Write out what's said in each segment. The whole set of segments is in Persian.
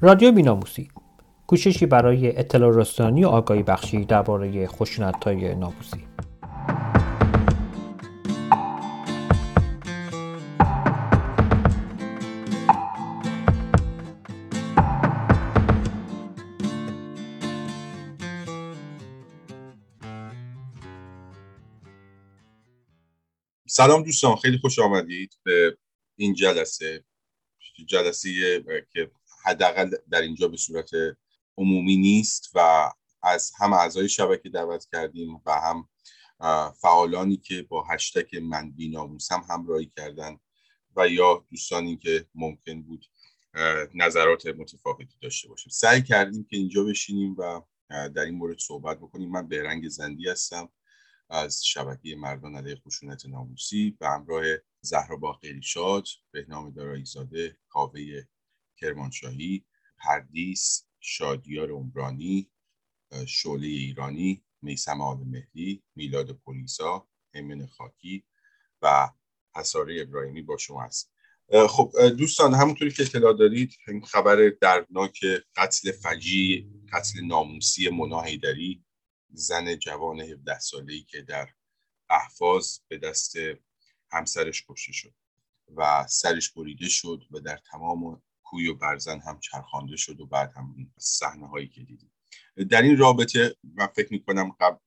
رادیو بیناموسی کوششی برای اطلاع رسانی و آگاهی بخشی درباره های ناموسی. سلام دوستان خیلی خوش آمدید به این جلسه جلسه که حداقل در اینجا به صورت عمومی نیست و از هم اعضای شبکه دعوت کردیم و هم فعالانی که با هشتک من هم همراهی کردن و یا دوستانی که ممکن بود نظرات متفاوتی داشته باشیم. سعی کردیم که اینجا بشینیم و در این مورد صحبت بکنیم. من به رنگ زندی هستم از شبکه مردان علیه خشونت ناموسی به همراه زهرا باقری شاد بهنام داراییزاده کاوه کرمانشاهی پردیس شادیار عمرانی شعله ایرانی میسم آل مهدی میلاد پولیسا امن خاکی و حساره ابراهیمی با شما هست خب دوستان همونطوری که اطلاع دارید این خبر دردناک قتل فجی قتل ناموسی مونا زن جوان 17 ساله‌ای که در احفاظ به دست همسرش کشته شد و سرش بریده شد و در تمام کوی و برزن هم چرخانده شد و بعد هم صحنه هایی که دیدیم. در این رابطه من فکر می کنم قبل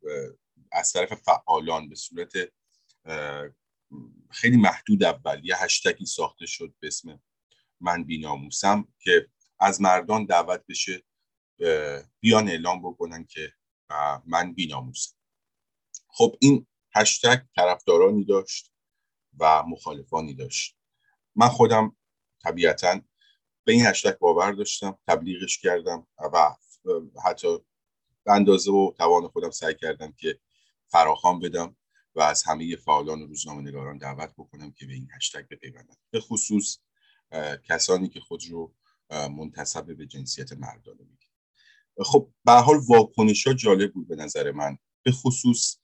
از طرف فعالان به صورت خیلی محدود اول یه هشتگی ساخته شد به اسم من بیناموسم که از مردان دعوت بشه بیان اعلام بکنن که من بیناموسم. خب این هشتگ طرفدارانی داشت و مخالفانی داشت. من خودم طبیعتا به این هشتگ باور داشتم تبلیغش کردم و حتی به اندازه و توان خودم سعی کردم که فراخوان بدم و از همه فعالان روزنامه نگاران دعوت بکنم که به این هشتگ بپیوندن. به خصوص کسانی که خود رو منتصب به جنسیت مردانه میگن. خب به حال واکنش ها جالب بود به نظر من. به خصوص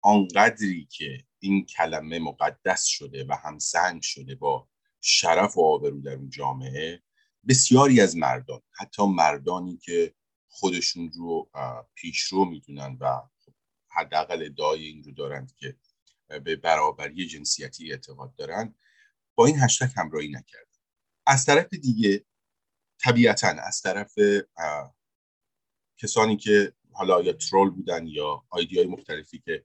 آنقدری که این کلمه مقدس شده و همسنگ شده با شرف و آبرو در اون جامعه بسیاری از مردان حتی مردانی که خودشون رو پیشرو می‌دونن و حداقل ادعای این رو دارند که به برابری جنسیتی اعتقاد دارن با این هشتگ همراهی نکردن. از طرف دیگه طبیعتا از طرف کسانی که حالا یا ترول بودن یا آیدی های مختلفی که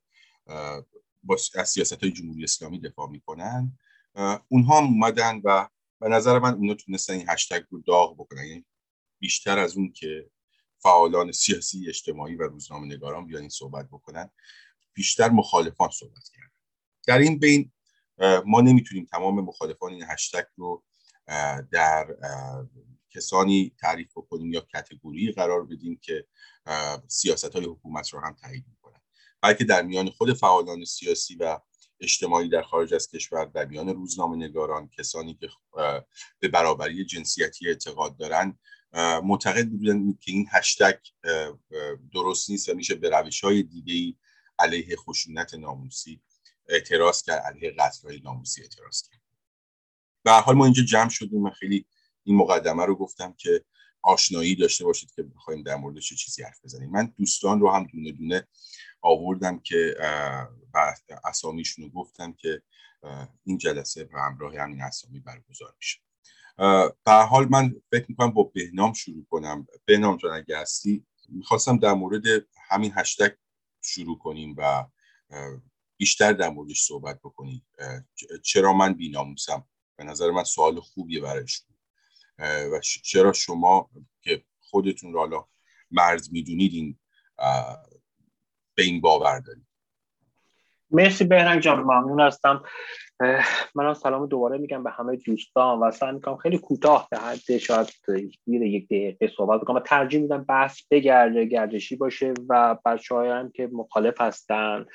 با از سیاست های جمهوری اسلامی دفاع می‌کنن اونها هم اومدن و به نظر من اونا تونستن این هشتگ رو داغ بکنن. یعنی بیشتر از اون که فعالان سیاسی اجتماعی و روزنامه نگاران بیان این صحبت بکنن بیشتر مخالفان صحبت کردن. در این بین ما نمی‌تونیم تمام مخالفان این هشتگ رو در کسانی تعریف بکنیم یا کتگوری قرار بدیم که سیاست های حکومت رو هم تایید می‌کنن. بلکه در میان خود فعالان سیاسی و اجتماعی در خارج از کشور در میان روزنامه نگاران کسانی که به برابری جنسیتی اعتقاد دارن معتقد بودن که این هشتگ درست نیست و میشه به روش های دیگه علیه خشونت ناموسی اعتراض کرد علیه قتل ناموسی اعتراض کرد. به حال ما اینجا جمع شدیم من خیلی این مقدمه رو گفتم که آشنایی داشته باشید که بخوایم در موردش چیزی حرف بزنیم. من دوستان رو هم دونه دونه آوردم که و اسامیشون رو گفتم که این جلسه به همراه همین اسامی برگزار میشه. به حال من فکر می‌کنم با بهنام شروع کنم. بهنام جان اگه هستی می‌خواستم در مورد همین هشتگ شروع کنیم و بیشتر در موردش صحبت بکنیم. چرا من بیناموسم؟ به نظر من سوال خوبیه برای شما و چرا شما که خودتون رو حالا مرز می‌دونید این به این باور دارید مرسی بهرنگ جان ممنون هستم. من سلام دوباره میگم به همه دوستان و سعی می‌کنم خیلی کوتاه به حد شاید یک دقیقه صحبت بکنم و ترجیح میدم بحث بگرده گردشی باشه و بچه هم که مخالف هستن.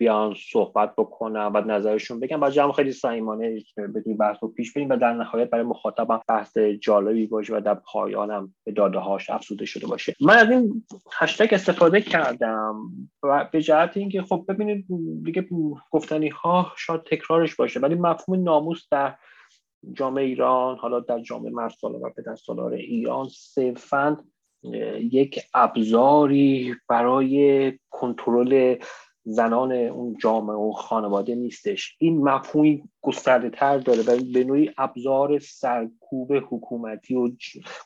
بیان صحبت بکنن و نظرشون بگن. و جمع خیلی صمیمانه بدون بحث رو پیش بریم و در نهایت برای مخاطبم بحث جالبی باشه و در پایانم به داده هاش افزوده شده باشه. من از این هشتگ استفاده کردم و به جهت اینکه خب ببینید دیگه گفتنی ها شاید تکرارش باشه ولی مفهوم ناموس در جامعه ایران حالا در جامعه مرد و پدر سالار ایران صرفا یک ابزاری برای کنترل زنان اون جامعه و خانواده نیستش. این مفهومی گسترده تر داره. و به نوعی ابزار سرکوب حکومتی و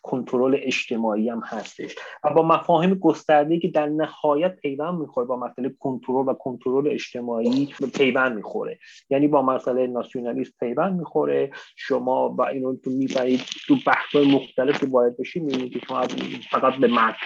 کنترل اجتماعی هم هستش. و با مفاهیم گسترده که در نهایت پیوند می‌خوره با مسئله کنترل و کنترل اجتماعی پیوند می‌خوره. یعنی با مسئله ناسیونالیسم پیوند می‌خوره. شما و اینو تو می‌برید تو بحث مختلف باید بشید می‌بینید که شما فقط به مرد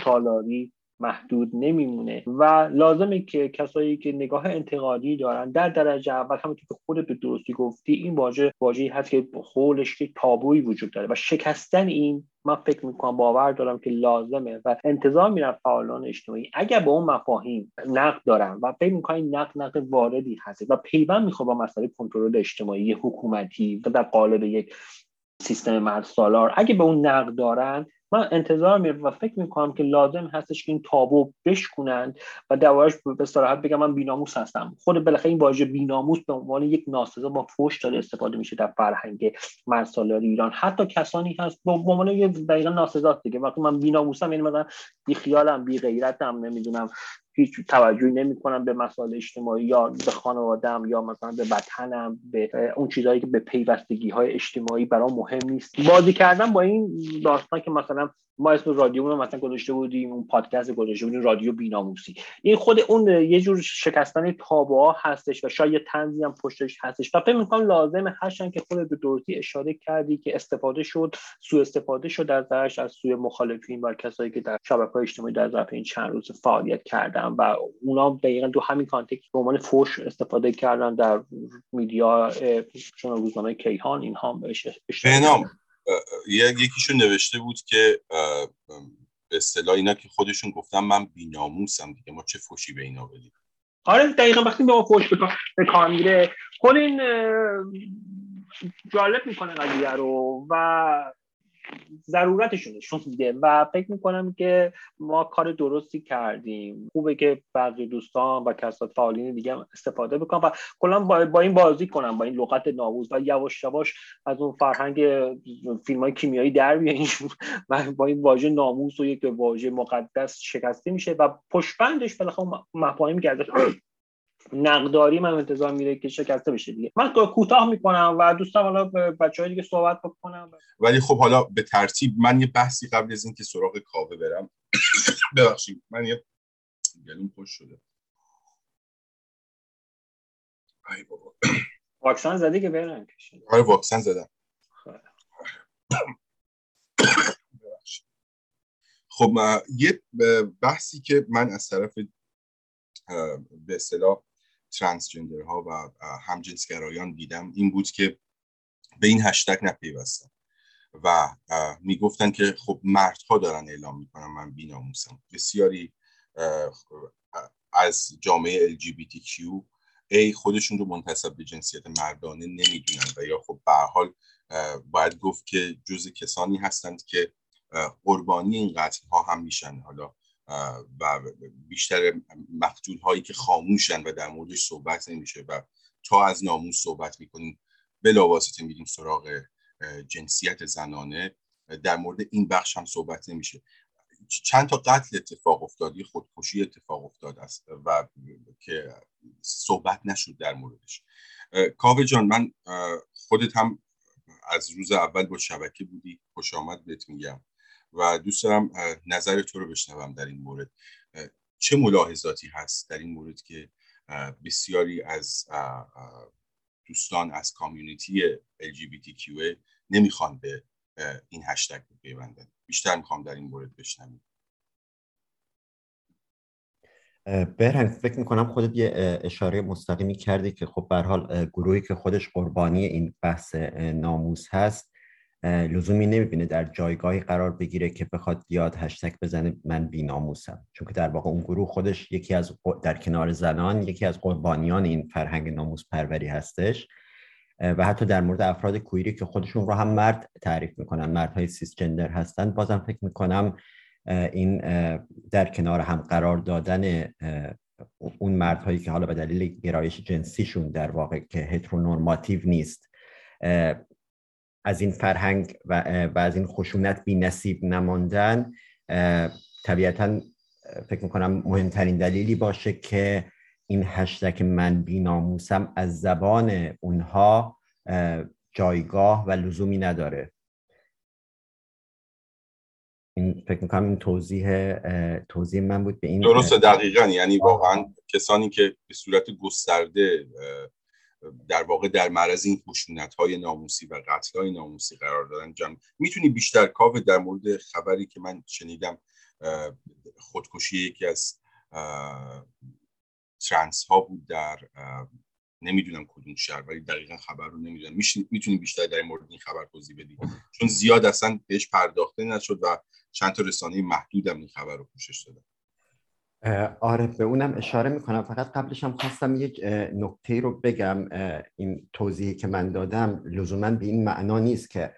محدود نمیمونه. و لازمه که کسایی که نگاه انتقادی دارن در درجه اول همونطور که خودت به درستی گفتی این واژه واژه‌ای هست که خولش که تابویی وجود داره و شکستن این من فکر می‌کنم باور دارم که لازمه و انتظار میرم فعالان اجتماعی. اگر به اون مفاهیم نقد دارن و فکر می‌کنم این نقد نقد واردی هست و پیوند می‌خواد با مسئله کنترل اجتماعی حکومتی و در قالب یک سیستم مرد سالار اگه به اون نقد دارن من انتظار میرم و فکر می‌کنم که لازم هستش که این تابو بشکنند و دوارش به صراحت بگم من بیناموس هستم. خود بالاخره این واژه بیناموس به عنوان یک ناسزا با فوش داره استفاده میشه در فرهنگ مرسالار ایران. حتی کسانی هست به عنوان یه دقیقا ناسزا دیگه. وقتی من بیناموسم یعنی مثلا بی خیالم بی غیرتم نمی‌دونم هیچ توجهی نمی‌کنم به مسائل اجتماعی یا به خانوادم یا مثلا به وطنم به اون چیزهایی که به پیوستگی های اجتماعی برام مهم نیست. بازی کردن با این داستان که مثلا ما اسم رادیو رو مثلا گذاشته بودیم اون پادکست گذاشته بودیم رادیو بیناموسی. این خود اون یه جور شکستن تابوها هستش و شاید تنزی هم پشتش هستش. و فکر می‌کنم لازم هستن که خود به درستی اشاره کردی که استفاده شد سوء استفاده شد ازش از سوی مخالفین و کسایی که در شبکه اجتماعی در ظرف این چند روز فعالیت کردن. و اونا دقیقا دو همین کانتکست به عنوان فوش استفاده کردن در میدیا چون روزنامه کیهان اینها بهش یکیشون نوشته بود که به اصطلاح اینا که خودشون گفتم من بیناموسم دیگه ما چه فوشی به اینا بدیم؟ آره دقیقا وقتی به ما فوش به کار میره خود این جالب می‌کنه قضیه رو و ضرورتشون نشون میده و فکر می‌کنم که ما کار درستی کردیم. خوبه که بعضی دوستان و کسات فعالین دیگه هم استفاده بکنم و کلا با, با این بازی کنم با این لغت ناوز و یواش یواش از اون فرهنگ فیلم های کیمیایی در بیاین و با این واژه ناموس و یک واژه مقدس شکسته میشه و پشپندش بالاخره مفاهیمی که ازش نقداری من انتظار میره که شکسته بشه دیگه. من کوتاه می‌کنم و دوستم حالا بچه های دیگه صحبت بکنم. ولی خب حالا به ترتیب من یه بحثی قبل از اینکه سراغ کاوه برم. ببخشید من یه گلوم خوش شده. ای بابا. واکسن زدی که برن آره واکسن زدم. خب یه بحثی که من از طرف به اصطلاح ترانسجندرها و همجنسگرایان دیدم این بود که به این هشتگ نپیوستن و می‌گفتن که خب مردها دارن اعلام می‌کنن من بیناموسم. بسیاری از جامعه LGBTQ ای خودشون رو منتصب به جنسیت مردانه نمی‌دونن و یا خب به حال باید گفت که جز کسانی هستند که قربانی این قتل ها هم میشن. حالا و بیشتر مقتول هایی که خاموشن و در موردش صحبت نمیشه و تا از ناموس صحبت می‌کنیم بلا واسطه میریم سراغ جنسیت زنانه. در مورد این بخش هم صحبت نمیشه. چند تا قتل اتفاق افتادی خودکشی اتفاق افتاد است و که صحبت نشد در موردش. کاوه جان من خودت هم از روز اول با شبکه بودی خوش آمد بهت میگم. و دوست دارم نظر تو رو بشنوم در این مورد. چه ملاحظاتی هست در این مورد که بسیاری از دوستان از کامیونیتی LGBTQ نمی‌خوان به این هشتگ بپیوندن بیشتر می‌خوام در این مورد بشنویم برهنگ فکر می‌کنم خودت یه اشاره مستقیمی کردی که خب به حال گروهی که خودش قربانی این بحث ناموس هست لزومی نمی‌بینه در جایگاهی قرار بگیره که بخواد یاد هشتگ بزنه من بیناموسم. چون که در واقع اون گروه خودش یکی از در کنار زنان یکی از قربانیان این فرهنگ ناموس پروری هستش. و حتی در مورد افراد کویری که خودشون رو هم مرد تعریف می‌کنن مردهای سیس جندر هستن. بازم فکر می‌کنم این در کنار هم قرار دادن اون مردهایی که حالا به دلیل گرایش جنسیشون در واقع که هترونورماتیو نیست از این فرهنگ و, و از این خشونت بی نصیب نماندن طبیعتا فکر می‌کنم مهمترین دلیلی باشه که این هشتک من بیناموسم از زبان اونها جایگاه و لزومی نداره. این فکر می‌کنم این توضیح توضیح من بود به این درست دقیقا. یعنی واقعا کسانی که به صورت گسترده در واقع در معرض این خشونت های ناموسی و قتل های ناموسی قرار دارن جمع. می‌تونی بیشتر کاوه در مورد خبری که من شنیدم خودکشی یکی از ترنس ها بود در نمی‌دونم کدوم شهر ولی دقیقا خبر رو نمی‌دونم. می‌تونی بیشتر در مورد این خبر توضیح بدی. چون زیاد اصلا بهش پرداخته نشد و چند تا رسانه محدودم این خبر رو پوشش دادن. آره به اونم اشاره می‌کنم. فقط قبلش هم خواستم یک نکته رو بگم. این توضیحی که من دادم لزوما به این معنا نیست که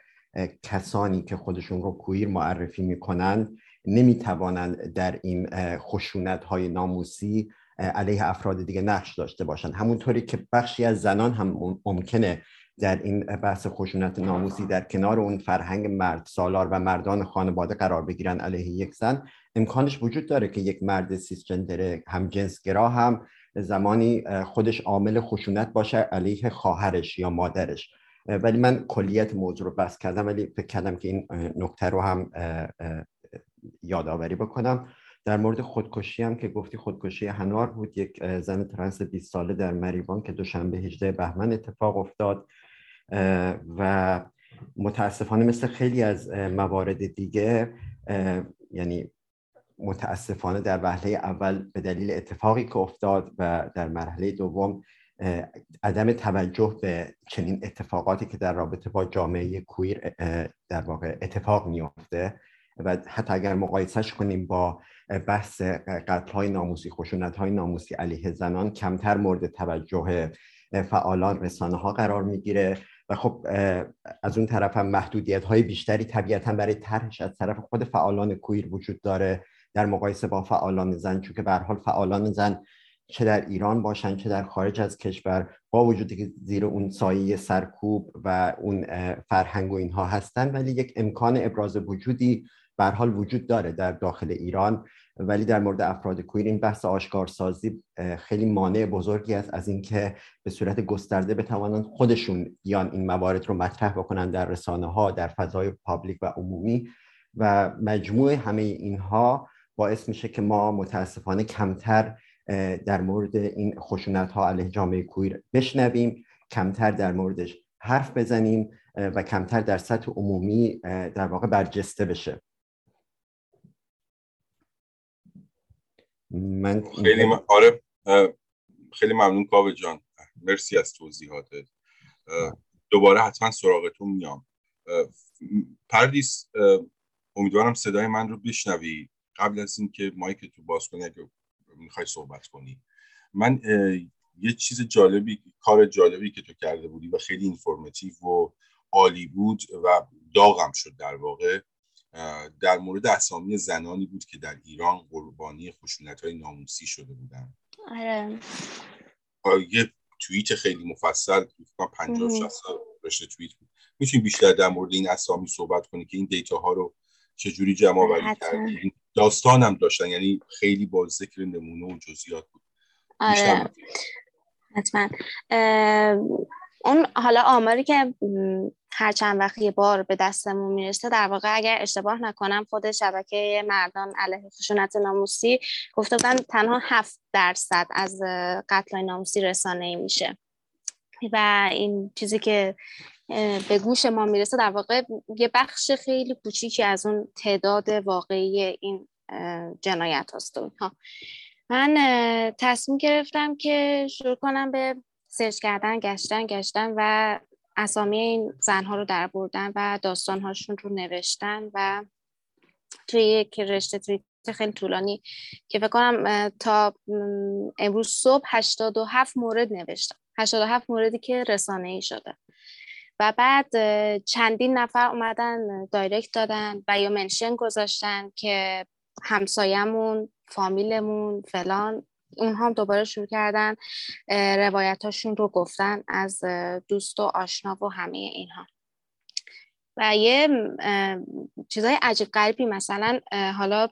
کسانی که خودشون رو کویر معرفی می‌کنند نمی‌توانند در این خشونت های ناموسی علیه افراد دیگه نقش داشته باشند. همونطوری که بخشی از زنان هم ممکنه در این بحث خشونت ناموسی در کنار اون فرهنگ مرد سالار و مردان خانواده قرار بگیرن علیه یک زن امکانش وجود داره که یک مرد سیسجندر هم جنسگرا هم زمانی خودش عامل خشونت باشه علیه خواهرش یا مادرش. ولی من کلیت موضوع رو بس کردم ولی فکر کردم که این نکته رو هم یادآوری بکنم. در مورد خودکشی هم که گفتی خودکشی هنار بود. یک زن ترنس 20 ساله در مریوان که دوشنبه 18 بهمن اتفاق افتاد. و متاسفانه مثل خیلی از موارد دیگه یعنی متاسفانه در وهله اول به دلیل اتفاقی که افتاد و در مرحله دوم عدم توجه به چنین اتفاقاتی که در رابطه با جامعه کویر در واقع اتفاق میافته و حتی اگر مقایسهش کنیم با بحث قتل های ناموسی خشونت های ناموسی علیه زنان کمتر مورد توجه فعالان رسانه ها قرار می‌گیره. و خب از اون طرف هم محدودیت های بیشتری طبیعتا برای طرحش از طرف خود فعالان کویر وجود داره در مقایسه با فعالان زن چون که به حال فعالان زن چه در ایران باشن چه در خارج از کشور با وجودی که زیر اون سایه سرکوب و اون فرهنگ و اینها هستن ولی یک امکان ابراز وجودی به حال وجود داره در داخل ایران. ولی در مورد افراد کویر این بحث آشکارسازی خیلی مانع بزرگی است از اینکه به صورت گسترده بتوانند خودشون بیان این موارد رو مطرح بکنن در رسانه ها در فضای پابلیک و عمومی. و مجموع همه اینها باعث میشه که ما متاسفانه کمتر در مورد این خشونت ها علیه جامعه کویر بشنویم کمتر در موردش حرف بزنیم و کمتر در سطح عمومی در واقع برجسته بشه. من خیلی م... آره خیلی ممنون کاوه جان. مرسی از توضیحاتت. دوباره حتما سراغتون میام. پردیس امیدوارم صدای من رو بشنوی. قبل از اینکه مایک تو باز کنی اگه می‌خوای صحبت کنی. من یه چیز جالبی کار جالبی که تو کرده بودی و خیلی اینفورماتیو و عالی بود و داغم شد در واقع. در مورد اسامی زنانی بود که در ایران قربانی خشونت های ناموسی شده بودن آره. یه توییت خیلی مفصل پنجاه 60 رشته توییت بود. می‌تونی بیشتر در مورد این اسامی صحبت کنی که این دیتا ها رو چجوری جمع آوری کردی؟ داستان هم داشتن یعنی خیلی با ذکر نمونه و جزئیات بود. آره. حتما. اون حالا آماری که هر چند وقت یه بار به دستمون می‌رسه در واقع اگر اشتباه نکنم خود شبکه مردان علیه خشونت ناموسی گفته بودن تنها هفت درصد از قتل ناموسی رسانه ای میشه. و این چیزی که به گوش ما می‌رسه در واقع یه بخش خیلی کوچیکی از اون تعداد واقعی این جنایت هست من تصمیم گرفتم که شروع کنم به سرچ کردن گشتن گشتن و اسامی این زنها رو در بردن و داستانهاشون رو نوشتن و توی یک رشته توییت خیلی طولانی که فکر کنم تا امروز صبح 87 مورد نوشتم. 87 موردی که رسانه ای شده. و بعد چندین نفر اومدن دایرکت دادن و یا منشن گذاشتن که همسایمون فامیلمون فلان اونها هم دوباره شروع کردن روایتاشون رو گفتن از دوست و آشنا و همه اینها. و یه چیزای عجیب غریبی مثلا حالا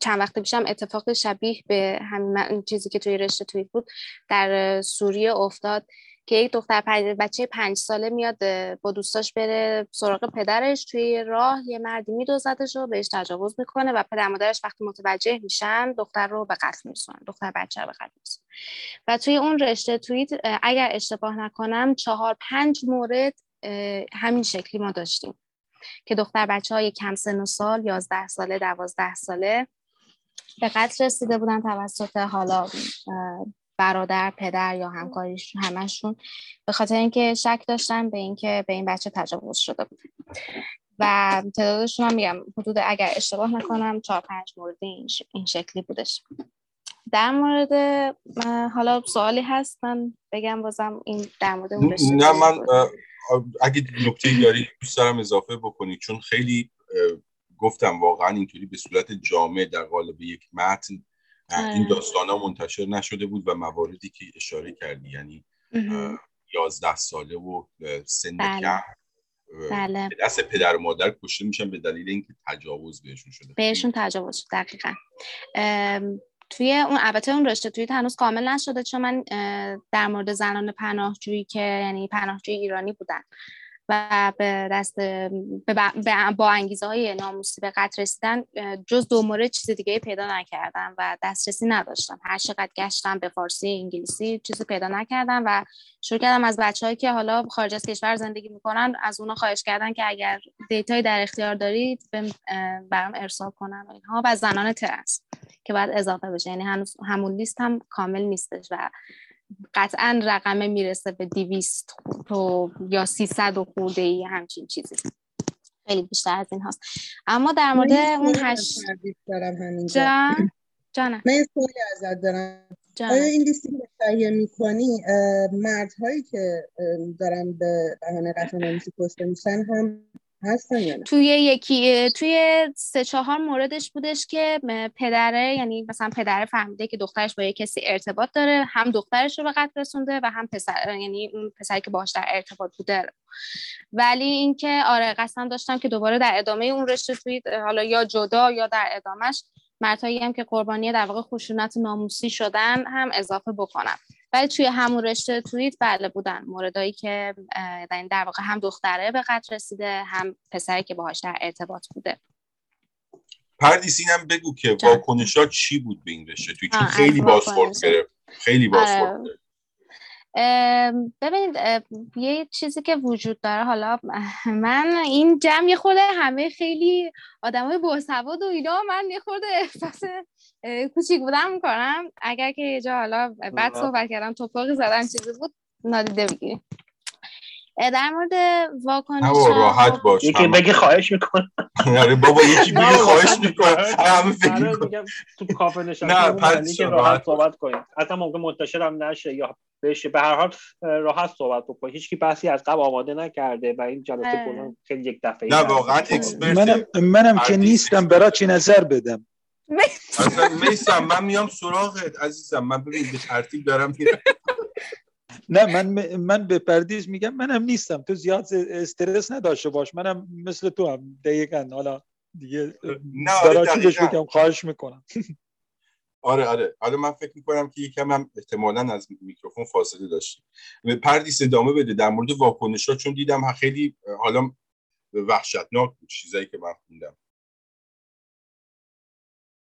چند وقت پیشم اتفاق شبیه به همین چیزی که توی رشته توییت بود در سوریه افتاد. که یک دختر بچه پنج ساله میاد با دوستاش بره سراغ پدرش توی راه یه مردی میدوزدش و بهش تجاوز می‌کنه و پدر مادرش وقتی متوجه میشن دختر رو به قتل میرسونن دختر بچه رو به قتل میرسونن و توی اون رشته توییت اگر اشتباه نکنم چهار پنج مورد همین شکلی ما داشتیم که دختر بچه های کم سن و سال یازده ساله دوازده ساله به قتل رسیده بودن توسط حالا برادر پدر یا همکاریش همشون به خاطر اینکه شک داشتن به اینکه به این بچه تجاوز شده بود و تعدادشون هم میگم حدود اگر اشتباه نکنم چهار پنج مورد این شکلی بودش. در مورد حالا سوالی هست من بگم بازم این در مورد نه من اگه نکته داری دوست دارم اضافه بکنید چون خیلی گفتم واقعا اینطوری به صورت جامع در قالب یک متن این داستان ها منتشر نشده بود و مواردی که اشاره کردی یعنی یازده ساله و سن بله. بله. دست پدر و مادر کشته میشن به دلیل اینکه تجاوز بهشون شده. بهشون تجاوز دقیقا. توی اون البته اون رشته توی هنوز کامل نشده چون من در مورد زنان پناهجویی که یعنی پناهجوی ایرانی بودن و به دست با انگیزه های ناموسی به قتل رسیدن جز دو مورد چیز دیگه پیدا نکردم و دسترسی نداشتم. هر چقدر گشتم به فارسی انگلیسی چیزی پیدا نکردم و شروع کردم از بچههایی که حالا خارج از کشور زندگی می‌کنن از اونا خواهش کردن که اگر دیتایی در اختیار دارید برام ارسال کنن و اینها. و زنان ترنس که باید اضافه بشه. یعنی هنوز همون لیست هم کامل نیستش و قطعا رقمه می‌رسه به دیویست و یا سیصد و خورده ای همچین چیزی. خیلی بیشتر از این هست اما در مورد اون هشت جان؟ جانم. من سوالی ازت دارم. آیا این لیستی که تهیه می‌کنی؟ مردهایی که دارن به بهانه قتل ناموسی کشته میشن هم توی یکی توی سه چهار موردش بودش که پدره یعنی مثلا پدر فهمیده که دخترش با یه کسی ارتباط داره هم دخترش رو به قتل رسونده و هم پسر یعنی اون پسری که باهاش در ارتباط بوده ولی اینکه آره قسم داشتم که دوباره در ادامه اون رشته توی حالا یا جدا یا در ادامهش مرتایی هم که قربانی در واقع خشونت ناموسی شدن هم اضافه بکنم. ولی توی همون رشته توییت بله بودن موردایی که در واقع هم دختره به قتل رسیده هم پسری که باهاش در ارتباط بوده. پردیس اینم بگو که واکنشات چی بود به این رشته توی چون خیلی بازخورد گرفت. خیلی بازخورد آره. ببینید یه چیزی که وجود داره حالا من این جمع خود همه خیلی آدمای باسواد و اینا من یه خورده احساس کوچیک بودم می‌کنم اگر که یه جا حالا بعد صحبت کردم توپاقی زدن چیزی بود نادیده بگیریم. در مورد واکنش راحت باش یکی بگی خواهش می‌کنم آره بابا یکی بگی خواهش می‌کنم همه فکر می‌کنم تو کافه نشستم که راحت صحبت کنیم. اصلا ممکن منتشر هم نشه یا بشه به هر حال راحت صحبت بکنیم هیچ کی بحثی از قبل آماده نکرده و این جلسه کلا خیلی یک دفعه نه واقعا اکسپرت منم منم که نیستم برای چی نظر بدم. اصلا میسم من میام سراغت عزیزم. من ببین به ترتیب دارم میرم نه من من به پردیس میگم منم نیستم. تو زیاد استرس نداشته باش. منم مثل تو هم دقیقا. حالا دیگه نه آره خواهش می‌کنم. آره آره. آره من فکر می‌کنم که یکم هم احتمالا از میکروفون فاصله داشتیم پردیس ادامه بده. در مورد واکنش ها چون دیدم خیلی حالا وحشتناک بود چیزایی که من خوندم.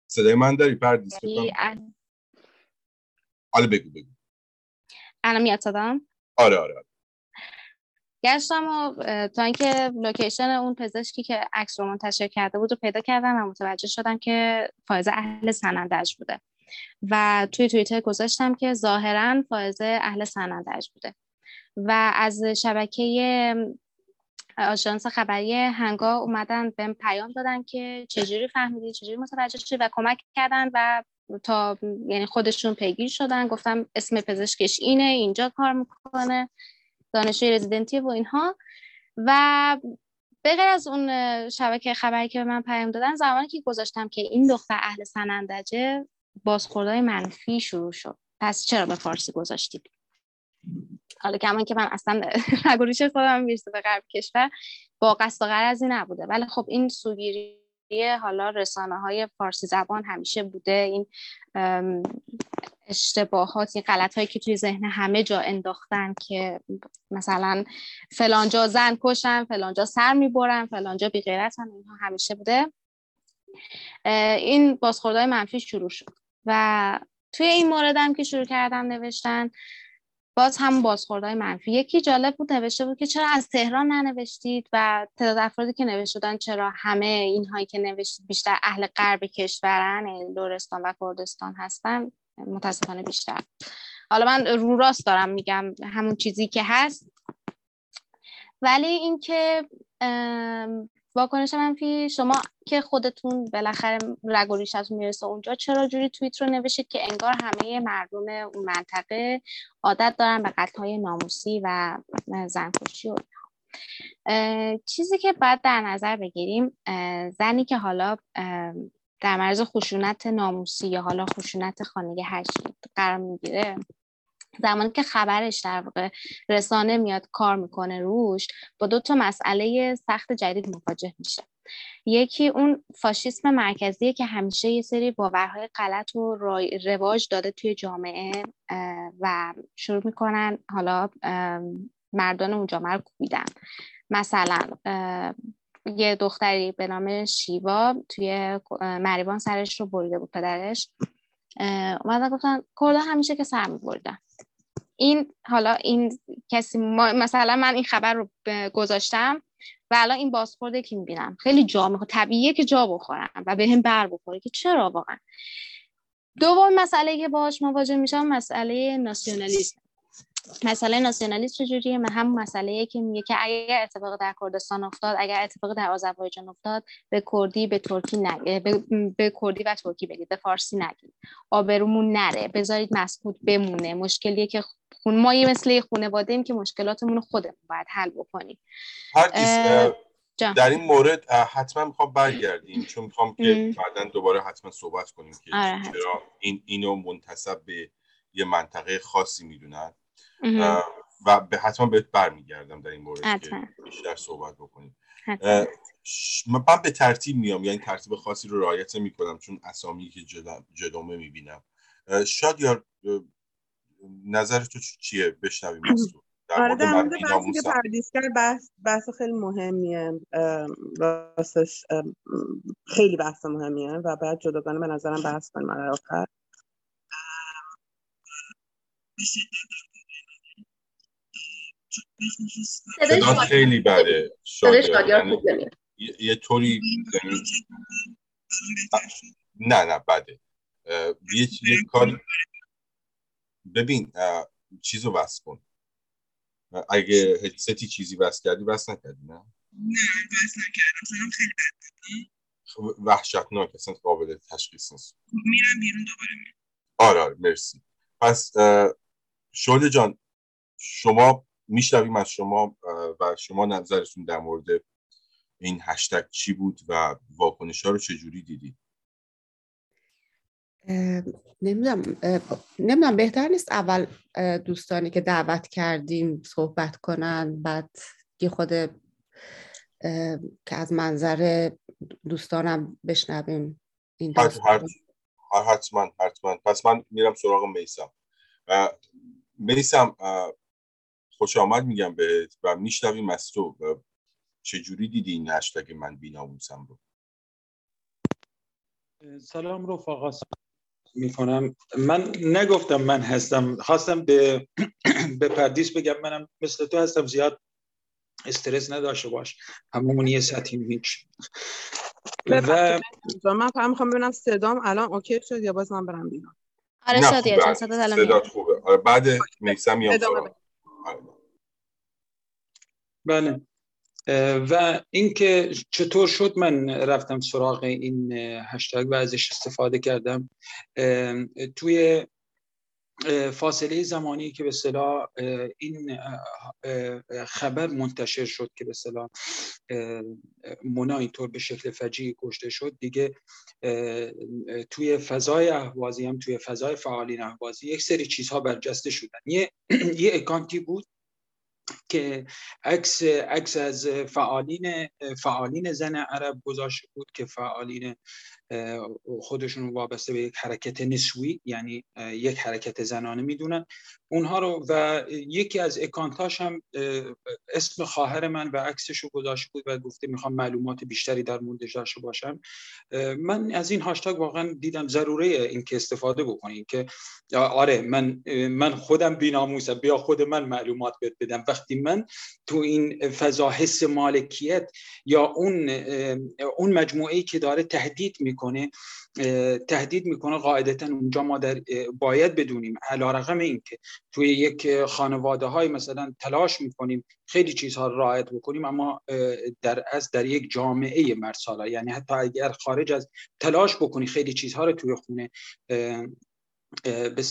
صدای من داری پردیس؟ حالا بگو بگو. الان میاد صدام؟ آره آره, آره. گشتم و تا اینکه location اون پزشکی که عکس رو منتشر کرده بود رو پیدا کردم و متوجه شدم که فائز اهل سنندج بوده. و توی توییتر گذاشتم که ظاهرا فائز اهل سنندج بوده. و از شبکه آژانس خبری هنگا اومدن بهم پیام دادن که چجوری فهمیدی چجوری متوجه شدی و کمک کردن و تا یعنی خودشون پیگیر شدن. گفتم اسم پزشکش اینه اینجا کار می‌کنه دانشجوی رزیدنتی و اینها. و به غیر از اون شبکه خبری که به من پیام دادن زمانی که گذاشتم که این دختر اهل سنندجه بازخوردهای منفی شروع شد. پس چرا به فارسی گذاشتید؟ حالا کمان که من اصلا نگوریش خودم می‌رسه به غرب کشور با قصد و غرضی نبوده. ولی خب این سوگیری حالا رسانه های فارسی زبان همیشه بوده. این اشتباهات این غلط هایی که توی ذهن همه جا انداختن که مثلا فلانجا زن کشن فلانجا سر می‌برن فلانجا بیغیرتن اینها همیشه بوده. این بازخوردهای منفی شروع شد و توی این موردم که شروع کردم نوشتن باز هم بازخوردهای منفی. یکی جالب بود نوشته بود که چرا از تهران ننوشتید و تعداد افرادی که نوشتن چرا همه اینهایی که نوشتید بیشتر اهل غرب کشورن یعنی لورستان و کردستان هستن؟ متاسفانه بیشتر. حالا من رو راست دارم میگم همون چیزی که هست. ولی اینکه واکنش منفی شما که خودتون بالاخره رگ و ریشتون می‌رسه اونجا. چرا جوری توییت رو نوشید که انگار همه مردم اون منطقه عادت دارن به قتل های ناموسی و زنکشی و چیزی که باید در نظر بگیریم زنی که حالا در مرز خشونت ناموسی یا حالا خشونت خانگی هر قرار می‌گیره زمانی که خبرش در واقع رسانه میاد کار می‌کنه روش با دو تا مسئله سخت جدید مواجه میشه. یکی اون فاشیسم مرکزیه که همیشه یه سری باورهای غلط و رواج داده توی جامعه و شروع می‌کنن حالا مردان اون جامعه رو کوبیدن مثلا یه دختری به نام شیوا توی مریوان سرش رو بریده بود پدرش. اومدن گفتن کردا همیشه که سر میبردن این حالا این کسی مثلا من این خبر رو گذاشتم و الان این بازخورده که می‌بینم. خیلی جا می‌خواد طبیعیه که جا بخورم و به هم بر بخوره که چرا واقعا؟ دوم مسئله که باش مواجه میشم مسئله ناسیونالیسم. مسئله ناسیونالیسم چجوریه؟ هم مسئله که میگه که اگر اتفاق در کردستان افتاد اگر اتفاق در آذربایجان افتاد به کردی به ترکی نگید به, به کردی و ترکی بگید به فارسی نگید. آبرومون نره بذارید مسکوت بمونه. مشکلیه که خون ما یه مثل خانواده ایم که مشکلاتمون رو خودمون باید حل بکنیم. در این مورد حتما می‌خوام برگردیم چون می‌خوام که بعدا دوباره حتما صحبت کنیم که آره چرا این اینو منتصب به یه منطقه خاصی می‌دونن. و به حتما بهت برمیگردم در این مورد که بیشتر صحبت بکنیم. من به ترتیب میام یعنی ترتیب خاصی رو رعایت می‌کنم چون اسامی که جدامه می‌بینم. شاید یا نظر تو چیه؟ بشنویم از تو. آره در مورد بحثی که پردیس کرد بحث, بحث خیلی مهمیه. راستش خیلی بحث مهمیه و بعد جداگانه به نظرم بحث کنیم. آخر. صدا خیلی بده یعنی یه طوری نه نه بده. یه, کاری ببین چیزو بس کن. اگه هدستی چیزی بس کردی بس نکردی نه؟ نه بس نکردم سلام خیلی بد وحشتناک اصلا قابل تشخیص نیست. میرم بیرون دوباره میرم. آره آره مرسی. پس شعله جان شما میشنویم از شما و شما نظرتون در مورد این هشتگ چی بود و واکنش ها رو چجوری دیدید؟ نمی‌دونم نمی‌دونم بهتر نیست اول دوستانی که دعوت کردیم صحبت کنن بعد یه خود که از منظر دوستانم بشنویم این حتما حتما. پس من میرم سراغ میسم. میسم خوش آمد میگم بهت و میشنویم از تو. چجوری دیدی این هشتگ من بیناموسم رو؟ سلام رفقا. می‌کنم. من نگفتم من هستم. خواستم به به پردیس بگم منم مثل تو هستم. زیاد استرس نداشته باش. همون یه سطحی هیچ و من فهم می‌خوام ببینم صدام الان اوکی شد یا باز من برم بیرون؟ آره شادیه چون صدات خوبه. آره بعد میکسم میام بله. و اینکه چطور شد من رفتم سراغ این هشتگ و ازش استفاده کردم. توی فاصله زمانی که به صلاح این خبر منتشر شد که به صلاح مونا اینطور به شکل فجی کشته شد. دیگه توی فضای اهوازی هم توی فضای فعالین اهوازی یک سری چیزها برجسته شدن. یه, یه اکانتی بود که عکس عکس از فعالین فعالین زن عرب گذاشته بود که فعالین خودشون وابسته به یک حرکت نسوی یعنی یک حرکت زنانه می‌دونن. اونها رو و یکی از اکانتاش هم اسم خواهر من و عکسش رو گذاشته بود و گفته می‌خوام معلومات بیشتری در موردش داشته باشم. من از این هاشتاگ واقعا دیدم ضروره این که استفاده بکنیم که آره من من خودم بیناموسم بیا خود من معلومات بهت بدم. وقتی من تو این فضا حس مالکیت یا اون اون مجموعه که داره تهدید می‌کنه تهدید می‌کنه قاعدتا اونجا ما در باید بدونیم. علا رقم این که توی یک خانواده های مثلا تلاش می‌کنیم خیلی چیزها رو رعایت بکنیم اما در از در یک جامعه مرسالا یعنی حتی اگر خارج از تلاش بکنی خیلی چیزها رو توی خونه به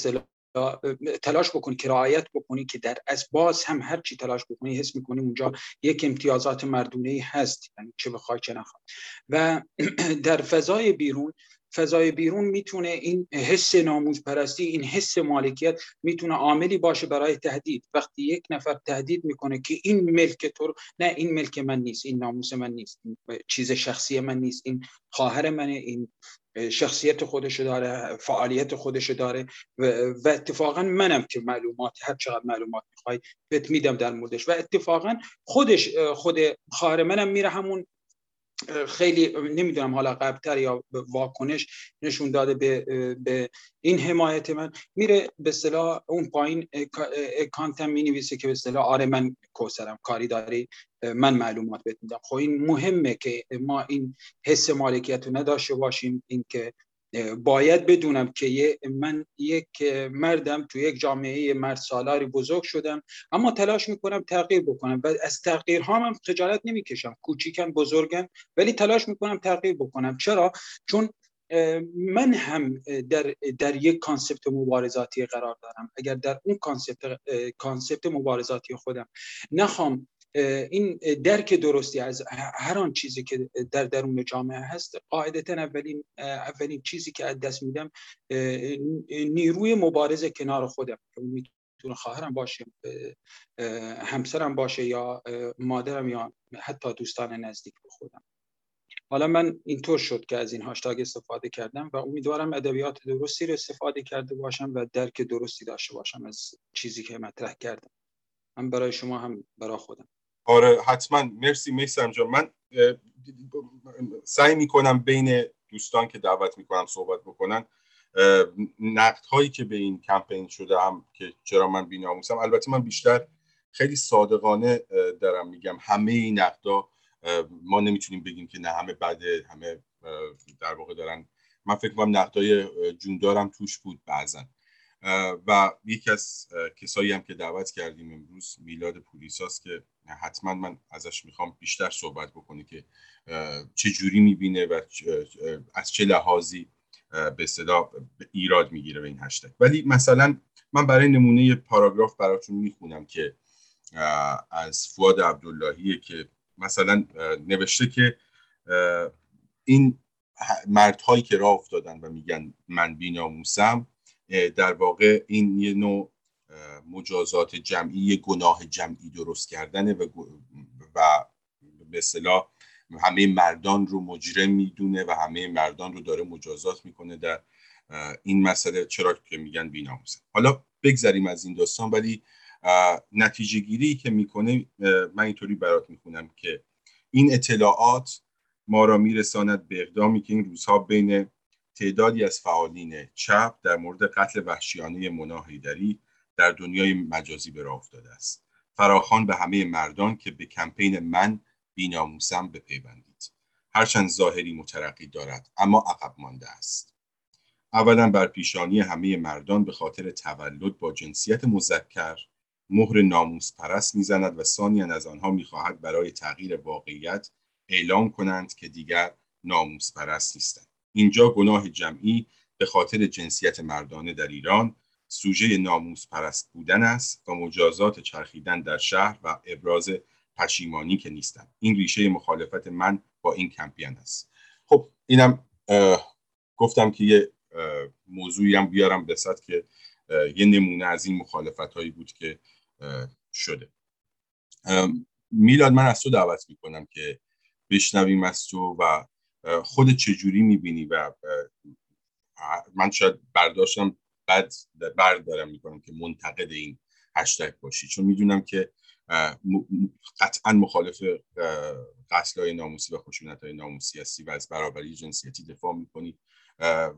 تلاش بکنی که رعایت بکنی که در از باز هم هر چی تلاش بکنی حس می‌کنی اونجا یک امتیازات مردونه هست یعنی چه بخوای چه نخوای. و در فضای بیرون فضای بیرون می‌تونه این حس ناموز پرستی این حس مالکیت می‌تونه عاملی باشه برای تهدید. وقتی یک نفر تهدید می‌کنه که این ملک تو نه این ملک من نیست این ناموس من نیست این چیز شخصی من نیست این خواهر منه این شخصیت خودش داره فعالیت خودش داره و, اتفاقا منم که معلومات هر چقدر معلومات می‌خوای بهت میدم در موردش. و اتفاقا خودش خود خواهر منم میره همون خیلی نمی‌دونم حالا قبلتر یا واکنش نشون داده به, به این حمایت من. میره به اصطلاح اون پایین کانتم می که به اصطلاح آره من کوسرم کاری داری؟ من معلومات بهت میدم. خب این مهمه که ما این حس مالکیت رو نداشته باشیم. اینکه باید بدونم که من یک مردم تو یک جامعه مرد سالاری بزرگ شدم اما تلاش می‌کنم تغییر بکنم و از تغییر ها هم خجالت نمی‌کشم. کوچیکن بزرگن ولی تلاش می‌کنم تغییر بکنم. چرا؟ چون من هم در, در یک concept مبارزاتی قرار دارم. اگر در اون concept concept مبارزاتی خودم نخوام این درک درستی از هر آن چیزی که در درون جامعه هست قاعدتا اولین اولین چیزی که از دست میدم نیروی مبارزه کنار خودم. که می‌تونه خواهرم باشه همسرم باشه یا مادرم یا حتی دوستان نزدیک به خودم. حالا من اینطور شد که از این هاشتاگ استفاده کردم و امیدوارم ادبیات درستی رو استفاده کرده باشم و درک درستی داشته باشم از چیزی که مطرح کردم. هم برای شما هم برای خودم. آره حتما. مرسی میسم جان. من سعی می‌کنم بین دوستان که دعوت می‌کنم صحبت بکنن نقد هایی که به این کمپین شده هم که چرا من بیناموسم. البته من بیشتر خیلی صادقانه دارم میگم همه این نقدا ما نمی‌تونیم بگیم که نه همه بده همه در واقع دارن. من فکر کنم نقدای جوندارم توش بود بعضا. و یکی از کسایی هم که دعوت کردیم امروز میلاد پولیساست که حتما من ازش می‌خوام بیشتر صحبت بکنه که چه جوری می‌بینه و از چه لحاظی به صدا ایراد می‌گیره به این هشتگ. ولی مثلا من برای نمونه پاراگراف براتون می‌خونم که از فواد عبداللهیه که مثلا نوشته که این مردهایی که راه افتادن و میگن من بیناموسم در واقع این یه نوع مجازات جمعی گناه جمعی درست کردن و و به همه مردان رو مجرم می‌دونه و همه مردان رو داره مجازات می‌کنه در این مسئله. چرا که میگن بیناموسن. حالا بگذریم از این داستان ولی نتیجه گیری که می‌کنه من اینطوری برات می‌خونم که این اطلاعات ما را میرساند به اقدامی که این روزها بین تعدادی از فعالین چپ در مورد قتل وحشیانه مونا در دنیای مجازی به راه افتاده است. فراخان به همه مردان که به کمپین من بیناموسم بپیوندید. هرچند ظاهری مترقی دارد اما عقب مانده است. اولا بر پیشانی همه مردان به خاطر تولد با جنسیت مذکر مهر ناموس پرست می‌زند و ثانیا از آنها می‌خواهد برای تغییر واقعیت اعلام کنند که دیگر ناموس پرست نیستند. اینجا گناه جمعی به خاطر جنسیت مردانه در ایران سوژه ناموس پرست بودن است و مجازات چرخیدن در شهر و ابراز پشیمانی که نیستن این ریشه مخالفت من با این کمپین است. خب اینم گفتم که یه موضوعی هم بیارم بسد که یه نمونه از این مخالفت هایی بود که شده. میلاد من از تو دعوت می‌کنم که بشنویم از تو و خود چجوری می‌بینی و من شاید برداشتم بد بردارم می‌کنم که منتقد این هشتگ باشی. چون می‌دونم که قطعا مخالف قتل های ناموسی و خشونت های ناموسی هستی و از برابری جنسیتی دفاع می‌کنی.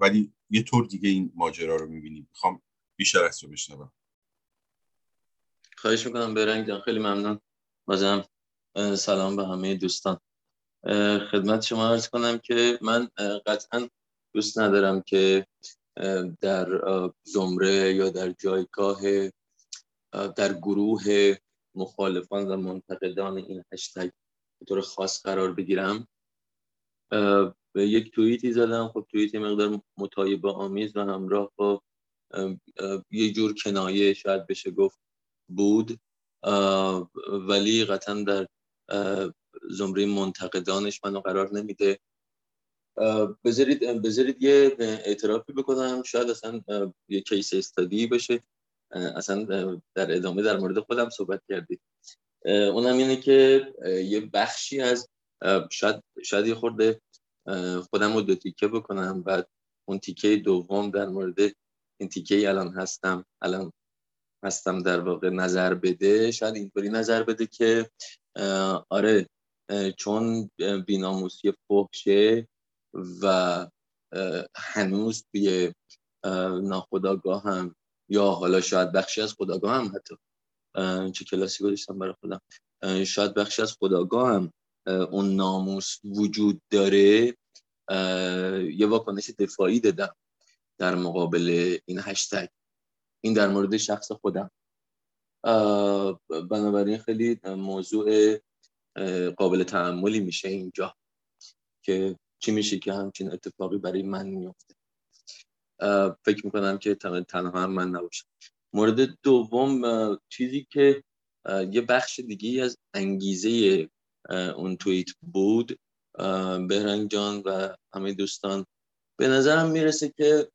ولی یه طور دیگه این ماجرا رو می‌بینی. می‌خوام بیشتر از تو بشنوم. خواهش می‌کنم برنگ خیلی ممنون. بازم سلام به همه دوستان. خدمت شما ارز کنم که من قطعا دوست ندارم که در زمره یا در جایگاه در گروه مخالفان و منتقدان این هشتگ به طور خاص قرار بگیرم. به یک توییتی زدم. خب توییت مقدار مطایبه آمیز و همراه با یه جور کنایه شاید بشه گفت بود. ولی قطعا در زمره منتقدانش منو قرار نمیده. بذارید بذارید یه اعترافی بکنم. شاید اصلا یه کیس استادی بشه. اصلا در ادامه در مورد خودم صحبت کردید اونم اینه که یه بخشی از شاید شاید یه خورده خودم رو دو تیکه بکنم بعد اون تیکه دوم در مورد این تیکه الان هستم الان هستم در واقع نظر بده. شاید اینطوری نظر بده که آره چون بیناموسی فحشه و هنوز توی ناخداگاه هم یا حالا شاید بخشی از خداگاه هم حتی چه کلاسی گذاشتم برای خودم شاید بخشی از خداگاه هم اون ناموس وجود داره یه واکنش دفاعی دادم در مقابل این هشتگ. این در مورد شخص خودم. بنابراین خیلی موضوع قابل تعملی میشه اینجا که چی میشه که همچین اتفاقی برای من میفته. فکر می‌کنم که تنها هم من نباشم. مورد دوم چیزی که یه بخش دیگه از انگیزه اون توییت بود بهرنگ جان و همه دوستان به نظرم می‌رسه که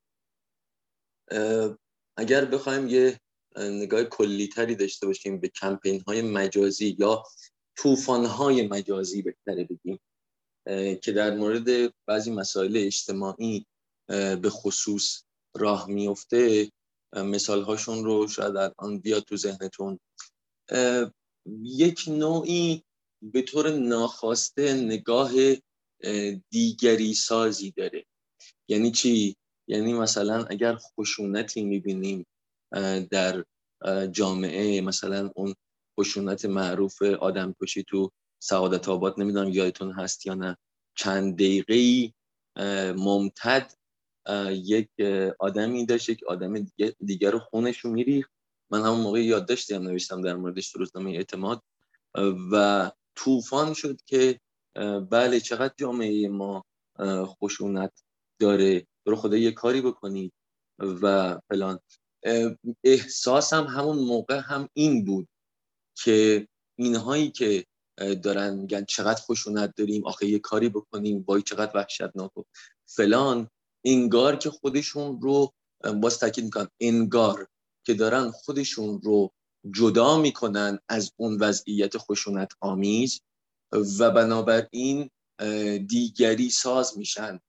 اگر بخوایم یه نگاه کلیتری داشته باشیم به کمپین های مجازی یا توفان های مجازی بهتره بگیم که در مورد بعضی مسائل اجتماعی به خصوص راه میفته مثال هاشون رو شاید الان بیاد تو ذهنتون یک نوعی به طور ناخواسته نگاه دیگری سازی داره یعنی چی؟ یعنی مثلا اگر خشونتی می‌بینیم در جامعه مثلا اون خشونت معروف آدم کشی تو سعادت آباد نمی‌دونم یادتون هست یا نه. چند دقیقه ممتد یک آدمی داشت یک آدم دیگر رو خونش رو من همون موقع یادداشتی هم نوشتم در موردش روزنامه اعتماد. و طوفان شد که بله چقدر جامعه ما خشونت داره. برو خدا یه کاری بکنید و فلان. احساسم همون موقع هم این بود. که اینهایی که دارن میگن چقدر خشونت داریم آخه یه کاری بکنیم وای چقدر وحشتناک فلان. انگار که خودشون رو باز تاکید می‌کنن انگار که دارن خودشون رو جدا می‌کنن از اون وضعیت خشونت آمیز و بنابراین دیگری ساز میشن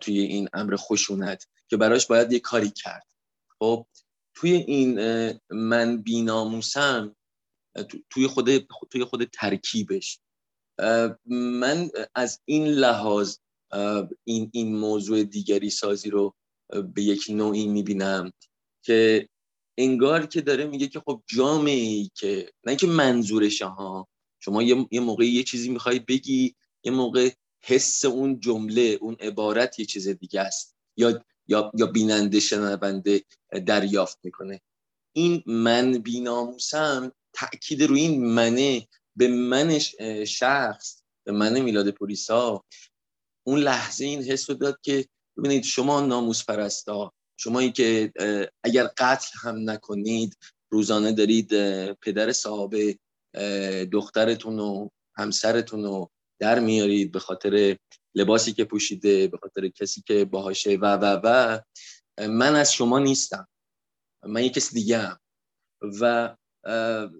توی این امر خشونت که براش باید یه کاری کرد. خب توی این من بیناموسم توی خود توی خود ترکیبش. من از این لحاظ این این موضوع دیگری سازی رو به یک نوعی می‌بینم که انگار که داره میگه که خب جامعه که نه که منظورش ها شما یه, یه موقع یه چیزی می‌خوای بگی یه موقع حس اون جمله اون عبارت یه چیز دیگه است. یا یا یا بیننده شنونده دریافت می‌کنه. این من بیناموسم تاکید روی این منه به من شخص به من میلاد پولیسا. اون لحظه این حس رو داد که ببینید شما ناموس پرستا شمایی که اگر قتل هم نکنید روزانه دارید پدر صاحب دخترتون و همسرتون رو در میارید به خاطر لباسی که پوشیده به خاطر کسی که باهاشه و و و. من از شما نیستم. من یک کسی دیگه هم. و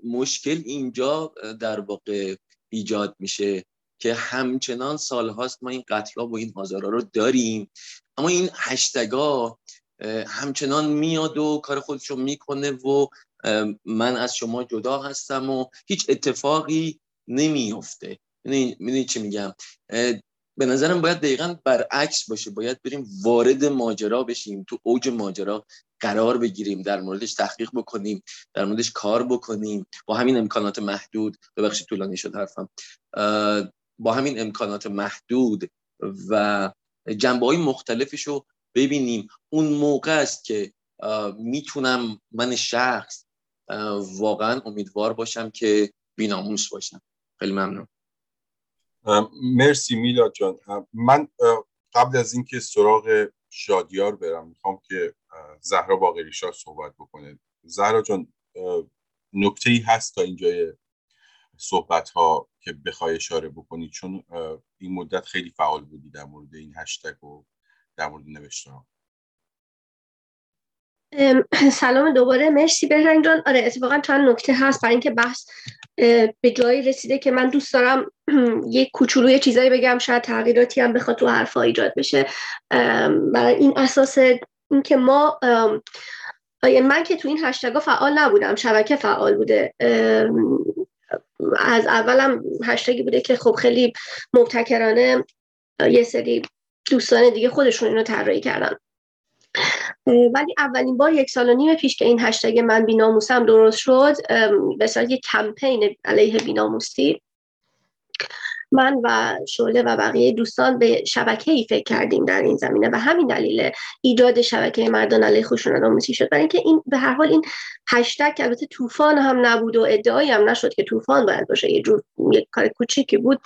مشکل اینجا در واقع ایجاد میشه که همچنان سالهاست ما این قتلا و این آزارا رو داریم. اما این هشتگا همچنان میاد و کار خودش رو می‌کنه و من از شما جدا هستم و هیچ اتفاقی نمیفته می‌دونی چی میگم؟ به نظرم باید دقیقا برعکس باشه. باید بریم وارد ماجرا بشیم تو اوج ماجرا قرار بگیریم در موردش تحقیق بکنیم در موردش کار بکنیم. با همین امکانات محدود ببخشید طولانی شد حرفم. با همین امکانات محدود و جنبه های مختلفش رو ببینیم. اون موقع است که می‌تونم من شخص واقعا امیدوار باشم که بیناموس باشم. خیلی ممنون. مرسی میلاد جان. من قبل از اینکه سراغ شادیار برم می‌خوام که زهرا باقری شاه صحبت بکنه. زهرا جان نکته ای هست تا اینجای صحبت ها که بخوای اشاره بکنی؟ چون این مدت خیلی فعال بودی در مورد این هشتگ و در مورد نوشته ها سلام دوباره. مرسی بهرنگ جان آره اتفاقا چند نکته هست برای اینکه بحث به جایی رسیده که من دوست دارم یک کوچولوی چیزایی بگم. شاید تغییراتی هم بخواد تو حرفا ایجاد بشه. برای این اساس اینکه ما من که تو این هشتگا فعال نبودم. شبکه فعال بوده. از اولم هشتگی بوده که خب خیلی مبتکرانه یه سری دوستان دیگه خودشون اینو طراحی کردن. ولی اولین بار یک سال و نیم پیش که این هشتگ من بیناموسم درست شد به یک کمپین علیه بیناموسی من و شعله و بقیه دوستان به شبکه ای فکر کردیم در این زمینه و همین دلیل ایجاد شبکه مردان علیه خشونت آموزی شد. برای اینکه این به هر حال این هشتگ البته طوفان هم نبود و ادعایی هم نشد که طوفان باید باشه یه جور یک کار کوچیکی بود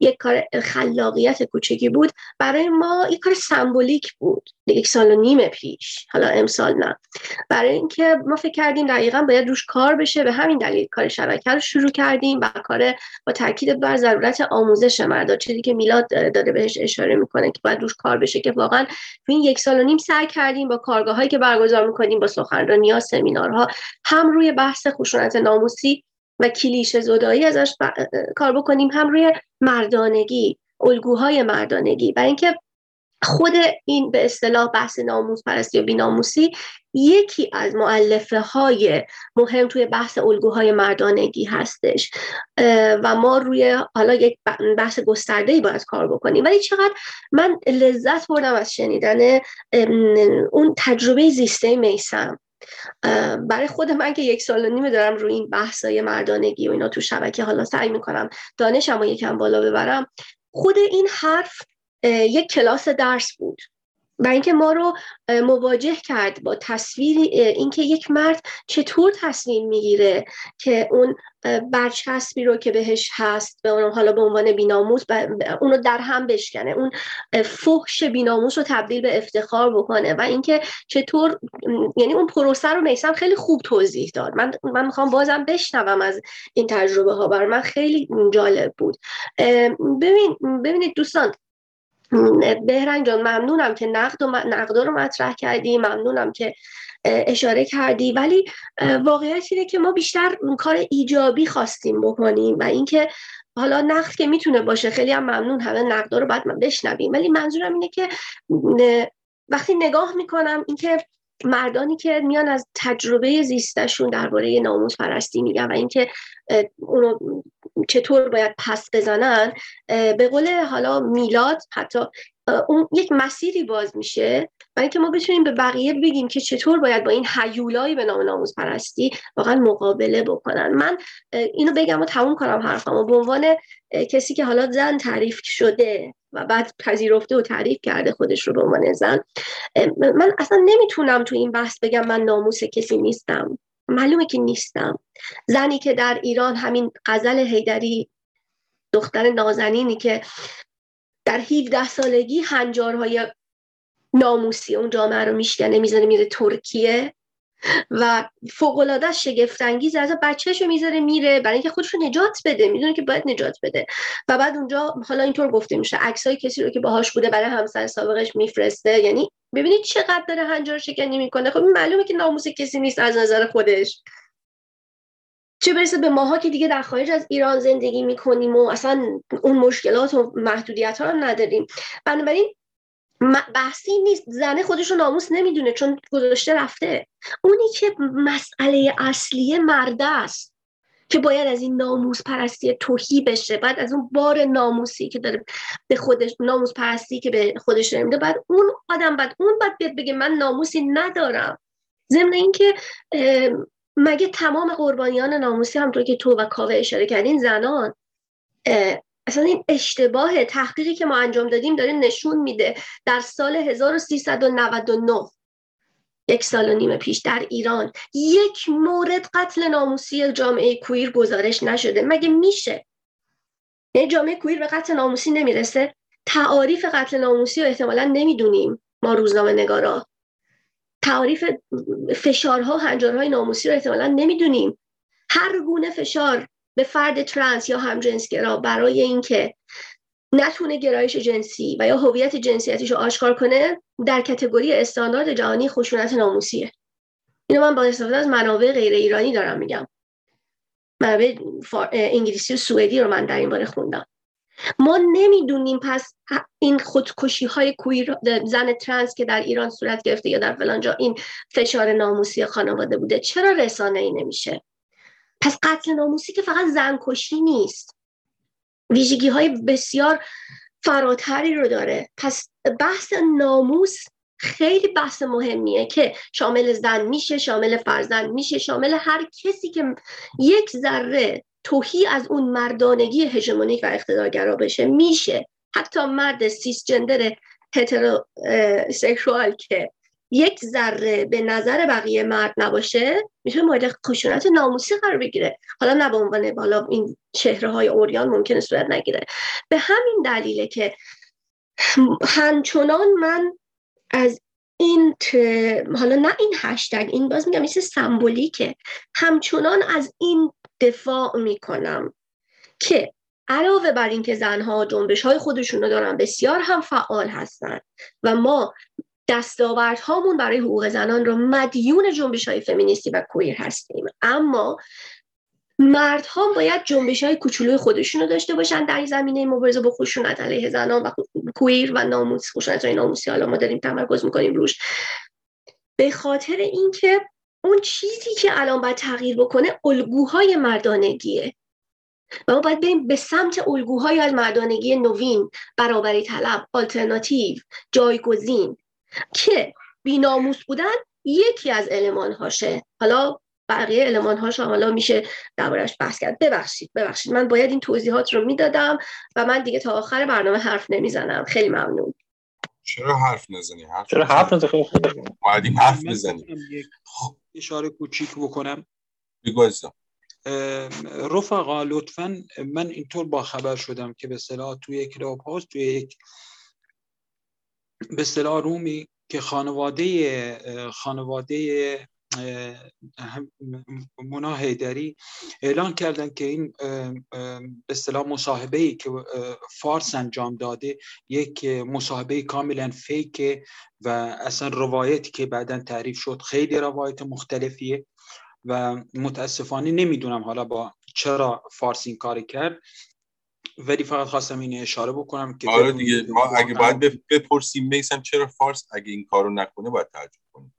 یک کار خلاقیت کوچیکی بود. برای ما یک کار سمبولیک بود یک سال و نیم پیش حالا امسال نه. برای اینکه ما فکر کردیم دقیقا باید روش کار بشه به همین دلیل کار شبکه رو شروع کردیم و کار با تاکید بر ضرورت آموزش مردا چیزی که میلاد داره بهش اشاره می‌کنه که باید روش کار بشه که واقعا تو این یک سال و نیم سعی کردیم با کارگاه هایی که برگزار می‌کنیم با سخنرانی ها سمینارها هم روی بحث خشونت ناموسی و کلیشه زدایی ازش کار بکنیم هم روی مردانگی الگوهای مردانگی. برای اینکه خود این به اصطلاح بحث ناموس پرستی و بیناموسی یکی از معلفه های مهم توی بحث الگوهای مردانگی هستش. و ما روی حالا یک بحث گسترده ای باید کار بکنیم. ولی چقدر من لذت بردم از شنیدن اون تجربه زیسته میسم برای خود من که یک سال و نیمه دارم روی این بحثای مردانگی و اینا تو شبکه حالا سعی می‌کنم دانشم رو یکم بالا ببرم. خود این حرف یک کلاس درس بود. و اینکه ما رو مواجه کرد با تصویر اینکه یک مرد چطور تصمیم می‌گیره که اون برچسبی رو که بهش هست به اون حالا به عنوان بیناموس اونو در هم بشکنه اون فحش بیناموس رو تبدیل به افتخار بکنه و اینکه چطور یعنی اون پروسه رو میسم خیلی خوب توضیح داد. من من می‌خوام بازم بشنوم از این تجربه ها بر من خیلی جالب بود. ببین ببینید دوستان بهرنگ جان ممنونم که نقد و نقدا رو مطرح کردی ممنونم که اشاره کردی. ولی واقعیت اینه که ما بیشتر کار ایجابی خواستیم بکنیم و اینکه حالا نقد که می‌تونه باشه خیلی هم ممنون همه نقدا رو بعد من بشنویم. ولی منظورم اینه که وقتی نگاه می‌کنم اینکه مردانی که میان از تجربه زیستشون درباره ناموس پرستی میگن و اینکه اونو چطور باید پس بزنن به قول حالا میلاد حتی اون یک مسیری باز میشه برای اینکه ما بتونیم به بقیه بگیم که چطور باید با این حیولایی به نام ناموز پرستی واقعا مقابله بکنن. من اینو بگم و تموم کنم حرفم و به عنوان کسی که حالا زن تعریف شده و بعد پذیرفته و تعریف کرده خودش رو به عنوان زن من اصلا نمی‌تونم تو این بحث بگم من ناموس کسی نیستم. معلومه که نیستم. زنی که در ایران همین غزل هیدری دختر نازنینی که در 17 سالگی هنجارهای ناموسی اون جامعه رو میشکنه می‌زنه میره ترکیه. و فوق العاده شگفت انگیز از بچه‌شو می‌ذاره میره برای اینکه خودشو نجات بده می‌دونه که باید نجات بده. و بعد اونجا حالا اینطور گفته میشه عکسای کسی رو که باهاش بوده برای همسر سابقش میفرسته. یعنی ببینید چقدر داره هنجار شکنی می‌کنه. خب معلومه که ناموس کسی نیست از نظر خودش. چه برسه به ماها که دیگه در خارج از ایران زندگی می‌کنیم و اصلا اون مشکلات و محدودیت ها رو نداریم. بنابراین بحثی نیست. زنه خودش رو ناموس نمی‌دونه چون گذاشته رفته. اونی که مسئله اصلی مرده است که باید از این ناموس پرستی توهی بشه بعد از اون بار ناموسی که داره به خودش ناموس پرستی که به خودش نمیده بعد اون آدم بعد اون بعد بیاد بگه من ناموسی ندارم. ضمن اینکه مگه تمام قربانیان ناموسی همطور که تو و کاوه اشاره کردین زنان اصلا این اشتباه تحقیقی که ما انجام دادیم داره نشون میده در سال 1399 یک سال و نیم پیش در ایران یک مورد قتل ناموسی جامعه کویر گزارش نشده. مگه میشه؟ یعنی جامعه کویر به قتل ناموسی نمی‌رسه؟ تعاریف قتل ناموسی رو احتمالا نمی‌دونیم ما روزنامه نگارا. تعاریف فشارها و هنجارهای ناموسی رو احتمالا نمی‌دونیم. هر گونه فشار به فرد ترنس یا همجنسگرا برای اینکه نتونه گرایش جنسی و یا هویت جنسیتیش رو آشکار کنه در کتگوری استاندارد جهانی خشونت ناموسیه. اینو من با استفاده از منابع غیر ایرانی دارم میگم. منابع انگلیسی و سوئدی رو من در این باره خوندم. ما نمی‌دونیم پس این خودکشی های کویر زن ترنس که در ایران صورت گرفته یا در فلان جا این فشار ناموسی خانواده بوده چرا رسانه ای نمیشه؟ پس قتل ناموسی که فقط زنکشی نیست. ویژگی های بسیار فراتری رو داره. پس بحث ناموس خیلی بحث مهمیه که شامل زن میشه شامل فرزند میشه شامل هر کسی که یک ذره توهی از اون مردانگی هژمونیک و اقتدارگرا بشه میشه. حتی مرد سیس جندر هترو سکشوال که یک ذره به نظر بقیه مرد نباشه میشه مورد خشونت ناموسی قرار بگیره. حالا نه به عنوان بالا این چهره های اوریان ممکنه صورت نگیره. به همین دلیله که همچنان من از این حالا نه این هشتگ این باز میگم مثل سمبولیکه. همچنان از این دفاع می‌کنم که علاوه بر اینکه زنها جنبش های خودشون رو دارن بسیار هم فعال هستن و ما دستاوردهامون برای حقوق زنان رو مدیون جنبش های فمینیستی و کویر هستیم. اما مردها باید جنبش های کوچولوی خودشون رو داشته باشن در زمینه مبارزه با خشونت علیه زنان و کویر و ناموس خشونت های ناموسی. حالا ما داریم تمرکز می‌کنیم روش. به خاطر اینکه اون چیزی که الان باید تغییر بکنه الگوهای مردانگیه. و ما باید بریم به سمت الگوهای مردانگی نوین برابری طلب آلترناتیو جایگزین. که بیناموس بودن یکی از علمان هاشه حالا بقیه علمان هاش حالا میشه دربارش بحث کرد. ببخشید ببخشید. من باید این توضیحات رو می‌دادم و من دیگه تا آخر برنامه حرف نمی‌زنم. خیلی ممنون. چرا حرف نزنی؟ حرف چرا حرف نزنی؟ باید حرف بزنی اشاره کوچیک بکنم. بگو رفقا لطفا من اینطور با خبر شدم که به صلاح توی کلاب هاست توی یک به اصطلاح رومی که خانواده خانواده مونا هیدری اعلان کردن که این به اصطلاح مصاحبه ای که فارس انجام داده یک مصاحبه کاملا فیک و اصلا روایتی که بعدا تعریف شد خیلی روایت مختلفیه و متاسفانه نمی‌دونم حالا با چرا فارس این کاری کرد. ولی فقط خواستم این اشاره بکنم که آره دیگه. ما اگه باید بپرسیم میسم چرا فارس اگه این کارو نکنه باید ترجمه کنیم.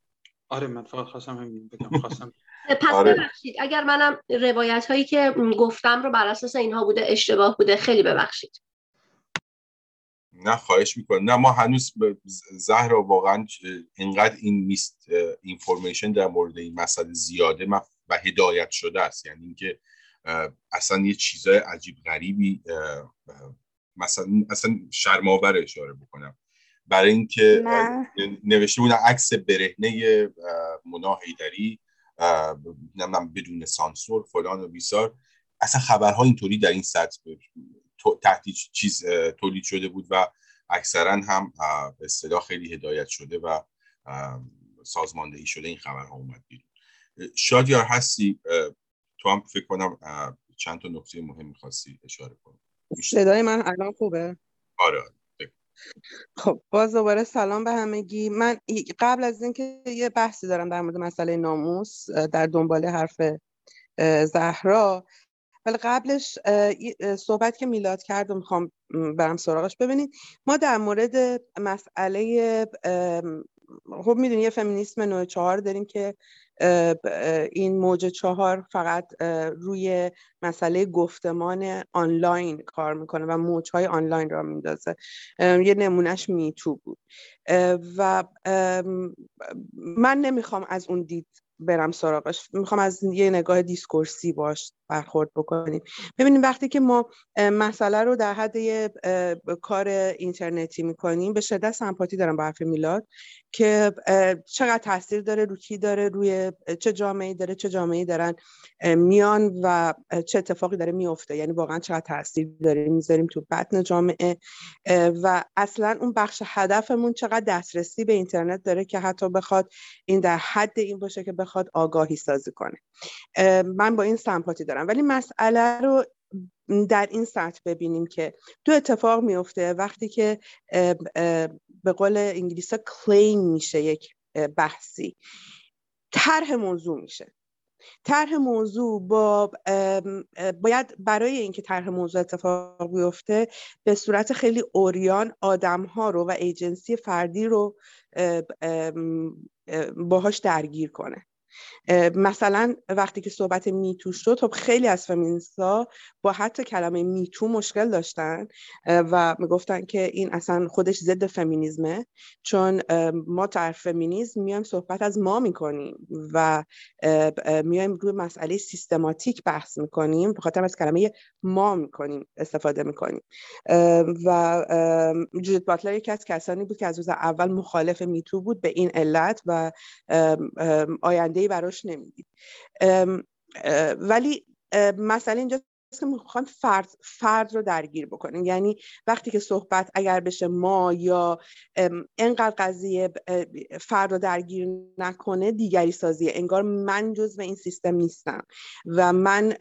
آره من فقط خواستم همین بگم خواستم پس آره. ببخشید اگر منم روایت هایی که گفتم رو بر اساس اینها بوده اشتباه بوده خیلی ببخشید. نه خواهش می‌کنم. نه ما هنوز زهرا واقعا اینقدر این میست اینفورمیشن در مورد این مسئله زیاده و هدایت شده است. یعنی اینکه اصلا یه چیزای عجیب غریبی مثلا اصلا شرماور اشاره بکنم. برای اینکه نوشته بودن عکس برهنه مونا هیدری بدون سانسور فلان و بیسار. اصلا خبرها اینطوری در این سطح تحت چیز تولید شده بود و اکثرا هم به اصطلاح خیلی هدایت شده و سازماندهی شده این خبرها اومد بیرون. شادیار هستی؟ تو هم فکر کنم چند تا نکته مهم می‌خواستی اشاره کنی. صدای من الان خوبه؟ آره, آره. خب باز دوباره سلام به همگی من قبل از اینکه یه بحثی دارم در مورد مسئله ناموس در دنبال حرف زهرا ولی قبلش صحبت که میلاد کرد و می‌خوام برم سراغش. ببینید ما در مورد مسئله خب می‌دونی یه فمینیسم نوع چهار داریم که این موج چهار فقط روی مسئله گفتمان آنلاین کار می‌کنه و موجهای آنلاین را میندازه. یه نمونهش میتو بود. و من نمی‌خوام از اون دید برم سراغش. می‌خوام از یه نگاه دیسکورسی باش برخورد بکنیم. ببینیم وقتی که ما مسئله رو در حد یه کار اینترنتی می‌کنیم به شدت سمپاتی دارم با حرف میلاد که چقدر تاثیر داره رو کی داره روی چه جامعه داره چه جامعه دارن میان و چه اتفاقی داره میفته یعنی واقعا چقدر تاثیر داره می‌ذاریم تو بطن جامعه. و اصلا اون بخش هدفمون چقدر دسترسی به اینترنت داره که حتی بخواد این در حد این باشه که آگاهی سازی کنه. من با این سمپاتی دارم. ولی مسئله رو در این سطح ببینیم که دو اتفاق میفته وقتی که به قول انگلیسا کلیم میشه یک بحثی. طرح موضوع میشه. طرح موضوع با باید برای اینکه طرح موضوع اتفاق بیفته به صورت خیلی اوریان آدم ها رو و ایجنسی فردی رو باهاش درگیر کنه. مثلا وقتی که صحبت میتو شد خب خیلی از فمینیستا با حتی کلمه میتو مشکل داشتن و می‌گفتن که این اصلا خودش ضد فمینیزمه چون ما در فمینیزم میایم صحبت از ما می‌کنیم و میایم روی مسئله سیستماتیک بحث می‌کنیم به خاطر از کلمه ما می‌کنیم استفاده می‌کنیم. و جودت باتلر یکی از کسانی بود که از روز اول مخالف میتو بود به این علت و آینده براش نمی‌دید. ولی مسئله اینجا که می‌خوان فرد, فرد رو درگیر بکنیم. یعنی وقتی که صحبت اگر بشه ما یا انقدر قضیه فرد رو درگیر نکنه دیگری سازیه. انگار من جز به این سیستم نیستم و من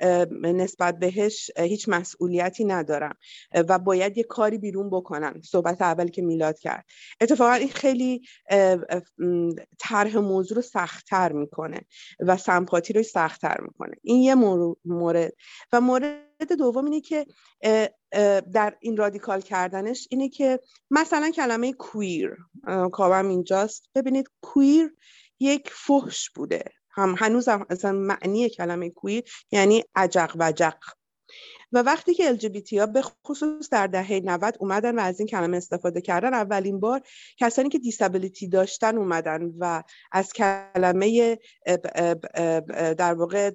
نسبت بهش هیچ مسئولیتی ندارم و باید یه کاری بیرون بکنم. صحبت اول که میلاد کرد. اتفاقا این خیلی طرح موضوع رو سختتر می‌کنه و سمپاتی رو سختتر می‌کنه. این یه مورد. و مورد دوم اینه که در این رادیکال کردنش اینه که مثلا کلمه کویر کابم اینجاست. ببینید کویر یک فحش بوده. هم هنوز هم اصلا معنی کلمه کویر یعنی عجق و جق و وقتی که LGBT ها به خصوص در دهه 90 اومدن و از این کلمه استفاده کردن اولین بار کسانی که دیسابیلیتی داشتن اومدن و از کلمه در واقع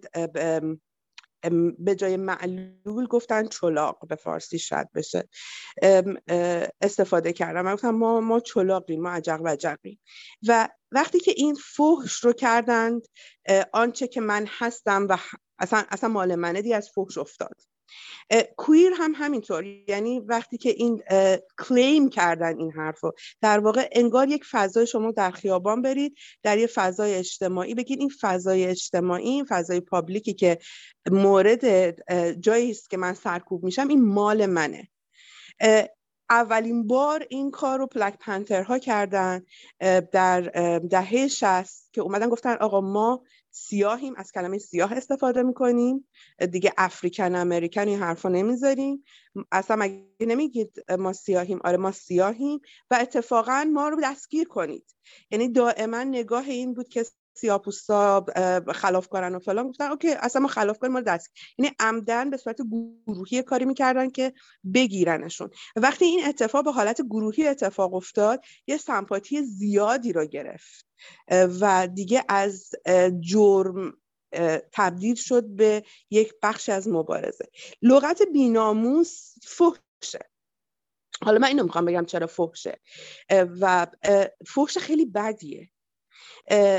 به جای معلول گفتن چلاق به فارسی شد بشه. استفاده کردم ما ما چلاقیم ما عجق و عجقیم و وقتی که این فحش رو کردند آنچه که من هستم و اصلا, اصلا مال منه دی از فحش افتاد. کویر هم همینطور. یعنی وقتی که این کلیم کردن این حرف رو در واقع انگار یک فضای شما در خیابان برید در یه فضای اجتماعی بگید. این فضای اجتماعی این فضای پابلیکی که مورد جایی است که من سرکوب میشم این مال منه. اولین بار این کار رو پلک پنترها کردن در دهه شست که اومدن گفتن آقا ما سیاهیم از کلمه سیاه استفاده می‌کنیم. دیگه افریکن امریکن این حرفا نمی‌ذاریم. اصلا مگه نمیگید ما سیاهیم؟ آره ما سیاهیم و اتفاقا ما رو دستگیر کنید. یعنی دائما نگاه این بود که سیاپوستا خلاف کارن و فلان گفتن اوکی اصلا ما خلاف کنیم ما دست. یعنی عمدن به صورت گروهی کاری می‌کردن که بگیرنشون. وقتی این اتفاق به حالت گروهی اتفاق افتاد یه سمپاتی زیادی رو گرفت. و دیگه از جرم تبدیل شد به یک بخش از مبارزه. لغت بیناموس فحشه. حالا من اینو می‌خوام بگم چرا فحشه. و فحش خیلی بدیه.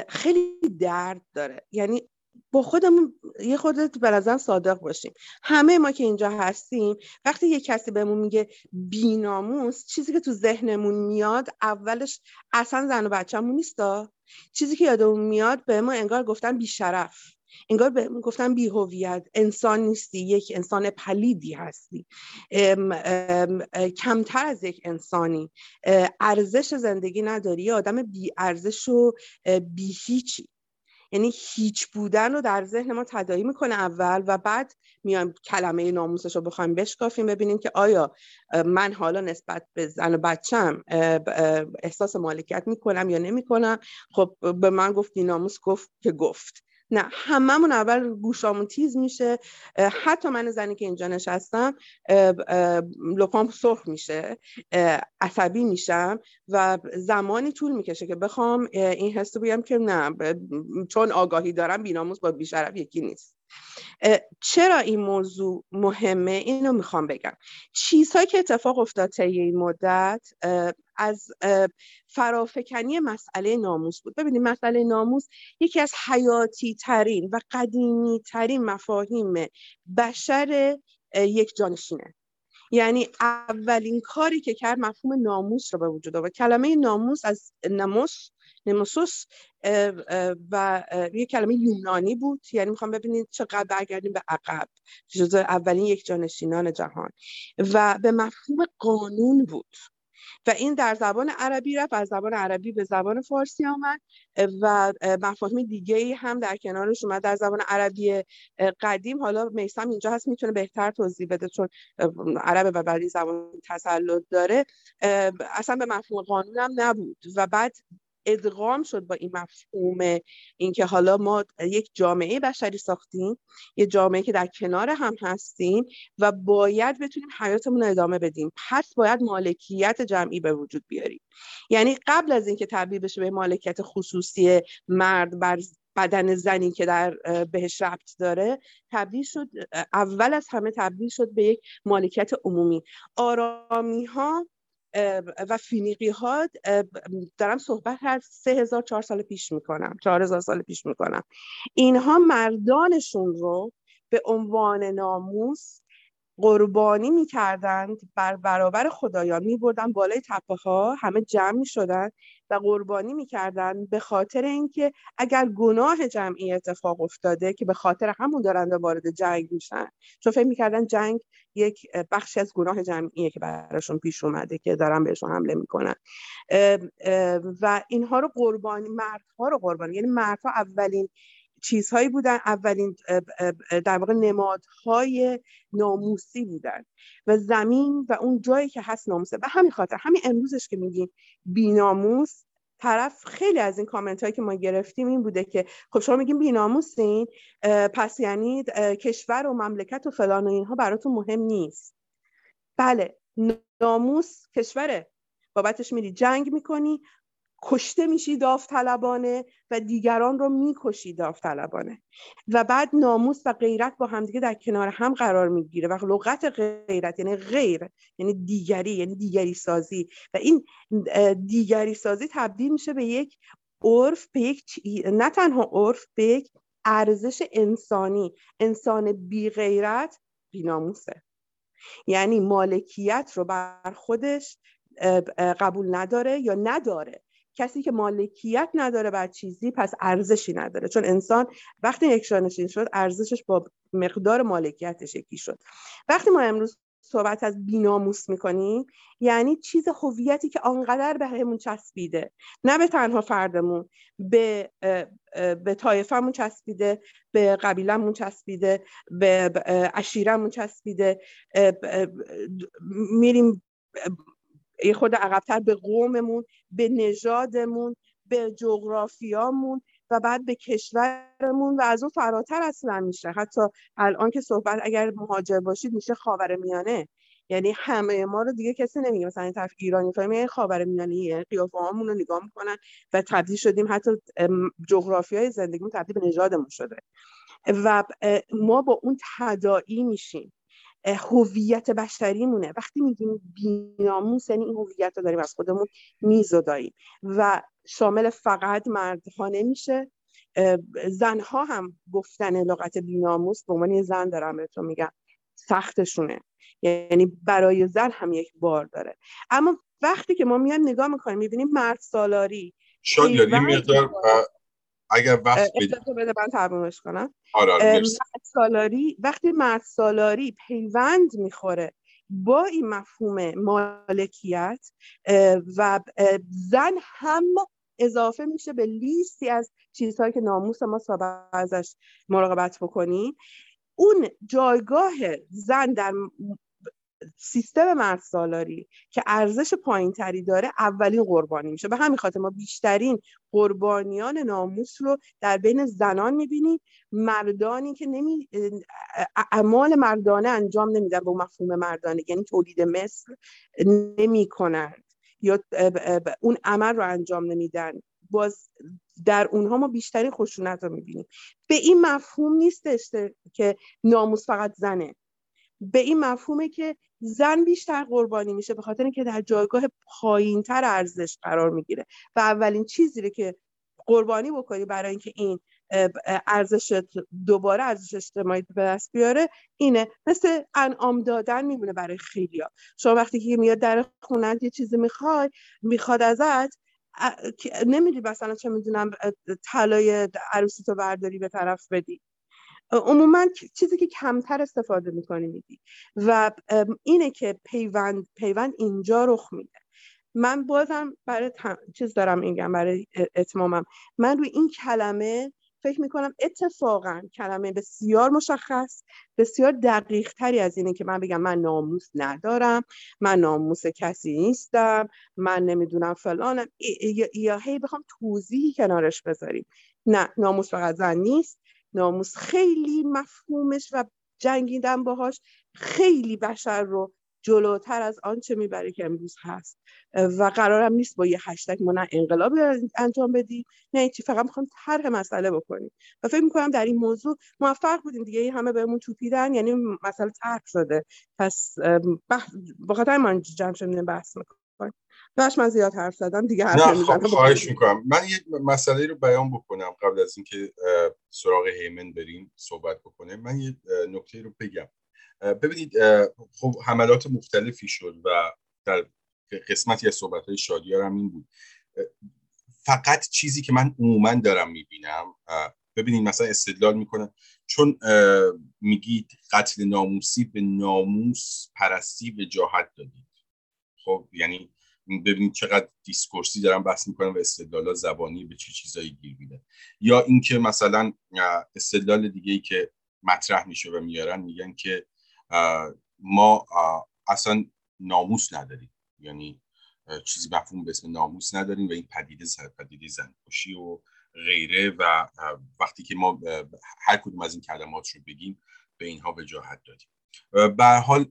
خیلی درد داره. یعنی با خودمون یه خودت به نظرم صادق باشیم. همه ما که اینجا هستیم وقتی یه کسی بهمون میگه بیناموس چیزی که تو ذهنمون میاد اولش اصلا زن و بچه‌مون نیستا. چیزی که یادمون میاد به ما انگار گفتن بیشرف. انگار به گفتن بی هویت انسان نیستی یک انسان پلیدی هستی. کمتر از یک انسانی. ارزش زندگی نداری آدم بی ارزش و بی هیچی یعنی هیچ بودن رو در ذهن ما تدایی می‌کنه اول و بعد میایم کلمه ناموسش رو بخوایم بشکافیم ببینیم که آیا من حالا نسبت به زن و بچم احساس مالکیت می‌کنم یا نمی‌کنم. خب به من گفتی ناموس گفت که گفت. نه هممون اول گوشامون تیز میشه. حتی من زنی که اینجا نشستم لپام سرخ میشه عصبی میشم و زمانی طول می‌کشه که بخوام این حس بگم که نه چون آگاهی دارم بیناموس با بیشرف یکی نیست. چرا این موضوع مهمه؟ اینو می‌خوام بگم. چیزهایی که اتفاق افتاد طی این مدت از فرافکنی مسئله ناموس بود. ببینید مسئله ناموس یکی از حیاتی ترین و قدیمی ترین مفاهیم بشر یک جانشینه. یعنی اولین کاری که کرد مفهوم ناموس رو به وجود آورد. کلمه ناموس از نموس نموسوس و یه کلمه یونانی بود. یعنی می‌خوام ببینید چقدر برگردیم به عقب جز اولین یک جانشینان جهان. و به مفهوم قانون بود. و این در زبان عربی رفت از زبان عربی به زبان فارسی آمد. و مفاهیم دیگه ای هم در کنارش اومد. در زبان عربی قدیم حالا میسم اینجا هست می‌تونه بهتر توضیح بده چون عربه و بعدی زبان تسلط داره. اصلا به مفهوم قانون هم نبود. و بعد ادغام شد با این مفهوم اینکه حالا ما یک جامعه بشری ساختیم یه جامعه که در کنار هم هستیم و باید بتونیم حیاتمون رو ادامه بدیم. پس باید مالکیت جمعی به وجود بیاریم. یعنی قبل از اینکه تبدیل بشه به مالکیت خصوصی مرد بر بدن زنی که در بهش ربط داره تبدیل شد اول از همه تبدیل شد به یک مالکیت عمومی. آرامی ها و فینیقی ها دارم صحبت هر سه هزار چهار سال پیش می‌کنم چهار هزار سال پیش می‌کنم. اینها مردانشون رو به عنوان ناموس قربانی می‌کردند بر برابر خدایان میبردن بالای تپه ها همه جمع می‌شدن. و قربانی می‌کردن به خاطر اینکه اگر گناه جمعی اتفاق افتاده که به خاطر همون دارن وارد جنگ میشن چون فکر می‌کردن جنگ یک بخشی از گناه جمعیه که براشون پیش اومده که دارن بهشون حمله می‌کنن. و اینها رو قربانی مردها رو قربانی یعنی مردها اولین چیزهایی بودن. اولین در واقع نمادهای ناموسی بودن. و زمین و اون جایی که هست ناموسه. و همین خاطر همین امروزش که میگیم بیناموس طرف خیلی از این کامنت هایی که ما گرفتیم این بوده که خب شما میگیم بیناموسین پس یعنی کشور و مملکت و فلان و اینها براتون مهم نیست. بله ناموس کشوره. بابتش میری جنگ می‌کنی کشته میشی داوطلبانه و دیگران رو می‌کشی داوطلبانه. و بعد ناموس و غیرت با همدیگه در کنار هم قرار می‌گیره. و لغت غیرت یعنی غیر یعنی دیگری یعنی دیگری سازی و این دیگری سازی تبدیل میشه به یک عرف به یک نه تنها عرف به یک ارزش انسانی. انسان بی غیرت بی ناموسه یعنی مالکیت رو بر خودش قبول نداره یا نداره. کسی که مالکیت نداره بر چیزی پس ارزشی نداره. چون انسان وقتی یک نشین شد ارزشش با مقدار مالکیتش یکی شد. وقتی ما امروز صحبت از بیناموس می‌کنیم یعنی چیز هویتی که آنقدر به همون چسبیده. نه به تنها فردمون به به طایفمون چسبیده به قبیلمون چسبیده به عشیرمون چسبیده. میریم یه خود عقبتر به قوممون به نژادمون به جغرافیامون و بعد به کشورمون و از اون فراتر اصلا میشه. حتی الان که صحبت اگر مهاجر باشید میشه خاور میانه. یعنی همه ما رو دیگه کسی نمیگه. مثلا این طرف ایرانی فهمی خاور میانه قیافه هامون رو نگاه می‌کنن و تبدیل شدیم حتی جغرافی های زندگیمون تبدیل به نژادمون شده. و ما با اون تداعی میشیم. هویت بشریمونه. وقتی میگیم بیناموس یعنی این هویت رو داریم از خودمون میزداییم. و شامل فقط مردها نمیشه. زنها هم گفتن لغت بیناموس به عنوان زن دارم بهتون میگم سختشونه. یعنی برای زن هم یک بار داره. اما وقتی که ما میایم نگاه می‌کنیم می‌بینیم مرد سالاری شاید یه اگر وقت بده من ترجمهش کنم. آره, آره، سالاری وقتی مرد سالاری پیوند می‌خوره با این مفهوم مالکیت و زن هم اضافه میشه به لیستی از چیزهایی که ناموس ما سابقه ازش مراقبت بکنیم. اون جایگاه زن در سیستم مرد که ارزش پایین تری داره اولین قربانی میشه. به همین خاطر ما بیشترین قربانیان ناموس رو در بین زنان می‌بینیم. مردانی که نمی اعمال مردانه انجام نمیدن به مفهوم مردانه یعنی تولید مثل نمی‌کنند یا اون عمل رو انجام نمیدن. باز در اونها ما بیشترین خشونت رو می‌بینیم. به این مفهوم نیستش که ناموس فقط زنه. به این مفهومه که زن بیشتر قربانی میشه به خاطر اینکه در جایگاه پایینتر ارزش قرار می‌گیره و اولین چیزی که قربانی بکنی برای اینکه این ارزش دوباره ارزش اجتماعی به دست بیاره اینه. مثل انعام دادن میمونه برای خیلیا شما وقتی که میاد در خونت یه چیزی می‌خوای می‌خواد ازت نمیدی مثلا چه می‌دونم طلای عروسی تو برداری به طرف بدی. عموما چیزی که کمتر استفاده می‌کنی میدی. و اینه که پیوند پیوند اینجا رخ میده. من بازم برای چیز دارم میگم برای اتمامم. من روی این کلمه فکر می‌کنم اتفاقا کلمه بسیار مشخص بسیار دقیق تری از اینه که من بگم من ناموس ندارم من ناموس کسی نیستم من نمی‌دونم فلانم. یا هی بخوام توضیحی کنارش بذاریم. نه ناموس فقط زن نیست. ناموس. خیلی مفهومش و جنگیدن باهاش خیلی بشر رو جلوتر از آنچه می‌بره که امروز هست. و قرارم نیست با یه هشتگ ما نه انقلابی انجام بدیم نه چی فقط می‌خوام طرح مسئله بکنیم. و فکر می‌کنم در این موضوع موفق بودیم دیگه. همه بهمون توپیدن یعنی مسئله طرح شده. پس بخاطر من جمع بحث می‌کنم باش. من زیاد حرف زدم دیگه حرف نه خب خواهش می‌کنم. من یه مسئله رو بیان بکنم قبل از اینکه سراغ هیمن بریم صحبت بکنه من یه نکته رو بگم. ببینید خب حملات مختلفی شد و در قسمتی از صحبت های شادیارم این بود. فقط چیزی که من عموما دارم می‌بینم ببینید مثلا استدلال می‌کنم. چون میگید قتل ناموسی به ناموس پرستی به جاحت دادید. خب یعنی ببینید چقدر دیسکورسی دارن بحث می‌کنن و استدلال زبانی به چه چیزایی گیر میده. یا اینکه مثلا استدلال دیگه ای که مطرح میشه و میارن میگن که ما اصلا ناموس نداریم. یعنی چیزی مفهوم به اسم ناموس نداریم و این پدیده پدیده زنکشی و غیره و وقتی که ما هر کدوم از این کلمات رو بگیم به اینها وجاهت دادیم. به حال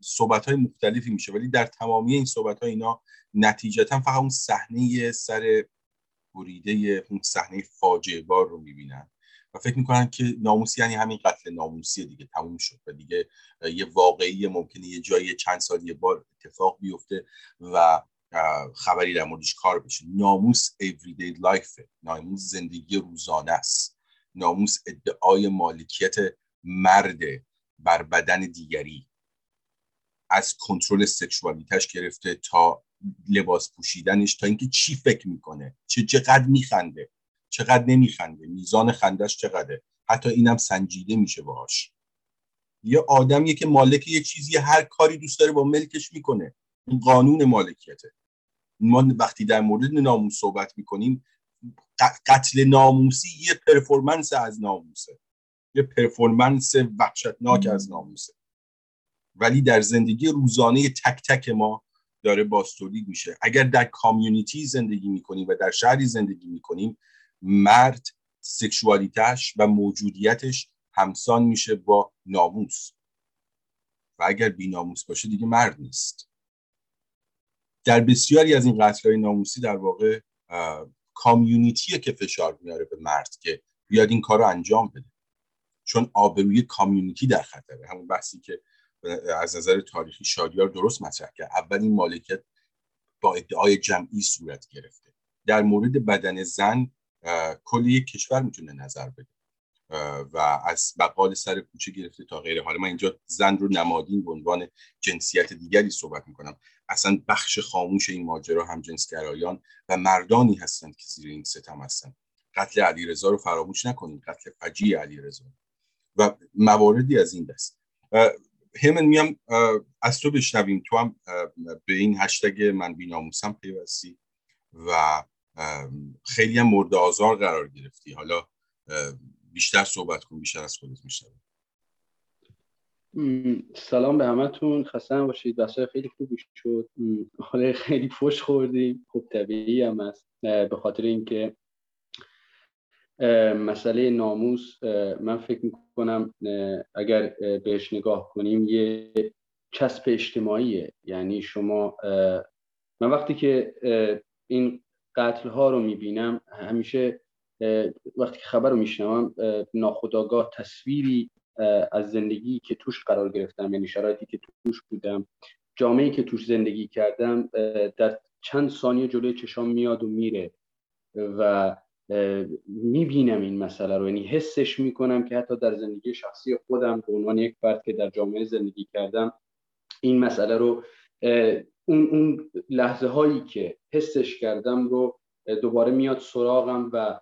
صحبت های مختلفی میشه ولی در تمامی این صحبت های اینا نتیجتا فقط اون صحنه سر بریده اون صحنه فاجعه بار رو می‌بینن. و فکر می‌کنن که ناموسی یعنی همین قتل ناموسی دیگه تموم شد و دیگه یه واقعی ممکنه یه جایی چند سال یه بار اتفاق بیفته و خبری در موردش کار بشه. ناموس everyday life ناموس زندگی روزانه است. ناموس ادعای مالکیت مرد بر بدن دیگری. از کنترل سکشوالیتش گرفته تا لباس پوشیدنش تا اینکه چی فکر می‌کنه؟ چه چقدر میخنده؟ چقدر نمیخنده؟ میزان خندش چقدره؟ حتی اینم سنجیده میشه باهاش. یه آدمیه که مالک یه چیزی هر کاری دوست داره با ملکش می‌کنه. این قانون مالکیته. ما وقتی در مورد ناموس صحبت می‌کنیم قتل ناموسی یه پرفورمنس از ناموسه. یه پرفورمنس وحشتناک از ناموسه ولی در زندگی روزانه تک تک ما داره باستولید میشه. اگر در کامیونیتی زندگی می‌کنیم و در شهری زندگی می‌کنیم مرد سکشوالیتش و موجودیتش همسان میشه با ناموس. و اگر بی ناموس باشه دیگه مرد نیست. در بسیاری از این قتل ناموسی در واقع کامیونیتیه که فشار میاره به مرد که بیاد این کار رو انجام بده. چون آبروی کامیونیتی در خطره همون بحثی که از نظر تاریخی شادیار درست مطرح کرد. اول این مالکیت با ادعای جمعی صورت گرفته. در مورد بدن زن کلی کشور می‌تونه نظر بده. و از بقال سر کوچه گرفته تا غیره. حالا من اینجا زن رو نمادین به عنوان جنسیت دیگری صحبت می‌کنم. اصلا بخش خاموش این ماجرا هم جنسگرایان و مردانی هستند که زیر این ستم هستند. قتل علیرضا رو فراموش نکنید. قتل فجیع علیرضا. و مواردی از این دست. همن میام از تو بشنویم. تو هم به این هشتگ من بیناموسم پیوستی و خیلی هم مورد آزار قرار گرفتی. حالا بیشتر صحبت کن بیشتر از خودت میشنم سلام به همتون. خسته باشید. بسای خیلی خوبی شد. حالا خیلی فش خوردیم. خوب طبیعی هم است به خاطر اینکه مسئله ناموس من فکر می‌کنم اگر بهش نگاه کنیم یه چسب اجتماعیه. یعنی شما من وقتی که این قتل ها رو می‌بینم همیشه وقتی که خبر رو میشنوم ناخداگاه تصویری از زندگی که توش قرار گرفتم یعنی شرایطی که توش بودم جامعه که توش زندگی کردم در چند ثانیه جلوی چشام میاد و میره. و می‌بینم این مسئله رو. یعنی حسش می‌کنم که حتی در زندگی شخصی خودم به عنوان یک فرد که در جامعه زندگی کردم این مسئله رو اون, اون لحظه هایی که حسش کردم رو دوباره میاد سراغم و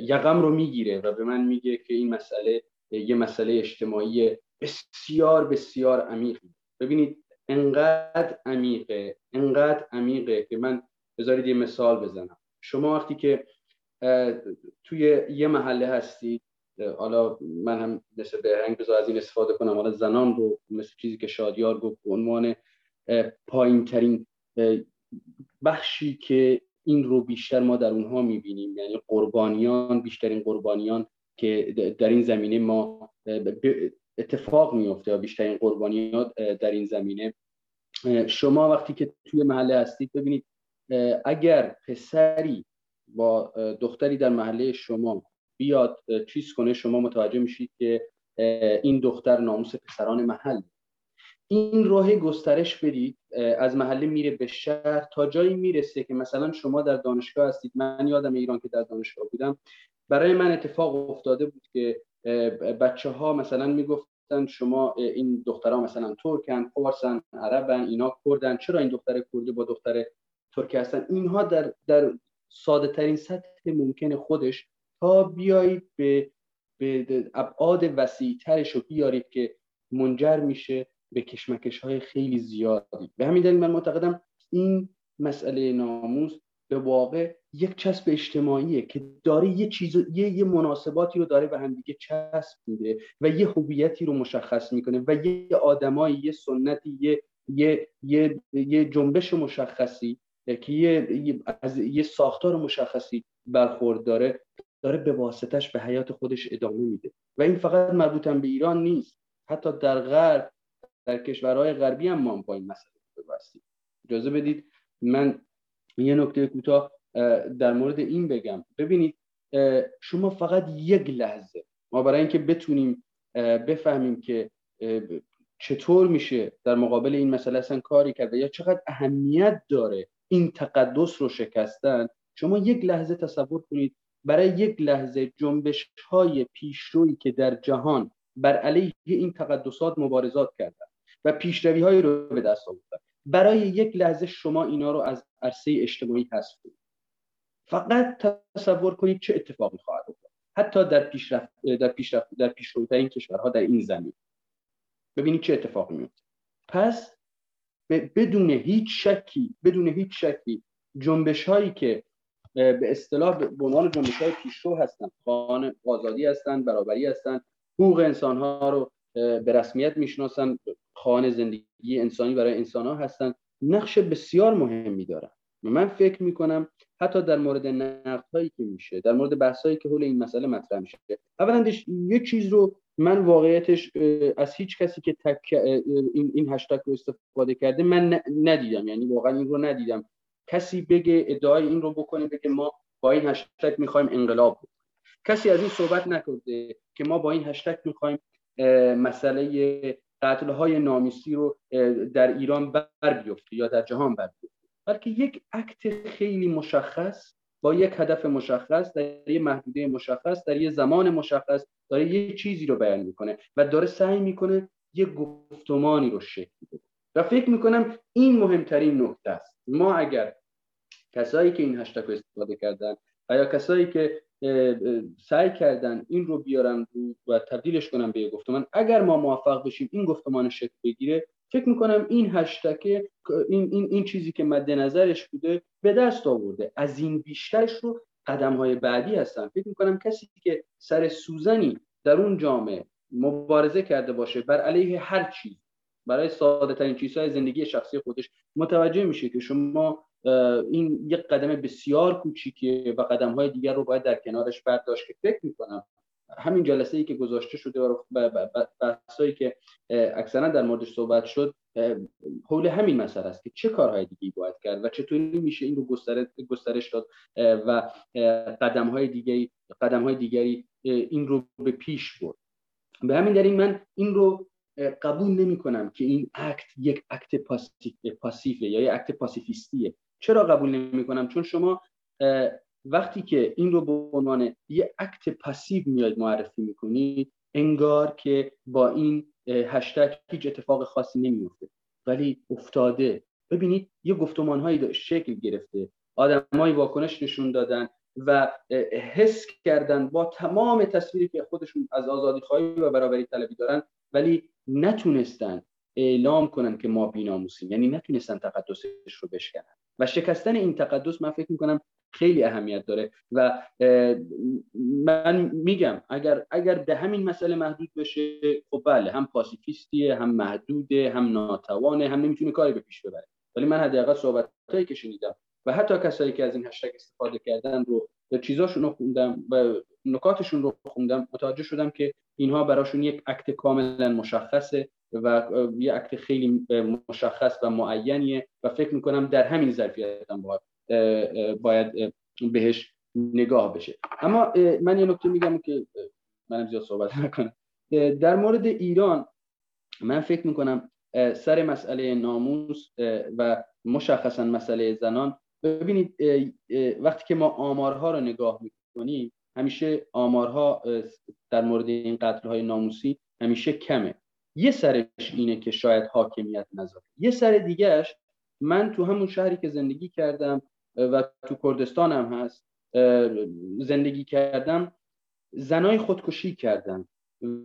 یقم رو می‌گیره و به من میگه که این مسئله یه مسئله اجتماعی بسیار بسیار عمیقی ببینید انقدر عمیقه انقدر عمیقه که من بذارید یه مثال بزنم. شما وقتی که توی یه محله هستید حالا من هم مثل بهرنگ بذار از این استفاده کنم. حالا زنان رو مثل چیزی که شادیار گفت به عنوان پایین ترین بخشی که این رو بیشتر ما در اونها می‌بینیم. یعنی قربانیان بیشترین قربانیان که در این زمینه ما اتفاق میفته و بیشترین قربانیات در این زمینه. شما وقتی که توی محله هستید ببینید اگر پسری با دختری در محله شما بیاد چیز کنه شما متوجه میشید که این دختر ناموس پسران محل این راه گسترش بدید از محله میره به شهر تا جایی می‌رسه که مثلا شما در دانشگاه هستید. من یادم ایران که در دانشگاه بودم. برای من اتفاق افتاده بود که بچه ها مثلا می‌گفتن شما این دخترها مثلا ترکن فارسن عربن اینا کردن. چرا این دختر کردی با دختر ترکی هستن؟ اینها در در ساده ترین سطح ممکن خودش تا بیایید به به ابعاد وسیع ترش رو بیارید که منجر میشه به کشمکش های خیلی زیادی. به همین دلیل من معتقدم این مسئله ناموس به واقع یک چسب اجتماعیه که داره یه چیز یه, یه مناسباتی رو داره به هم دیگه چسب میده و یه هویتی رو مشخص می‌کنه و یه آدمایی یه سنتی یه یه یه, یه جنبش مشخصی که یه از یه ساختار مشخصی برخورد داره داره به واسطش به حیات خودش ادامه میده. و این فقط مربوط به ایران نیست. حتی در غرب در کشورهای غربی هم ما با این مسئله بستیم اجازه بدید من یه نکته کوتاه در مورد این بگم. ببینید شما فقط یک لحظه ما برای اینکه بتونیم بفهمیم که چطور میشه در مقابل این مسئله اصلا کاری کرده یا چقدر اهمیت داره این تقدس رو شکستن شما یک لحظه تصور کنید برای یک لحظه جنبش های پیشرویی که در جهان بر علیه این تقدسات مبارزات کردن و پیشروی هایی رو به دست آوردن. برای یک لحظه شما اینا رو از عرصه اجتماعی حذف کنید. فقط تصور کنید چه اتفاقی خواهد افتاد. حتی در پیشرفت در پیشرفت در پیشروترین کشورها در این زمین. ببینید چه اتفاقی میفته پس بدون هیچ شکی بدون هیچ شکی جنبش هایی که به اصطلاح به عنوان جنبش های پیشرو هستن خانه آزادی هستن برابری هستن حقوق انسان ها رو به رسمیت می‌شناسن خانه زندگی انسانی برای انسان ها هستن نقش بسیار مهمی دارن. من فکر می‌کنم حتی در مورد نقد هایی که میشه در مورد بحث هایی که حول این مسئله مطرح میشه. اولا یه چیز رو من واقعیتش از هیچ کسی که تک این این هشتگ رو استفاده کرده من ندیدم. یعنی واقعا این رو ندیدم. کسی بگه ادعای این رو بکنه بگه ما با این هشتگ می‌خوایم انقلاب بکنیم. کسی از این صحبت نکرده که ما با این هشتگ می‌خوایم مسئله قتل های نامیسی رو در ایران بر بیفته یا در جهان بر بیفته. بلکه یک عکت خیلی مشخص با یک هدف مشخص در یه محدوده مشخص در یه زمان مشخص داره یه چیزی رو بیان می‌کنه و داره سعی می‌کنه یه گفتمانی رو شکل بده. و فکر می‌کنم این مهمترین نکته است. ما اگر کسایی که این هشتگ رو استفاده کردن و یا کسایی که سعی کردن این رو بیارن و تبدیلش کنن به یه گفتمان اگر ما موفق بشیم این گفتمان شکل بگیره فکر می‌کنم این هشتک این, این, این چیزی که مد نظرش بوده به دست آورده. از این بیشترش رو قدم های بعدی هستن. فکر می‌کنم کسی که سر سوزنی در اون جامعه مبارزه کرده باشه بر علیه هر چیز برای ساده ترین چیزهای زندگی شخصی خودش متوجه میشه که شما این یک قدم بسیار کوچیکه و قدم های دیگر رو باید در کنارش برداشت که فکر می‌کنم همین جلسه ای که گذاشته شده و بحثایی که اکثرا در موردش صحبت شد حول همین مسئله است که چه کارهای دیگه باید کرد و چطوری میشه این رو گسترش داد و قدم های دیگری قدم های دیگری این رو به پیش برد. به همین دلیل من این رو قبول نمی کنم که این اکت یک اکت پاسیفه یا یک اکت پاسیفیستیه. چرا قبول نمی کنم چون شما وقتی که این رو به عنوان یه اکت پاسیو میاد معرفی می‌کنید انگار که با این هشتگ هیچ اتفاق خاصی نمیفته ولی افتاده. ببینید یه گفتمان هایی شکل گرفته. آدمایی واکنش نشون دادن و حس کردن با تمام تصویری که خودشون از آزادی خواهی و برابری طلبی دارن ولی نتونستن اعلام کنن که ما بیناموسیم. یعنی نتونستن تقدسش رو بشکنن. و شکستن این تقدس من فکر می‌کنم خیلی اهمیت داره و من میگم اگر اگر به همین مسئله محدود بشه خب بله هم پاسیفیستیه هم محدوده هم ناتوانه هم نمی‌تونه کاری به پیش ببره. ولی من حداقل صحبتایی که شنیدم و حتی کسایی که از این هشتگ استفاده کردن رو چیزاشون رو خوندم و نکاتشون رو خوندم متوجه شدم که اینها براشون یک عکت کاملا مشخصه و یه عکت خیلی مشخص و معینیه و فکر می‌کنم در همین ظرفیت هم باید, باید بهش نگاه بشه. اما من یه نکته میگم که منم زیاد صحبت نکنم. در مورد ایران من فکر می‌کنم سر مسئله ناموس و مشخصا مسئله زنان ببینید وقتی که ما آمارها رو نگاه می‌کنیم همیشه آمارها در مورد این قتل های ناموسی همیشه کمه. یه سرش اینه که شاید حاکمیت نذاره. یه سر دیگهش من تو همون شهری که زندگی کردم و تو کردستان هم هست زندگی کردم. زنای خودکشی کردن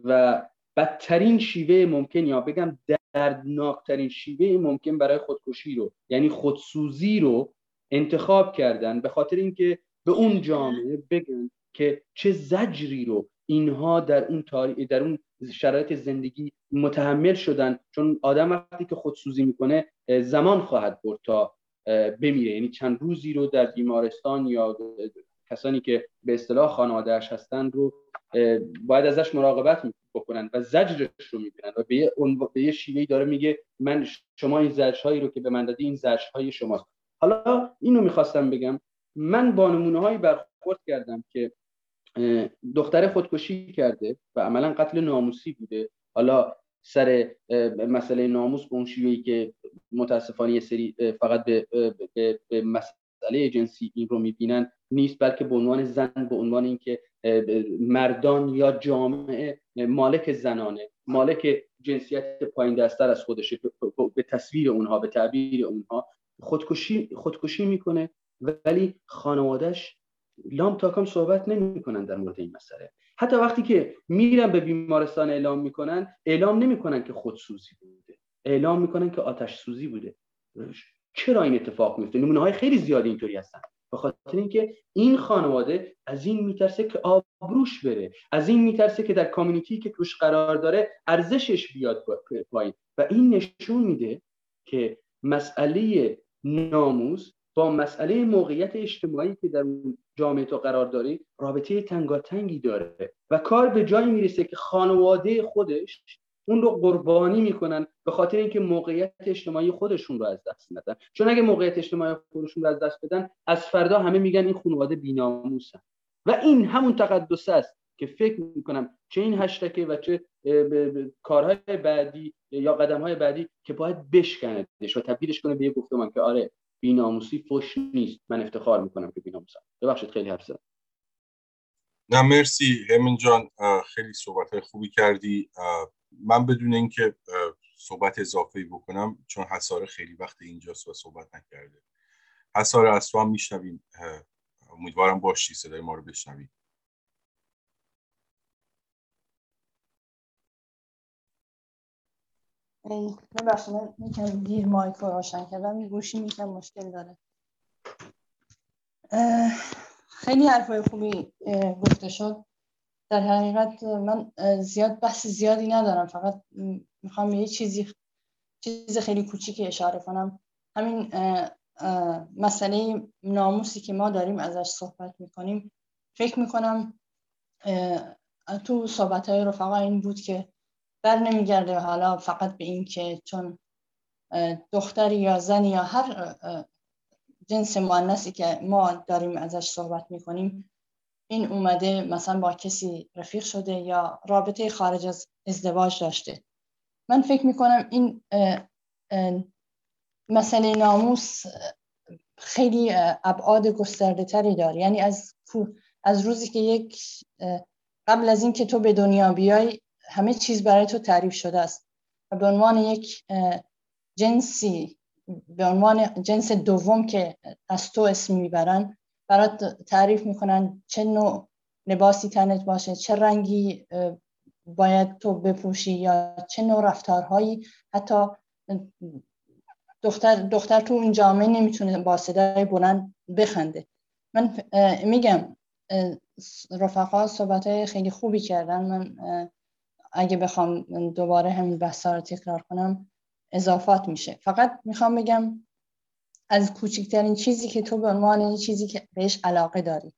و بدترین شیوه ممکن یا بگم دردناکترین شیوه ممکن برای خودکشی رو یعنی خودسوزی رو انتخاب کردن به خاطر اینکه به اون جامعه بگن که چه زجری رو اینها در اون در اون شرایط زندگی متحمل شدن. چون آدم وقتی که خودسوزی می‌کنه زمان خواهد برد تا بمیره. یعنی چند روزی رو در بیمارستان یا کسانی که به اصطلاح خانوادهش هستن رو باید ازش مراقبت بکنن و زجرش رو می‌بینن و به یه, به یه شیوهی داره میگه من شما این زجرهایی رو که به من دادی این زجرهای شماست. حالا اینو می‌خواستم بگم. من با نمونه هایی برخورد کردم که دختر خودکشی کرده و عملا قتل ناموسی بوده. حالا سر مسئله ناموس به اون شیوهی که متاسفانه یه سری فقط به, به, به مسئله جنسی این رو می‌بینن نیست بلکه به عنوان زن به عنوان اینکه مردان یا جامعه مالک زنانه. مالک جنسیت پایین دستر از خودشه. به تصویر اونها به تعبیر اونها. خودکشی خودکشی می‌کنه. ولی خانوادهش لام تاکام صحبت نمی‌کنن در مورد این مسئله. حتی وقتی که میرن به بیمارستان اعلام می‌کنن اعلام نمی‌کنن که خودسوزی بوده. اعلام می‌کنن که آتش سوزی بوده. چرا این اتفاق میفته نمونه های خیلی زیادی اینطوری هستن. به خاطر اینکه این خانواده از این میترسه که آبروش بره. از این میترسه که در کامیونیتی که توش قرار داره ارزشش بیاد پایین. و این نشون میده که مسئله ناموس با مسئله موقعیت اجتماعی که در جامعه تو قرار داری رابطه تنگاتنگی داره و کار به جایی می‌رسه که خانواده خودش اون رو قربانی می‌کنن به خاطر اینکه موقعیت اجتماعی خودشون رو از دست ندن. چون اگه موقعیت اجتماعی خودشون رو از دست بدن از فردا همه میگن این خانواده بیناموسن. و این همون تقدس است که فکر می‌کنم چه این هشتکه و چه کارهای بعدی یا قدم های بعدی که باید بشکندش و تبدیلش کنه به یه گفتمان که آره بیناموسی فش نیست. من افتخار می‌کنم که بیناموسم. ببخشید خیلی حرف زدم. نه مرسی. همین جان خیلی صحبت های خوبی کردی. من بدون اینکه صحبت اضافه بکنم چون حسار خیلی وقت اینجاست و صحبت نکرده. حسار هم میشنویم امیدوارم باشی صدای ما رو بشنوی ببخشید من می‌کنم دیر مایک رو روشن کردم. گوشی می‌کنم مشکل داره. خیلی حرفای خوبی گفته شد. در حقیقت من زیاد بحث زیادی ندارم. فقط می‌خوام یه چیزی چیز خیلی کوچیکی اشاره کنم. همین مسئله ناموسی که ما داریم ازش صحبت می‌کنیم. فکر می‌کنم تو صحبت های رفقا این بود که بر نمیگرده حالا فقط به این که چون دختری یا زنی یا هر جنس مؤنثی که ما داریم ازش صحبت می‌کنیم این اومده مثلا با کسی رفیق شده یا رابطه خارج از ازدواج داشته. من فکر می‌کنم این مسئله ناموس خیلی ابعاد گسترده تری داره. یعنی از از روزی که یک قبل از اینکه تو به دنیا بیای همه چیز برای تو تعریف شده است. و به عنوان یک جنسی به عنوان جنس دوم که از تو اسم می‌برن برات تعریف می‌کنن چه نوع لباسی تنت باشه چه رنگی باید تو بپوشی یا چه نوع رفتارهایی. حتی دختر, دختر تو این جامعه نمی‌تونه با صدای بلند بخنده. من میگم رفقا صحبت خیلی خوبی کردن. من اگه بخوام دوباره همین بحثا رو تکرار کنم اضافات میشه. فقط می‌خوام بگم از کوچکترین چیزی که تو به عنوان یه چیزی که بهش علاقه داری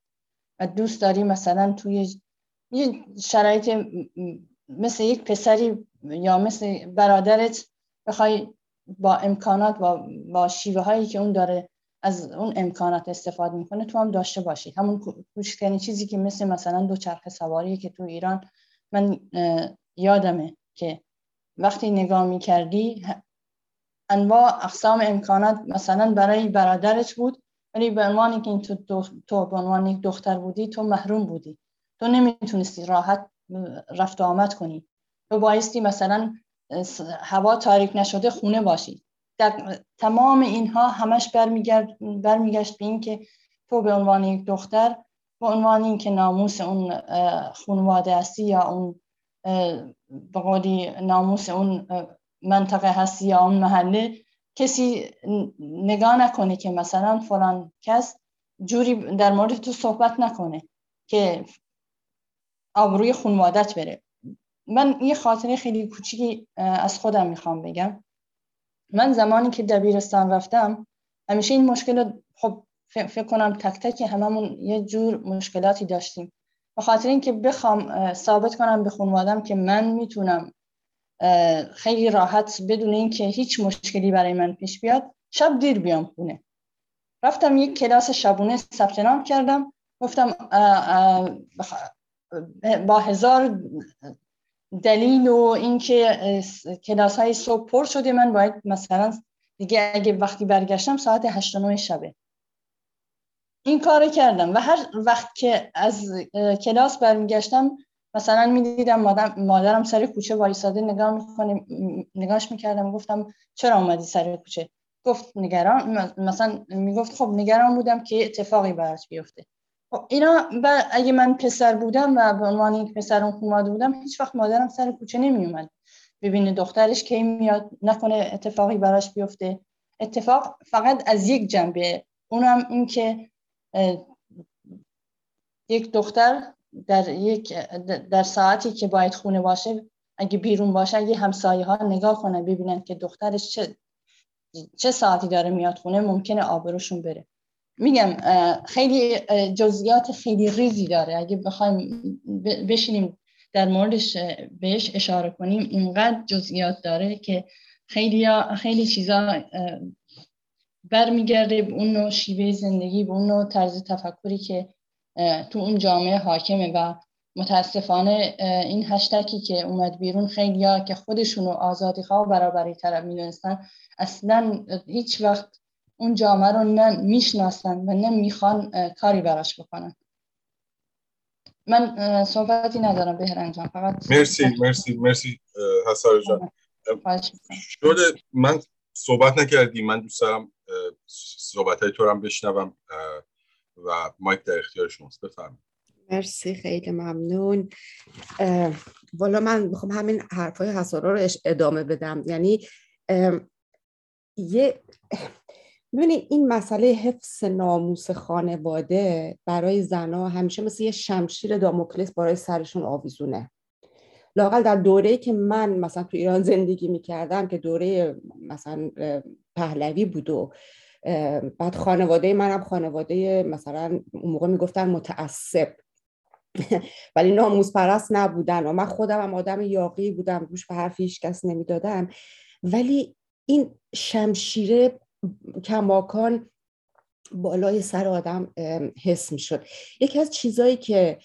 و دوست داری مثلا توی یه شرایط مثل یک پسری یا مثل برادرت بخوای با امکانات و با شیوه هایی که اون داره از اون امکانات استفاده می‌کنه تو هم داشته باشی. همون کوچکترین چیزی که مثل مثلا دو چرخ سواری که تو ایران من یادمه که وقتی نگاه می‌کردی انواع اقسام امکانات مثلا برای برادرت بود ولی به عنوان که تو, تو به عنوان یک دختر بودی تو محروم بودی. تو نمی‌تونستی راحت رفت آمد کنی. تو بایستی مثلا هوا تاریک نشده خونه باشی. در تمام اینها همش برمیگشت به این که تو به عنوان یک دختر به عنوان اینکه ناموس اون خانواده هستی یا اون به قولی ناموس اون منطقه هستی یا اون محله کسی نگاه نکنه که مثلا فلان کس جوری در مورد تو صحبت نکنه که آبروی خانوادت بره. من یه خاطره خیلی کوچیکی از خودم می‌خوام بگم. من زمانی که دبیرستان رفتم همیشه این مشکل خب فکر کنم تک تک هممون یه جور مشکلاتی داشتیم. به خاطر اینکه بخوام ثابت کنم به خانوادم که من می‌تونم خیلی راحت بدون اینکه هیچ مشکلی برای من پیش بیاد شب دیر بیام خونه. رفتم یک کلاس شبونه ثبت نام کردم. گفتم با هزار دلیل و اینکه کلاس های صبح پر شده من باید مثلا دیگه اگه وقتی برگشتم ساعت هشت و شبه. این کار کردم و هر وقت که از کلاس برمیگشتم مثلا می‌دیدم مادرم, سر کوچه وایساده نگاه می‌کنه نگاهش می‌کردم گفتم چرا اومدی سر کوچه؟ گفت نگران مثلا می‌گفت خب نگران بودم که اتفاقی براش بیفته. خب اینا اگه من پسر بودم و به عنوان یک پسر اون بودم هیچ وقت مادرم سر کوچه نمیومد ببینه دخترش کی میاد نکنه اتفاقی براش بیفته. اتفاق فقط از یک جنبه اونم این که یک دختر در یک در ساعتی که باید خونه باشه اگه بیرون باشه اگه همسایه ها نگاه کنن ببینن که دخترش چه چه ساعتی داره میاد خونه ممکنه آبروشون بره. میگم خیلی جزئیات خیلی ریزی داره. اگه بخوایم بشینیم در موردش بهش اشاره کنیم اینقدر جزئیات داره که خیلی خیلی چیزا برمیگرده به اون نوع شیوه زندگی به اون نوع طرز تفکری که تو اون جامعه حاکمه و متاسفانه این هشتکی که اومد بیرون خیلی ها که خودشونو آزادی خواه و برابری طرف می‌دونستن اصلا هیچ وقت اون جامعه رو نه می‌شناسن و نه می‌خوان کاری براش بکنن. من صحبتی ندارم بهرنگ جان فقط مرسی مرسی مرسی حسار جان. شده من صحبت نکردی من دوست دارم صحبت های تو رو هم بشنوم و مایک در اختیار شماست. بفرمایید. مرسی خیلی ممنون. والا من می‌خوام همین حرفای حسارا رو ادامه بدم. یعنی یه ببینید این مسئله حفظ ناموس خانواده برای زنها همیشه مثل یه شمشیر داموکلس برای سرشون آویزونه. لاقل در دوره که من مثلا تو ایران زندگی می‌کردم که دوره مثلا پهلوی بود و بعد خانواده منم خانواده مثلا اون موقع می‌گفتن متعصب. ولی ناموز پرست نبودن و من خودم هم آدم یاقی بودم روش به حرف هیچ کس نمی‌دادم. ولی این شمشیره کماکان بالای سر آدم حس می‌شد. یکی از چیزایی که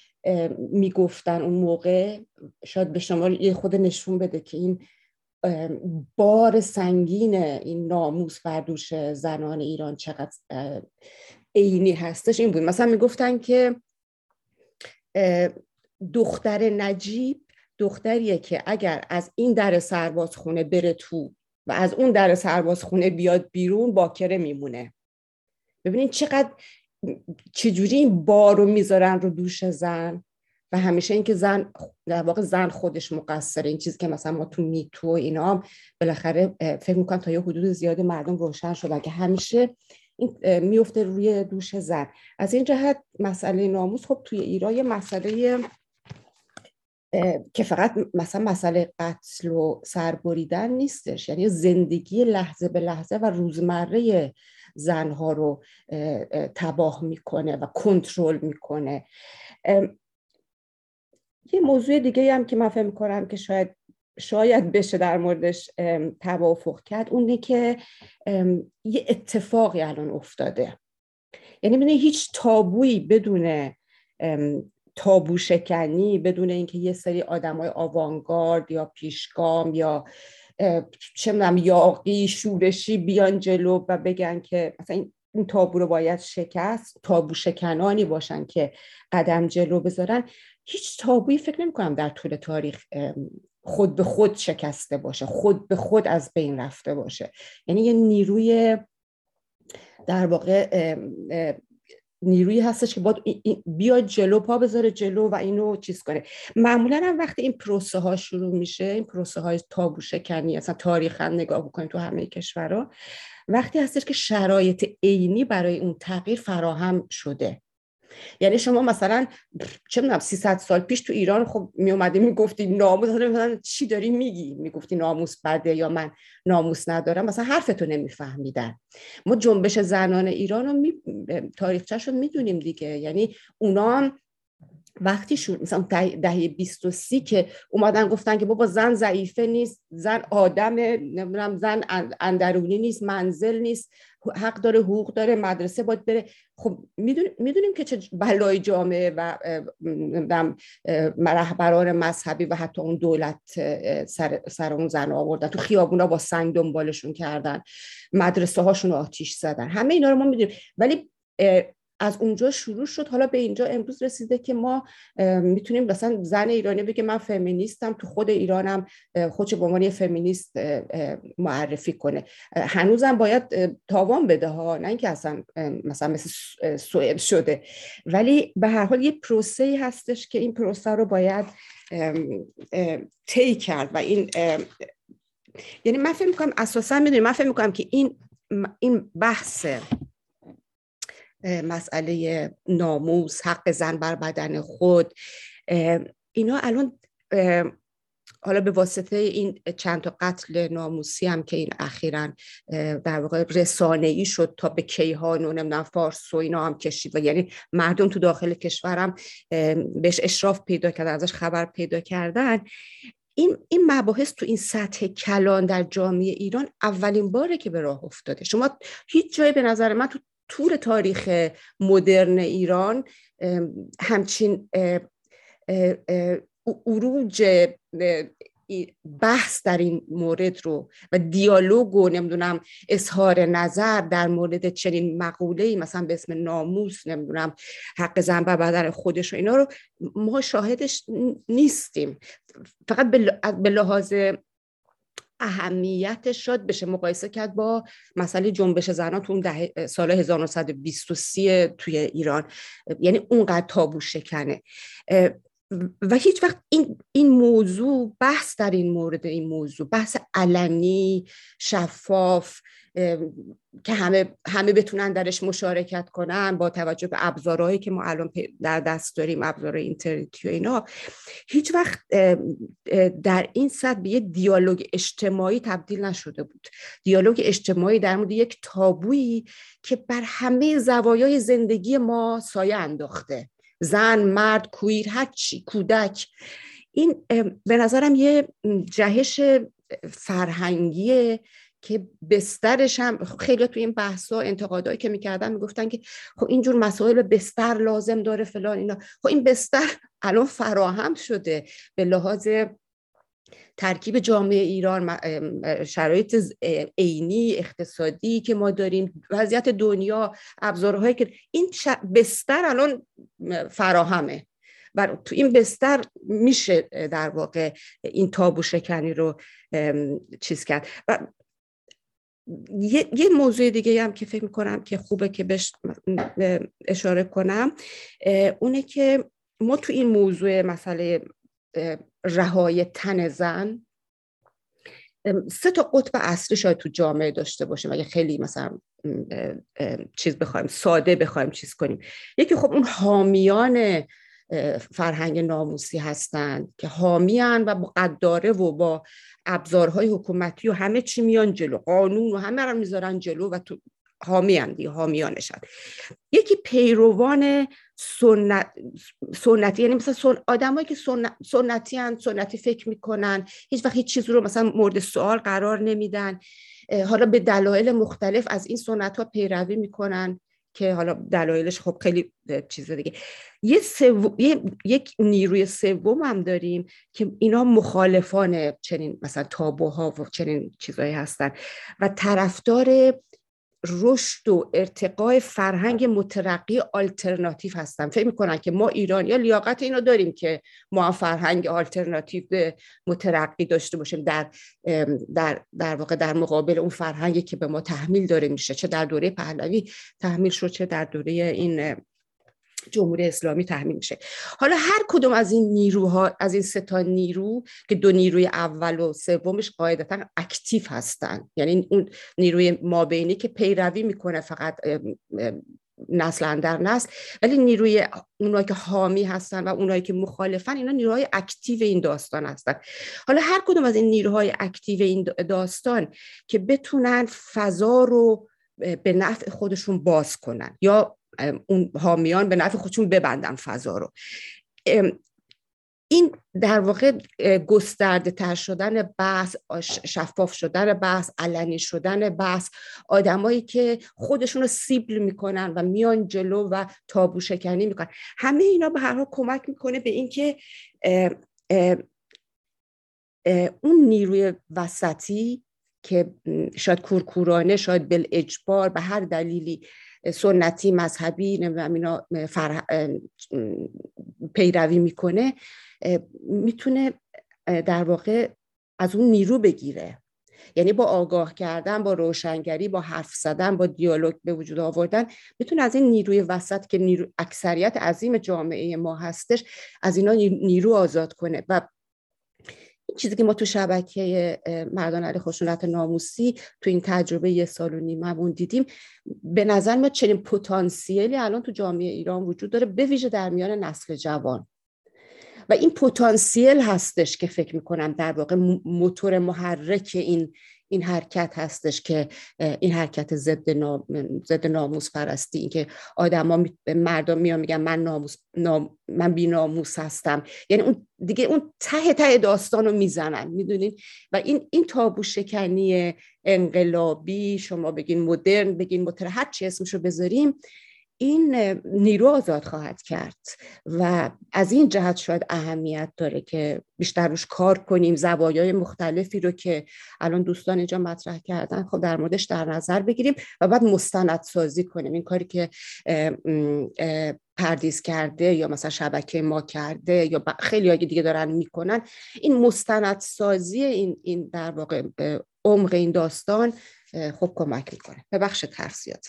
می‌گفتن اون موقع شاید به شما یه خود نشون بده که این بار سنگین این ناموس بر زنان ایران چقدر عینی هستش این بود. مثلا می‌گفتن که دختر نجیب دختریه که اگر از این در سربازخونه بره تو و از اون در سربازخونه بیاد بیرون باکره میمونه. ببینید چقدر چجوری این بار رو می‌ذارن رو دوش زن؟ و همیشه اینکه زن در واقع زن خودش مقصره. این چیزی که مثلا ما تو میتو و اینا بالاخره فکر می‌کنم تا یه حدود زیادی مردم روشن شدن که همیشه این میفته روی دوش زن. از این جهت مسئله ناموس خب توی ایران یه مسئله که فقط مثلا مسئله قتل و سربریدن نیستش. یعنی زندگی لحظه به لحظه و روزمره زنها رو تباه می‌کنه و کنترل می‌کنه. یه موضوع دیگه هم که من کنم که شاید شاید بشه در موردش توافق کرد اونه که یه اتفاقی الان افتاده. یعنی بینه هیچ تابویی بدون تابو شکنی بدون اینکه یه سری آدم های آوانگارد یا پیشگام یا چه می‌دونم یاقی شورشی بیان جلو و بگن که مثلا این تابو رو باید شکست تابو شکنانی باشن که قدم جلو بذارن. هیچ تابویی فکر نمی کنم در طول تاریخ خود به خود شکسته باشه خود به خود از بین رفته باشه. یعنی یه نیروی در واقع نیرویی هستش که باید بیاد جلو پا بذاره جلو و اینو چیز کنه. معمولا هم وقتی این پروسه ها شروع میشه این پروسه های تابو شکنی اصلا تاریخا نگاه بکنید تو همه کشورها وقتی هستش که شرایط عینی برای اون تغییر فراهم شده. یعنی شما مثلا چه می‌دونم 300 سال پیش تو ایران خب می اومدی می‌گفتی ناموس مثلا چی داری میگی؟ می‌گفتی ناموس بده یا من ناموس ندارم. مثلا حرفتو نمیفهمیدن. ما جنبش زنان ایران رو می... تاریخچه‌شون می‌دونیم دیگه. یعنی اونا وقتی شد مثلا دهه 20 و سی که اومدن گفتن که بابا زن ضعیفه نیست زن آدم نمی‌دونم زن اندرونی نیست منزل نیست. حق داره حقوق داره مدرسه باید بره. خب می‌دونیم که چه بلای جامعه و رهبران مذهبی و حتی اون دولت سر, سر اون زن آوردن. تو خیابونا با سنگ دنبالشون کردن. مدرسه هاشون آتیش زدن. همه اینا رو ما می‌دونیم. ولی از اونجا شروع شد. حالا به اینجا امروز رسیده که ما می‌تونیم مثلا زن ایرانی بگه من فمینیستم تو خود ایرانم خودش به عنوان فمینیست معرفی کنه. هنوزم باید تاوان بده ها نه اینکه اصلا مثلا مثل سوئد شده. ولی به هر حال یه پروسه هستش که این پروسه رو باید طی کرد و این یعنی من فکر می‌کنم اساسا می‌دونیم من فکر می‌کنم که این این بحث مسئله ناموس حق زن بر بدن خود. اینا الان حالا به واسطه این چند تا قتل ناموسی هم که این اخیرا در واقع رسانه ای شد تا به کیهان و نمی‌دونم فارس و اینا هم کشید و یعنی مردم تو داخل کشورم بهش اشراف پیدا کردن ازش خبر پیدا کردن. این این مباحث تو این سطح کلان در جامعه ایران اولین باره که به راه افتاده. شما هیچ جایی به نظر من تو طول تاریخ مدرن ایران همچین اروج بحث در این مورد رو و دیالوگ و نمی‌دونم اظهار نظر در مورد چنین مقوله مثلا به اسم ناموس نمی‌دونم حق زن بر بدن خودش و اینا رو ما شاهدش نیستیم. فقط به لحاظ اهمیتش شد بشه مقایسه کرد با مسئله جنبش زنان تو اون سال 1923 توی ایران. یعنی اونقدر تابو شکنه. و هیچ وقت این, این موضوع بحث در این مورد این موضوع بحث علنی شفاف که همه همه بتونن درش مشارکت کنن با توجه به ابزارهایی که ما الان در دست داریم ابزار اینترنتی و اینا. هیچ وقت در این سطح به یه دیالوگ اجتماعی تبدیل نشده بود. دیالوگ اجتماعی در مورد یک تابویی که بر همه زوایای زندگی ما سایه انداخته. زن مرد کویر هر چی کودک. این به نظرم یه جهش فرهنگیه که بسترش هم خیلی تو این بحث ها انتقادایی که می‌کردن می‌گفتن که خب اینجور مسائل بستر لازم داره فلان اینا. خب این بستر الان فراهم شده به لحاظ ترکیب جامعه ایران شرایط عینی اقتصادی که ما داریم وضعیت دنیا ابزارهایی که این بستر الان فراهمه. و تو این بستر میشه در واقع این تابو شکنی رو چیز کرد. و یه،, یه موضوع دیگه هم که فکر می‌کنم که خوبه که بهش اشاره کنم اونه که ما تو این موضوع مسئله رهای تن زن سه تا قطب اصلی شاید تو جامعه داشته باشیم. اگه خیلی مثلا چیز بخوایم ساده بخوایم چیز کنیم. یکی خب اون حامیان فرهنگ ناموسی هستند که حامیان و با قداره و با ابزارهای حکومتی و همه چی میان جلو قانون و همه رو می‌ذارن جلو و تو حامی هندی حامیانشن یکی پیروان سنت سنتی یعنی مثلا سن... آدمایی که سنت... سنتی هن سنتی فکر می‌کنن هیچ وقت هیچ چیز رو مثلا مورد سوال قرار نمیدن. حالا به دلایل مختلف از این سنت ها پیروی می‌کنن که حالا دلایلش خب خیلی چیز دیگه. یه یک نیروی سوم هم داریم که اینا مخالفان چنین مثلا تابوها و چنین چیزهایی هستن. و طرفدار رشد و ارتقای فرهنگ مترقی آلترناتیو هستن. فکر می‌کنن که ما ایران یا لیاقت اینو داریم که ما فرهنگ آلترناتیو مترقی داشته باشیم. در در در واقع در مقابل اون فرهنگی که به ما تحمیل داره میشه. چه در دوره پهلوی تحمیل شد چه در دوره این جمهوری اسلامی تحمیل میشه. حالا هر کدوم از این نیروها از این ستا نیرو که دو نیروی اول و سومش قاعدتا active هستن. یعنی اون نیروی مابینی که پیروی می‌کنه فقط نسل در نسل ولی نیروی اونایی که حامی هستن و اونایی که مخالفن اینا نیروهای active این داستان هستن. حالا هر کدوم از این نیروهای active این داستان که بتونن فضا رو به نفع خودشون باز کنن یا اون حامیان به نفع خودشون ببندن فضا رو. این در واقع گسترده تر شدن بحث شفاف شدن بحث علنی شدن بحث آدمایی که خودشون رو سیبل می‌کنن و میان جلو و تابو شکنی می‌کنن. همه اینا به هر حال کمک می‌کنه به اینکه اون نیروی وسطی که شاید کورکورانه شاید بل اجبار به هر دلیلی سنتی مذهبی نمی‌دونم اینا پیروی می‌کنه می‌تونه در واقع از اون نیرو بگیره. یعنی با آگاه کردن با روشنگری با حرف زدن با دیالوگ به وجود آوردن می‌تونه از این نیروی وسط که نیرو اکثریت عظیم جامعه ما هستش از اینا نیرو آزاد کنه. و چیزی که ما تو شبکه مردان علی خشونت ناموسی تو این تجربه یه سال و نیمه دیدیم. به نظر ما چنین پتانسیلی الان تو جامعه ایران وجود داره به ویژه در میان نسل جوان. و این پتانسیل هستش که فکر می‌کنم در واقع موتور محرک این این حرکت هستش که این حرکت ضد نام، ناموس پرستی این که آدما مردم میان میگن من ناموس نام، من بی ناموس هستم. یعنی اون دیگه اون ته ته داستان رو می‌زنن می‌دونین؟ و این این تابو شکنی انقلابی شما بگین مدرن بگین متر هر چی اسمشو بذاریم این نیرو آزاد خواهد کرد و از این جهت شاید اهمیت داره که بیشتر روش کار کنیم زوایای مختلفی رو که الان دوستان اینجا مطرح کردن خب در موردش در نظر بگیریم و بعد مستند سازی کنیم. این کاری که پردیس کرده یا مثلا شبکه ما کرده یا خیلی های دیگه دارن می‌کنن این مستندسازی این این در واقع عمق این داستان خب کمک می‌کنه. به بخش ترسیات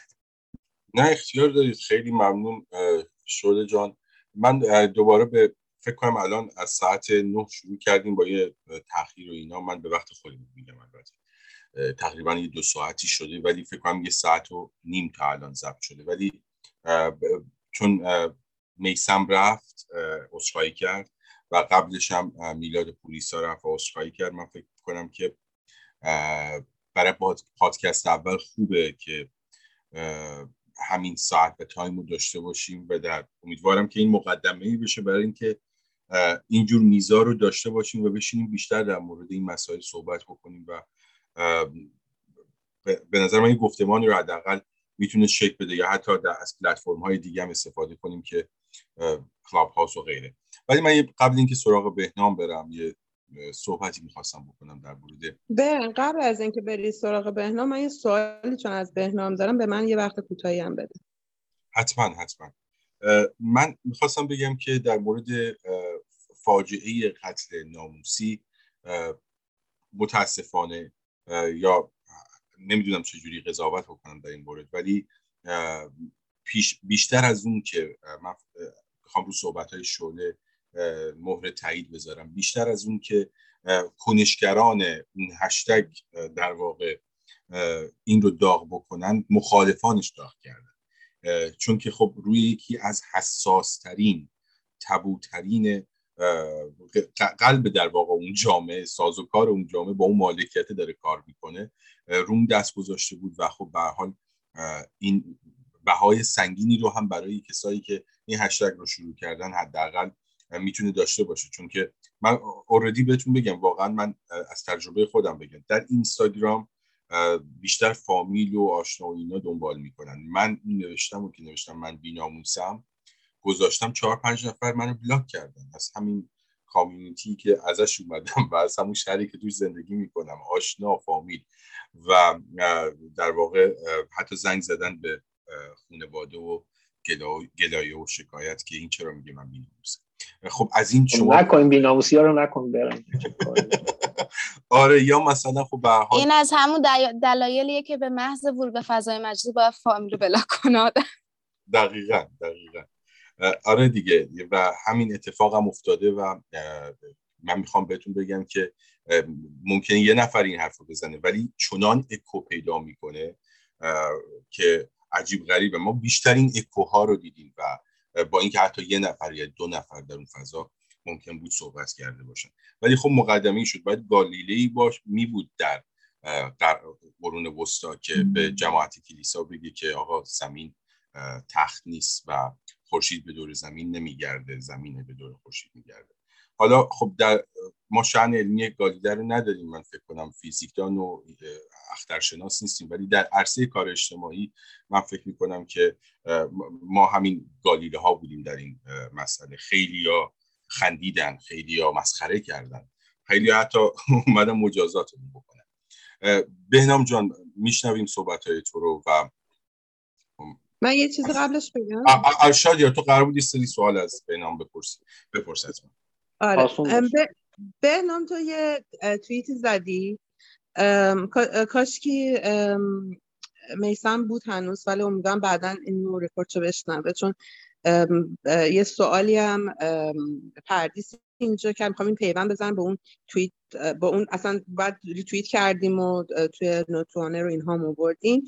نه اختیار دارید. خیلی ممنون شده جان. من دوباره به فکر کنم الان از ساعت نه شروع کردیم با یه تاخیر و اینا. من به وقت خودم میگم البته. تقریبا یه دو ساعتی شده ولی فکر کنم یه ساعت و نیم تا الان ضبط شده. ولی چون میسم رفت عذرخواهی کرد و قبلش هم میلاد پولیسا رفت و کرد. من فکر کنم که برای پادکست اول خوبه که همین ساعت و تایم رو داشته باشیم و در امیدوارم که این مقدمه ای بشه برای اینکه اینجور میزا رو داشته باشیم و بشینیم بیشتر در مورد این مسائل صحبت بکنیم و به نظر من این گفتمانی رو حداقل می‌تونه شکل بده یا حتی در از پلتفرم های دیگه هم استفاده کنیم که کلاب هاوس و غیره. ولی من قبل اینکه سراغ بهنام برم یه صحبتی می‌خواستم بکنم در مورد قبل از اینکه بری سراغ بهنام من یه سوالی چون از بهنام دارم به من یه وقت کوتاهی هم بده. حتما حتما. من می‌خواستم بگم که در مورد فاجعه قتل ناموسی متاسفانه یا نمی‌دونم چجوری قضاوت بکنم در این مورد ولی پیش بیشتر از اون که من می‌خوام رو صحبت های شعله مهر تایید بذارم. بیشتر از اون که کنشگران اون هشتگ در واقع این رو داغ بکنن مخالفانش داغ کردن. چون که خب روی یکی از حساسترین تبوترین قلب در واقع اون جامعه سازوکار اون جامعه با اون مالکیت داره کار می‌کنه. روم دست گذاشته بود و خب به حال این بهای سنگینی رو هم برای کسایی که این هشتگ رو شروع کردن حداقل می‌تونه داشته باشه. چون که من اوردی بهتون بگم واقعا من از تجربه خودم بگم. در اینستاگرام بیشتر فامیل و آشنا و اینا دنبال می‌کنن. من نوشتم و که نوشتم من بیناموسم. گذاشتم چهار پنج نفر منو بلاک کردن. از همین کامیونیتی که ازش اومدم و از همون شهری که توش زندگی می‌کنم. آشنا فامیل. و در واقع حتی زنگ زدن به خانواده و گلایه و شکایت که این چرا میگه من بیناموسم. خب از این شما نکنیم بیناموسی ها رو نکن برن آره یا مثلا خب به حال این از همون دلایلیه که به محض ورود به فضای مجازی باید فامیل رو بلاک کنه دقیقا دقیقا. آره دیگه و همین اتفاق هم افتاده و من می‌خوام بهتون بگم که ممکنه یه نفر این حرف رو بزنه ولی چنان اکو پیدا می‌کنه که عجیب غریبه. ما بیشترین اکوها رو دیدیم و با اینکه حتی یه نفر یا دو نفر در اون فضا ممکن بود صحبت کرده باشن. ولی خب مقدمه شد باید گالیله باش می بود در قرون وسطا که به جماعت کلیسا بگه که آقا زمین تخت نیست و خورشید به دور زمین نمیگرده زمین به دور خورشید میگرده. حالا خب در ما شعن علمی گالیله رو نداریم من فکر کنم فیزیکدان و اخترشناس نیستیم. ولی در عرصه کار اجتماعی من فکر می‌کنم که ما همین گالیله ها بودیم در این مسئله. خیلی ها خندیدن خیلی ها مسخره کردن. خیلی ها حتی اومدن مجازات رو بکنن بهنام جان میشنویم صحبت های تو رو و من یه چیز قبلش بگم. ارشاد یا تو قرار بود سری سوال از بهنام بپرسی. بپرس از من آره. بهنام تو یه توییتی زدی؟ کاشکی میسم بود هنوز ولی امیدوارم بعدا این نور رکورد رو بشنوه. چون یه سوالی هم پردیس اینجا که می‌خوام این پیوند بزنم به اون توییت با اون اصلا بعد ریتوییت کردیم و توی نوتوانه رو اینها موردیم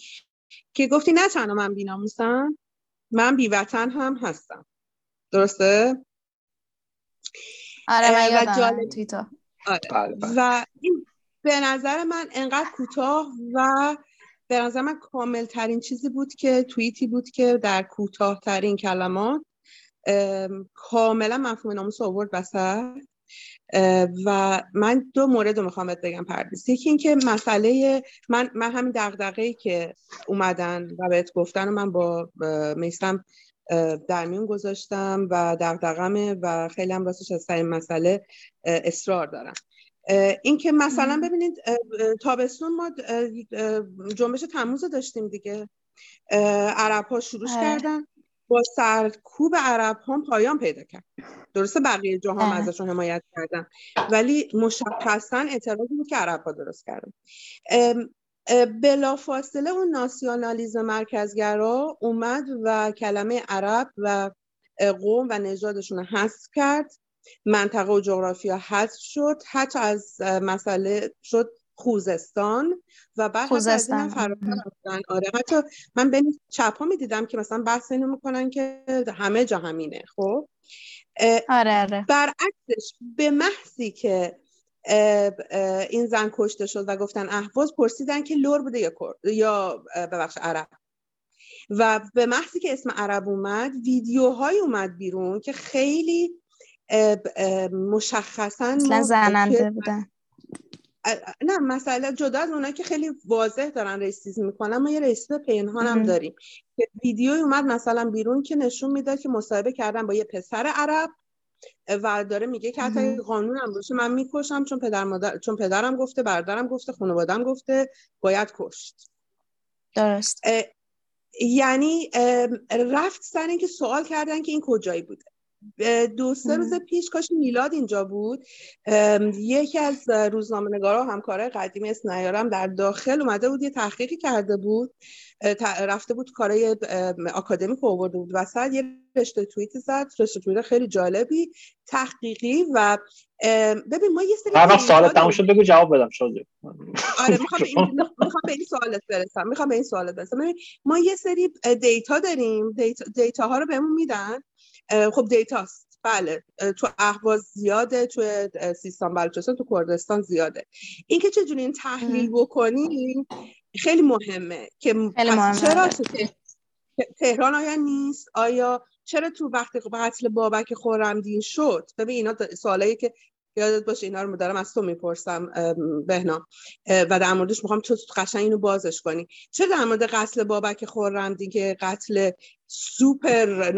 که گفتی نه تنها من بیناموسم من بیوطن هم هستم. درسته؟ آره من یادم توییتا آره. بله، بله. و این به نظر من انقدر کوتاه و به نظر من کامل ترین چیزی بود که توییتی بود که در کوتاه ترین کلمات کاملا مفهوم ناموس آورد وسط و من دو مورد رو می‌خوام بگم پردیس یکی اینکه مسئله من من همین دغدغه‌ای که اومدن و بهت گفتن و من با میستم در میون گذاشتم و دغدغمه و خیلی هم راستش از این مسئله اصرار دارم. این که مثلا ببینید تابستون ما جنبش تموز داشتیم دیگه. عرب ها شروع. کردن با سرکوب عرب هم پایان پیدا کرد. درسته بقیه جاها هم ازشون حمایت کردن. ولی مشخصا اعتراضی بود که عرب ها درست کردن. بلافاصله اون ناسیونالیزم مرکزگرا اومد و کلمه عرب و قوم و نژادشون حذف کرد. منطقه و جغرافیا حذف شد. حتی از مسئله شد خوزستان و بعد خوزستان. آره. حتی من بین چپ ها می‌دیدم که مثلا بحث اینو می‌کنن که همه جا همینه خب؟ آره آره. برعکسش به محضی که این زن کشته شد و گفتن اهواز پرسیدن که لر بوده یا یا ببخش عرب. و به محضی که اسم عرب اومد ویدیوهای اومد بیرون که خیلی مشخصا زننده بودن. نه مسئله جدا از اونایی که خیلی واضح دارن racism می‌کنن ما یه racism پنهان هم داریم. که ویدیو اومد مثلا بیرون که نشون می‌داد که مصاحبه کردن با یه پسر عرب. و داره میگه که حتی قانون هم باشه. من می‌کشم چون پدر مادر چون پدرم گفته برادرم گفته خانوادم گفته باید کشت. درست. یعنی رفت سر اینکه سوال کردن که این کجایی بوده. دو سه روز پیش کاش میلاد اینجا بود. یکی از روزنامه نگارا همکارای قدیمی اسم نیارم در داخل اومده بود یه تحقیقی کرده بود. رفته بود کارای آکادمیک آورده بود وسط. یه رشته توییت زد. رشته توییت خیلی جالبی تحقیقی و ببین ما یه سری هر سوال تموم شد بگو جواب بدم شد آره می‌خوام به این می‌خوام به این سوالت برسم می‌خوام به این سوالت برسم. ما یه سری data داریم data, data ها رو بهمون میدن. خب data ست بله. تو اهواز زیاده تو سیستان بلوچستان تو کردستان زیاده. اینکه چجوری این تحلیل بکنیم خیلی مهمه که خیلی مهمه. چرا تو تهران آیا نیست؟ آیا چرا تو وقتی قتل بابک خورمدین شد؟ ببین اینا سوالایی که یادت باشه اینا رو دارم از تو می‌پرسم بهنام و در موردش می‌خوام تو قشنگ اینو بازش کنی. چه در مورد قتل بابک خورمدین که قتل سوپر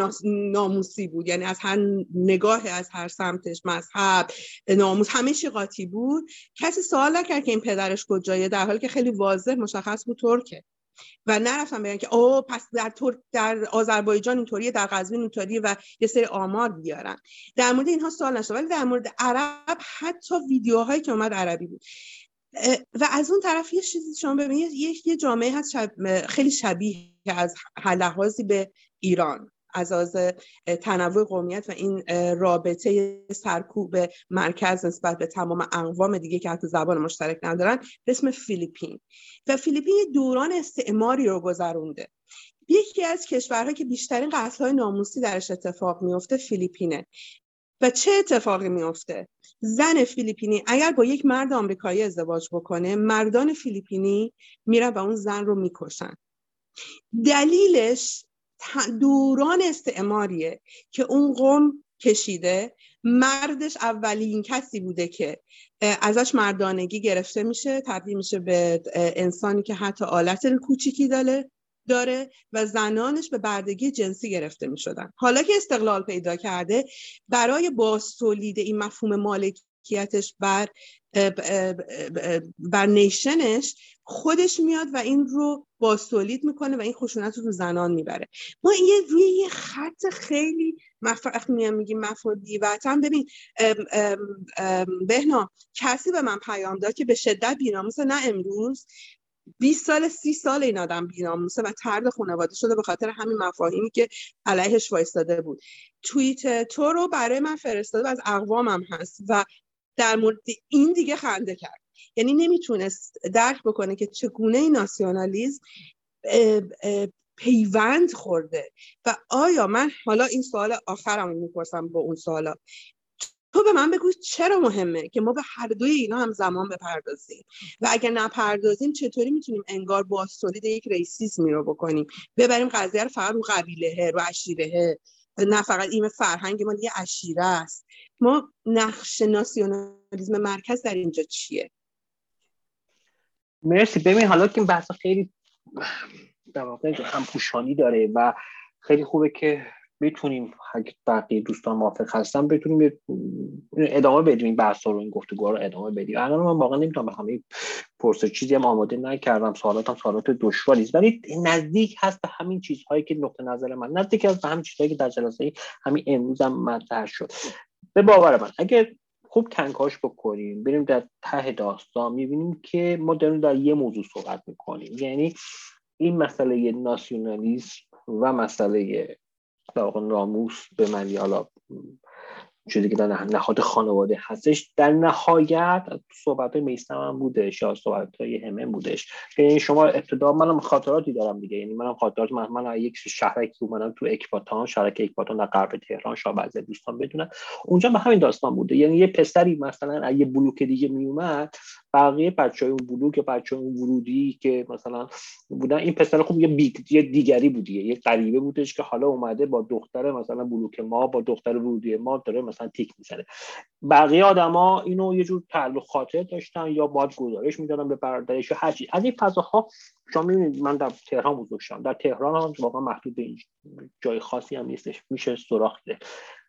ناموسی بود. یعنی از هر نگاه از هر سمتش مذهب ناموس همه چی قاطی بود. کسی سوال نکرد که این پدرش کجایه در حالی که خیلی واضح مشخص بود ترکه. و نرفتم بگن که او پس در تر... در آذربایجان اینطوریه در قزوین اینطوریه و یه سری آمار بیارن. در مورد اینها سوال نشد. ولی در مورد عرب حتی ویدیوهایی که اومد عربی بود. و از اون طرف یه چیزی شما ببینید یه, یه جامعه هست خیلی شبیه از لحاظی به ایران. از از تنوع قومیت و این رابطه سرکوب مرکز نسبت به تمام اقوام دیگه که حتی زبان مشترک ندارن به اسم فیلیپین. و فیلیپین دوران استعماری رو گذرونده. یکی از کشورها که بیشترین های ناموسی درش اتفاق میفته فیلیپینه. و چه اتفاقی میفته زن فیلیپینی اگر با یک مرد آمریکایی ازدواج بکنه مردان فیلیپینی میرن و اون زن رو می‌کشن. دلیلش دوران استعماریه که اون قوم کشیده. مردش اولین کسی بوده که ازش مردانگی گرفته میشه تبدیل میشه به انسانی که حتی آلت کوچیکی داره. داره و زنانش به بردگی جنسی گرفته می شدن. حالا که استقلال پیدا کرده برای باز تولید این مفهوم مالکیتش بر بر نیشنش خودش میاد و این رو باستولید می‌کنه و این خشونت رو رو زنان می‌بره ما یه روی یه خط خیلی مفرق میام میگیم مفهوم بیوطن ببین بهنا کسی به من پیام داد که به شدت بیناموسه نه امروز 20 سال 30 سال این آدم بیناموسه و ترد خانواده شده به خاطر همین مفاهیمی که علیهش وایستاده بود. توییت تو رو برای من فرستاده و از اقوامم هست و در مورد این دیگه خنده کرد. یعنی نمی‌تونست درک بکنه که چگونه این ناسیونالیزم پیوند خورده. و آیا من حالا این سوال آخرم می‌پرسم با اون سوالا. تو به من بگو چرا مهمه که ما به هر دوی اینا هم زمان بپردازیم. و اگر نپردازیم چطوری می‌تونیم انگار با تولید یک ریسیزمی رو بکنیم؟ ببریم قضیه رو فقط رو قبیله رو عشیره نه فقط این فرهنگ ما یه عشیره است. ما نقش ناسیونالیزم مرکز در اینجا چیه؟ مرسی. ببین حالا که این بحث خیلی در واقع همپوشانی داره و خیلی خوبه که بتونیم بقیه دوستان موافق هستن بتونیم ادامه بدیم. این بحث رو این گفتگو رو ادامه بدیم. الان من واقعا نمی‌تونم همه پرسش چیزی هم آماده نکردم. سوالاتم سوالات دشواری است. ولی نزدیک هست به همین چیزهایی که نقطه نظر من. نزدیک هست به همین چیزهایی که در جلسه همین امروز هم مطرح شد. به باور من اگر خوب کنکاش بکنیم بریم در ته داستان می‌بینیم که ما داریم در یه موضوع صحبت می‌کنیم. یعنی این مسئله ناسیونالیسم و مسئله ناموس به معنی حالا چیزی که در نهاد خانواده هستش در نهایت صحبت های میستم هم بودش یا صحبت های همه بودش. که شما ابتدا منم خاطراتی دارم دیگه یعنی منم خاطرات من, من یک شهرکی اومدم تو اکباتان شهرک اکباتان در غرب تهران شاه بعضی دوستان بدونن. اونجا به همین داستان بوده. یعنی یه پسری مثلا یه بلوک دیگه میومد بقیه بچه های اون بلوک بچه اون ورودی که مثلا بودن این پسر خوب یه, بیگ، یه دیگری بودیه یه غریبه بودش که حالا اومده با دختر مثلا بلوک ما با دختر ورودی ما داره مثلا تیک می‌زنه. بقیه آدما اینو یه جور تعلق خاطر داشتن یا باید گزارش می‌دادن به برادرش هر چیز از این فضاها شما می‌بینید من در تهران بزرگ شدم در تهران هم واقعا محدود به این جای خاصی هم نیستش. میشه سراخ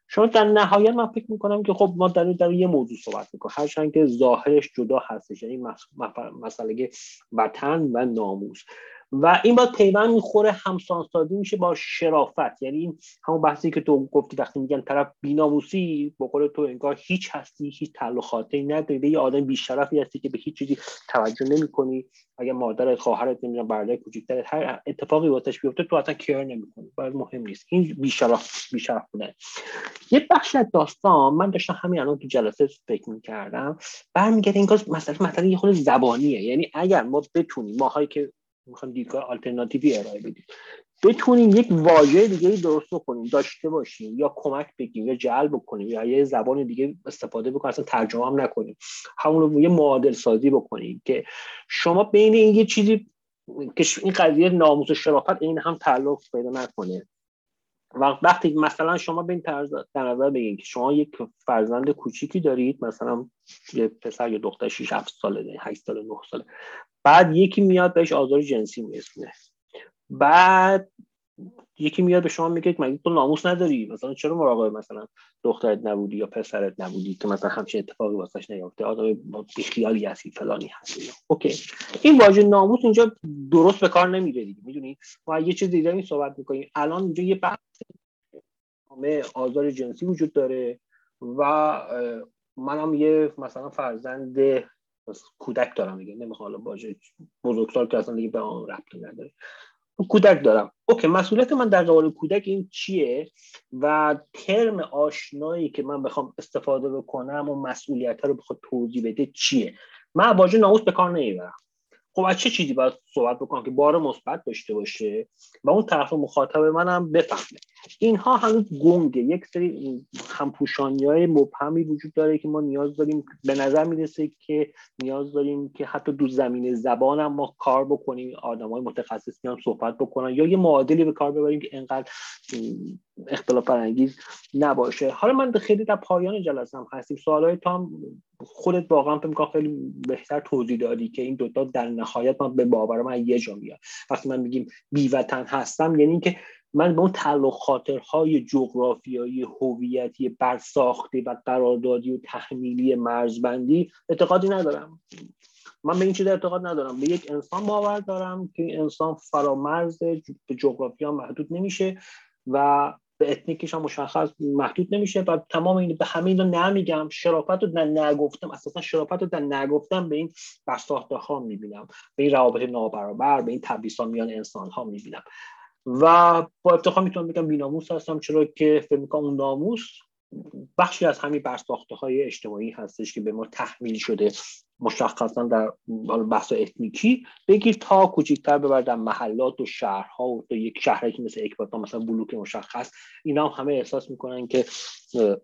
شما در نهایت من فکر می‌کنم که خب ما در, در یه موضوع صحبت می‌کنیم. هرچند که ظاهرش جدا هستش یعنی مسئله وطن و ناموس. و این باید پیوند می‌خوره همسانسازی میشه با شرافت. یعنی این همون بحثی که تو گفتی وقتی میگن طرف بیناموسی بقول تو انگار هیچ هستی هیچ تعلقاتی نداری. یه آدم بیشرفی هستی که به هیچ چیزی توجه نمی‌کنی. اگر مادر خواهرت نمی‌دونم برادر کوچیکترت هر اتفاقی واسش بیفته تو اصلا کیر نمی‌کنی. باید مهم نیست. این بیشرف بیشرف بودن. یه بخش از داستان من داشتم همین الان تو جلسه فکر می‌کردم. برمیگرده این مثلا مثلا یه خود زبانیه. یعنی اگر ما بتونیم ماهایی که می‌خوام دیدگاه آلترناتیوی ارائه بدیم. بتونیم یک واژه دیگه درست کنیم داشته باشیم یا کمک بگیم یا جلب کنیم یا یه زبان دیگه استفاده بکنیم اصلا ترجمه هم نکنیم همون رو یه معادل سازی بکنیم که شما بین این یه چیزی که این قضیه ناموس و شرافت این هم تعلق پیدا نکنه. وقتی مثلا شما این طرز در نظر بگید که شما یک فرزند کوچیکی دارید مثلا یه پسر یا دختر 6 7 ساله 8 ساله 9 ساله. بعد یکی میاد بهش آزار جنسی میرسونه. بعد یکی میاد به شما میگه مگه تو ناموس نداری؟ مثلا چرا مراقب مثلا دخترت نبودی یا پسرت نبودی که مثلا همچین اتفاقی واسش نیافته آدم بیخیالی هستی فلانی هستی. اوکی. این واژه ناموس اینجا درست به کار نمیره دیگه. می‌دونی؟ ما یه چیز دیگه صحبت می‌کنیم. الان اینجا یه بحث آزار جنسی وجود داره و منم یه مثلا فرزند کودک دارم دیگه نمی‌خوام حالا باشه بزرگسال که اصلا دیگه به آن ربطی نداره. کودک دارم. اوکی مسئولیت من در قبال کودک این چیه؟ و ترم آشنایی که من بخوام استفاده بکنم و مسئولیت رو بخواد توضیح بده چیه؟ من واژه ناموس به کار نمی‌برم. خب از چه چیزی باید صحبت بکنم که بار مثبت داشته باشه و اون طرف مخاطب منم بفهمه؟ اینها هنوز گنگه. یک سری همپوشانی های مبهمی وجود داره که ما نیاز داریم به نظر می‌رسه که نیاز داریم که حتی دو زمین زبان هم ما کار بکنیم آدم های متخصصی هم صحبت بکنن یا یه معادلی به کار ببریم که انقدر اختلاف فرانگیز نباشه. حالا من خیلی در پایان جلسه هم هستیم. سوالای تا خودت واقعا فکر می‌کنم خیلی بهتر توضیح دادی که این دوتا در نهایت من به باور من یه جا میاد. وقتی من میگیم بیوطن هستم یعنی اینکه من به اون تعلق خاطرهای جغرافیایی هویتی برساخته و قراردادی و تحمیلی مرزبندی اعتقادی ندارم. من به این چیز اعتقاد ندارم. به یک انسان باور دارم که این انسان فرامرز به جغرافیا محدود نمیشه و به اتنیکش هم مشخص محدود نمیشه. و تمام این به همه اینا نمیگم شرافت رو نگفتم اساسا شرافت رو نگفتم به این برساخته ها می‌بینم. به این روابط نابرابر به این تبعیض میان انسان ها می‌بینم. و با افتخار می‌تونم بگم بیناموس هستم چرا که فکر می‌کنم اون ناموس بخشی از همین برساخته های اجتماعی هستش که به ما تحمیل شده مشخصا در بحث اتنیکی. بگیر تا کوچکتر ببر در محلات و شهرها و تو یک شهری که مثل اکباتان مثلا بلوک مشخص اینا هم همه احساس می‌کنن که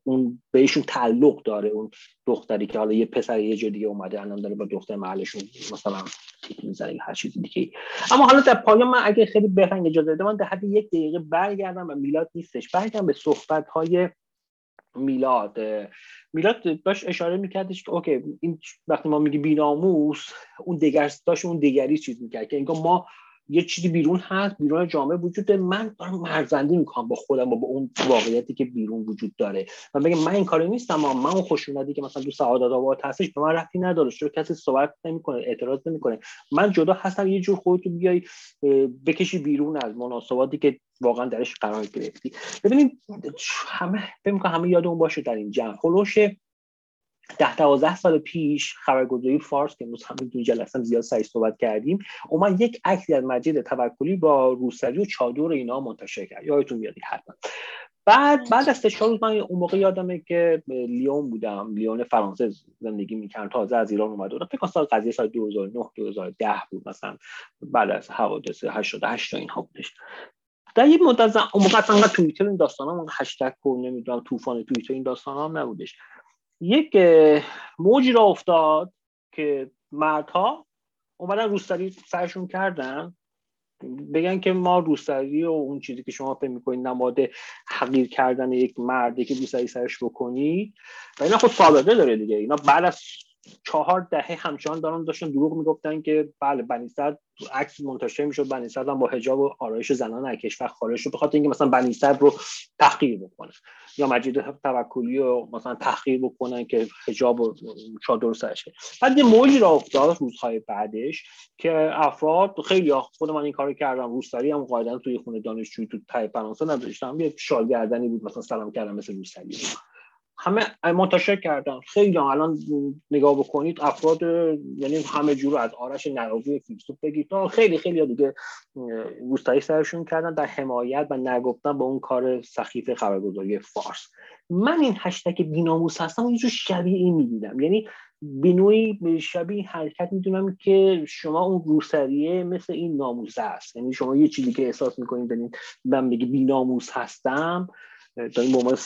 اون بهشون تعلق داره اون دختری که حالا یه پسر یه جا دیگه اومده الان داره با دختر محلشون مثلا تیک می‌زنه هر چیز دیگه اما حالا در پایان من اگه خیلی بهرنگ اجازه بده من در یک دقیقه برگردم و میلاد نیستش. برگردم به صحبت های میلاد. میلاد داشت اشاره میکردش که اوکی این وقتی ما میگی بیناموس اون دگر داشت اون دیگری چیز می‌کرد که انگار ما یه چیزی بیرون هست بیرون جامعه وجود من دارم مرزندی می‌کنم با خودم و با اون واقعیتی که بیرون وجود داره. و بگم من این کاری نیستم اما من اون خشونتی که مثلا دو سعادت آباد هستش به من رفتی نداره. چون کسی صحبت نمی‌کنه اعتراض نمی‌کنه؟ من جدا هستم یه جور خودتو بیای بکشی بیرون از مناسباتی که واقعا درش قرار گرفتی. ببینید همه فکر همه یادمون باشه در این جمع خلوش ده دوازده سال پیش خبرگزاری فارس که امروز همین دو جلسه زیاد سعی صحبت کردیم اومد یک عکسی از مجید توکلی با روسری و چادر اینا منتشر کرد. یادتون میاد حتما بعد بعد از سه روز من اون موقع یادمه که لیون بودم لیون فرانسه زندگی می‌کردم. تازه از ایران اومده بودم فکر سال قضیه سال 2009 2010 بود مثلا. بعد از حوادث 88 تا اینها بودش. در یه مدت اون موقع اصلا توییتر این داستانا اون هشتگ کو نمی‌دونم طوفان توییتر این داستانا هم نبودش. یک موجی را افتاد که مردها اومدن روستری سرشون کردن. بگن که ما روستری و اون چیزی که شما فکر می‌کنید نماد حقیر کردن یک مرده که روستری سرش بکنید. و اینا خود سابقه داره دیگه. اینا بعد از چهار دهه همچنان دارن داشتن دروغ می‌گفتن که بله بنی عکس منتشر می‌شد. بنی هم با حجاب و آرایش زنان از کشور خارج شد بخاطر اینکه مثلا بنی رو تحقیر بکنه. یا مجید توکلی رو مثلا تحقیر بکنن که حجاب و چادر سرشه بعد یه موجی را افتاد روزهای بعدش که افراد خیلی خود من این کارو کردم روسری هم قاعدتا توی خونه دانشجویی تو تای فرانسه نداشتم. یه شال گردنی بود مثلا سلام کردم مثل روسری همه منتشر کردن. خیلی الان نگاه بکنید افراد یعنی همه جور از آرش نقاوی فیلسوف بگید. خیلی خیلی دیگه روستایی سرشون کردن در حمایت و نگفتن با اون کار سخیف خبرگزاری فارس. من این هشتگ بیناموس هستم یه شبیه این می‌دیدم. یعنی بینوی شبیه حرکت می‌دونم که شما اون روسریه مثل این ناموسه است یعنی شما یه چیزی که احساس می‌کنید ببین من بگی بیناموس هستم. داریم به عنوان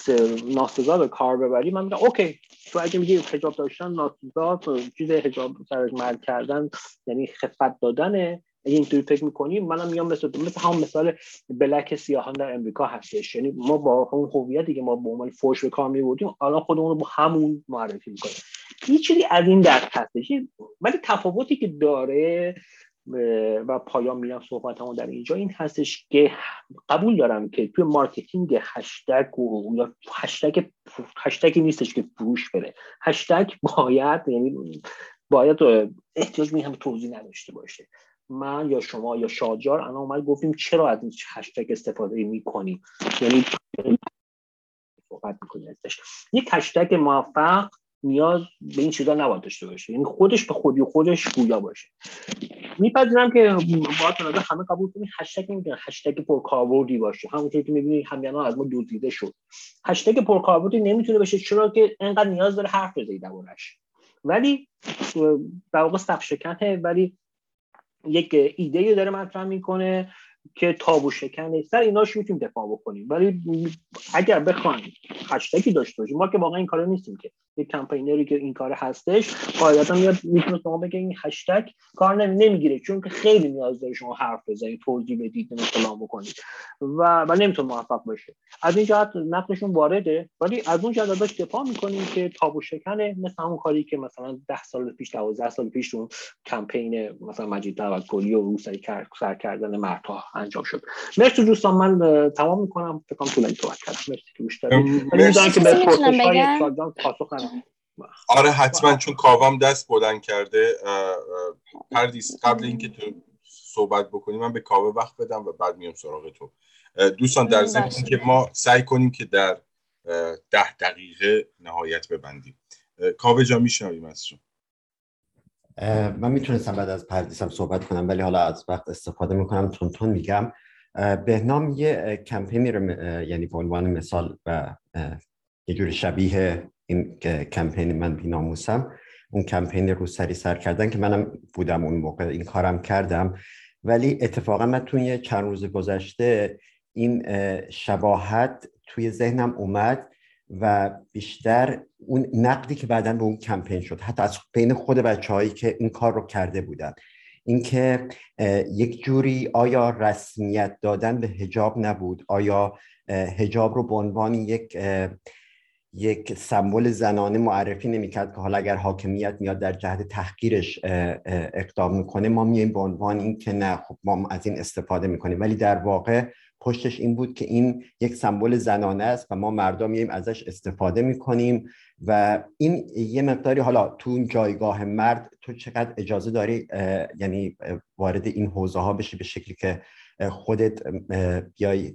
ناسزا به کار ببری من میگم اوکی. تو اگه میگی حجاب داشتن ناسزا چیز حجاب سر مرد کردن یعنی خفت دادنه اگه اینطوری فکر می‌کنیم منم میگم مثل مثل همون مثال بلک سیاهان در امریکا هستش. یعنی ما با اون هویتی که ما به عنوان فوش به کار میبردیم الان خودمون رو با همون معرفی می‌کنیم. هیچ چیزی از این دست هستش. ولی تفاوتی که داره و پایان میرم صحبت همون در اینجا. این هستش که قبول دارم که توی marketing هشتگ و یا هشتگ هشتگی نیستش که فروش بره. هشتگ باید یعنی باید احتیاج می هم توضیح نداشته باشه. من یا شما یا شادجار الان اومد گفتیم چرا از این هشتگ استفاده می‌کنیم؟ یعنی صحبت می‌کنیم یک هشتگ موفق نیاز به این چیزا نباید داشته باشه. یعنی خودش به خودی خودش گویا باشه. میپذیرم که با نظر همه قبول کنید هشتگ نمی‌تونه هشتگ پرکاربردی باشه. همونطور که می‌بینید همیانا از ما دزدیده شد. هشتگ پرکاربردی نمی‌تونه باشه چرا که انقدر نیاز داره حرف بزنید دربارش ولی در واقع صف ولی یک ایده داره مطرح می‌کنه. که تابو شکنه سر ایناش می‌تونیم دفاع بکنیم. ولی اگر بخوایم هشتگی داشته باشیم ما که واقعا این کارو نیستیم که. یک کمپینری که این کار هستش قاعدتا میاد می‌تونه شما بگه این هشتگ کار نمی‌گیره چون که خیلی نیاز داره شما حرف بزنید توضیح بدید مثلا بکنید. و و نمی‌تونه موفق باشه. از این جهت نقدشون وارده ولی از اون جهت ازش دفاع می‌کنیم که تابو شکنه مثل همون کاری که مثلا 10 سال پیش 12 سال پیش اون کمپین مثلا مجید توکلی و روسری سر کردن مرتا انجام شد. مرسی دوستان من تمام می‌کنم. فکر کنم طولانی صحبت کردم. مرسی که گوش دادید که به پاسخ آره حتما چون کاوام دست بلند کرده پردیس قبل اینکه تو صحبت بکنی من به کاوه وقت بدم و بعد میام سراغ تو. دوستان در ضمن که ما سعی کنیم که در ده دقیقه نهایت ببندیم. کاوه جا میشنویم از شما من می‌تونستم بعد از پردیسم صحبت کنم ولی حالا از وقت استفاده می‌کنم تون تون میگم. بهنام یه کمپینی رو یعنی به عنوان مثال و یه جوری شبیه این کمپین من بیناموسم. اون کمپین رو سری سر کردن که منم بودم اون موقع این کارم کردم. ولی اتفاقا من توی چند روز گذشته این شباهت توی ذهنم اومد و بیشتر اون نقدی که بعدا به اون کمپین شد حتی از بین خود بچه هایی که این کار رو کرده بودن. اینکه یک جوری آیا رسمیت دادن به هجاب نبود؟ آیا هجاب رو به عنوان یک یک سمبل زنانه معرفی نمی‌کرد که حالا اگر حاکمیت میاد در جهت تحقیرش اقدام می‌کنه ما میایم به عنوان این که نه خب ما از این استفاده می‌کنیم. ولی در واقع پشتش این بود که این یک سمبل زنانه است و ما مردم میایم ازش استفاده می‌کنیم و این یه مقداری حالا تو اون جایگاه مرد تو چقدر اجازه داری یعنی وارد این حوزه ها بشی به شکلی که خودت بیای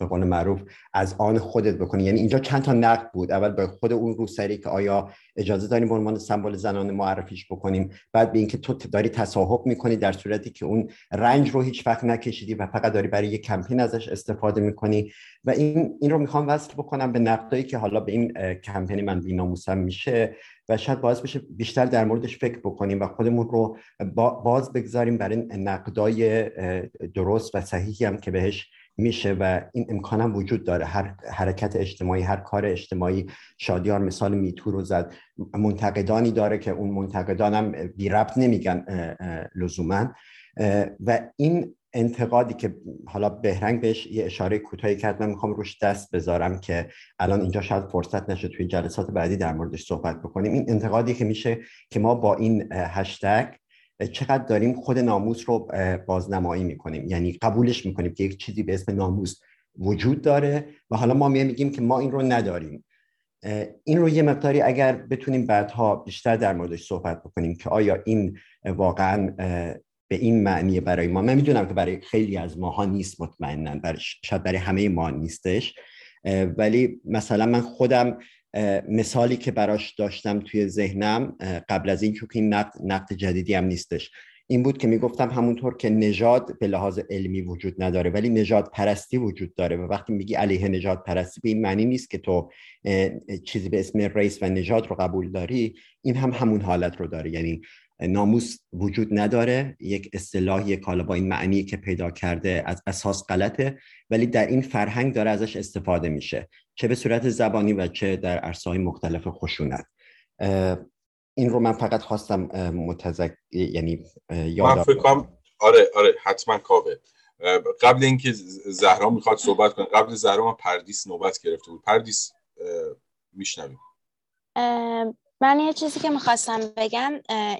به قول معروف از آن خودت بکنی. یعنی اینجا چند تا نقد بود. اول به خود اون روسری که آیا اجازه داریم به عنوان سمبل زنانه معرفیش بکنیم. بعد به اینکه تو داری تصاحب می‌کنی در صورتی که اون رنج رو هیچ وقت نکشیدی و فقط داری برای یک کمپین ازش استفاده می‌کنی. و این این رو می‌خوام وصل بکنم به نقدایی که حالا به این کمپین من بیناموسم میشه. و شاید باعث بشه بیشتر در موردش فکر بکنیم و خودمون رو باز بگذاریم برای نقدای درست و صحیحی هم که بهش میشه و این امکان هم وجود داره. هر حرکت اجتماعی هر کار اجتماعی شادیار مثال میتو رو زد. منتقدانی داره که اون منتقدان هم بی ربط نمیگن لزوما. و این انتقادی که حالا بهرنگ بهش یه اشاره کوتاهی کرد من می‌خوام روش دست بذارم که الان اینجا شاید فرصت نشه توی جلسات بعدی در موردش صحبت بکنیم. این انتقادی که میشه که ما با این هشتگ چقدر داریم خود ناموس رو بازنمایی می‌کنیم. یعنی قبولش می‌کنیم که یک چیزی به اسم ناموس وجود داره و حالا ما میگیم که ما این رو نداریم. این رو یه مقداری اگر بتونیم بعدها بیشتر در موردش صحبت بکنیم که آیا این واقعا به این معنی برای ما. من می‌دونم که برای خیلی از ماها نیست مطمئنا برای شاید برای همه ما نیستش. ولی مثلا من خودم مثالی که براش داشتم توی ذهنم قبل از این که این نقد, نقد جدیدی هم نیستش این بود که می‌گفتم همونطور که نژاد به لحاظ علمی وجود نداره ولی نژاد پرستی وجود داره و وقتی میگی علیه نژاد پرستی به این معنی نیست که تو چیزی به اسم ریس و نژاد رو قبول داری این هم همون حالت رو داره. یعنی ناموس وجود نداره. یک اصطلاح یک حالا با این معنی که پیدا کرده از اساس غلطه ولی در این فرهنگ داره ازش استفاده میشه چه به صورت زبانی و چه در عرصه های خشونت. این رو من فقط خواستم متذک یعنی یاد من فکر آره آره حتما کاوه. قبل اینکه زهرا می‌خواد صحبت کنه قبل زهرا من پردیس نوبت گرفته بود. پردیس میشنویم. من یه چیزی که می‌خواستم بگم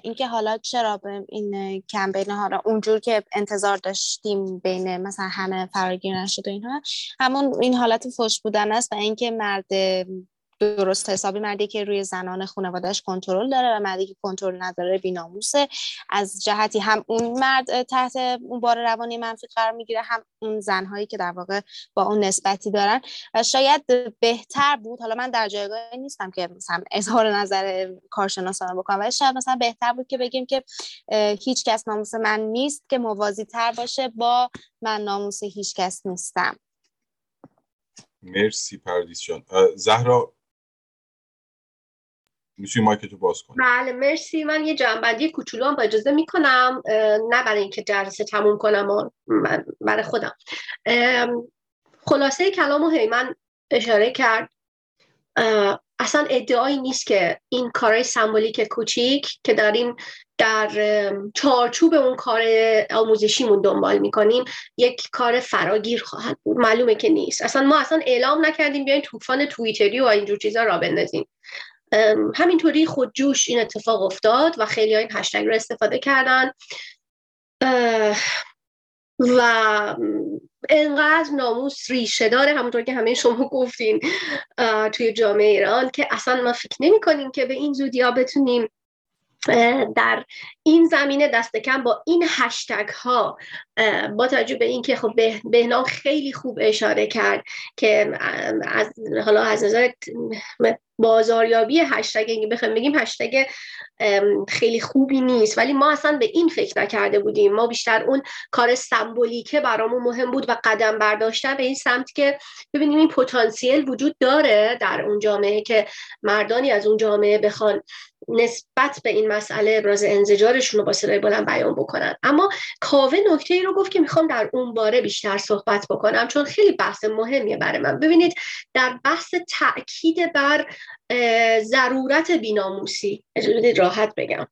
اینکه حالا چرا به این کمپین ها رو اونجور که انتظار داشتیم بین مثلا همه فراگیر نشد و اینها همون این حالت فش بودن است و اینکه مرد درست حسابی مردی که روی زنان خانوادهش کنترل داره و مردی که کنترل نداره بیناموسه. از جهتی هم اون مرد تحت اون بار روانی منفی قرار می‌گیره هم اون زنهایی که در واقع با اون نسبتی دارن. و شاید بهتر بود حالا من در جایگاه نیستم که مثلا اظهار نظر کارشناسانه بکنم ولی شاید مثلا بهتر بود که بگیم که هیچ کس ناموس من نیست که موازی تر باشه با من ناموس هیچ کس نیستم. مرسی پردیس جان. زهرا می‌تونی مایک تو باز کن بله مرسی. من یه جنبندی کوچولو هم با اجازه می‌کنم. نه برای اینکه جلسه تموم کنم و برای خودم. خلاصه کلام و من اشاره کرد. اصلا ادعایی نیست که این کارهای سمبولیک کوچیک که داریم در چارچوب اون کار آموزشیمون دنبال می‌کنیم یک کار فراگیر خواهد بود. معلومه که نیست. اصلا ما اصلا اعلام نکردیم بیاین طوفان توییتری و اینجور چیزا را بندازیم. همینطوری خودجوش این اتفاق افتاد و خیلی های این هشتگ رو استفاده کردن. و انقدر ناموس ریشه داره همونطور که همه شما گفتین توی جامعه ایران که اصلا ما فکر نمی کنیم که به این زودی ها بتونیم در این زمینه دست کم با این هشتگ ها با توجه به اینکه خب بهنام خیلی خوب اشاره کرد که از حالا از نظر بازاریابی هشتگ اگه بخوایم بگیم هشتگ خیلی خوبی نیست. ولی ما اصلا به این فکر نکرده بودیم. ما بیشتر اون کار سمبولیکه برامون مهم بود و قدم برداشتن به این سمت که ببینیم این پتانسیل وجود داره در اون جامعه که مردانی از اون جامعه بخوان نسبت به این مسئله ابراز انزجارشون رو با صدای بلند بیان بکنن. اما کاوه نکته ای رو گفت که می‌خوام در اون باره بیشتر صحبت بکنم چون خیلی بحث مهمیه برای من. ببینید در بحث تاکید بر ضرورت بیناموسی راحت بگم.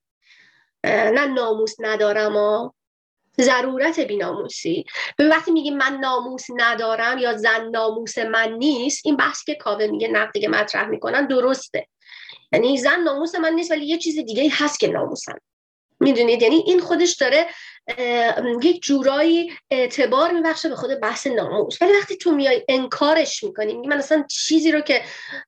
نه ناموس ندارم ضرورت بیناموسی. به وقتی میگیم من ناموس ندارم یا زن ناموس من نیست این بحثی که کاوه میگه نقدی که مطرح می‌کنن درسته. یعنی زن ناموس من نیست ولی یه چیز دیگه هست که ناموسم. می‌دونید؟ یعنی این خودش داره یک جورایی اعتبار میبخشه به خود بحث ناموس. ولی وقتی تو میای انکارش می‌کنی من اصلا چیزی رو که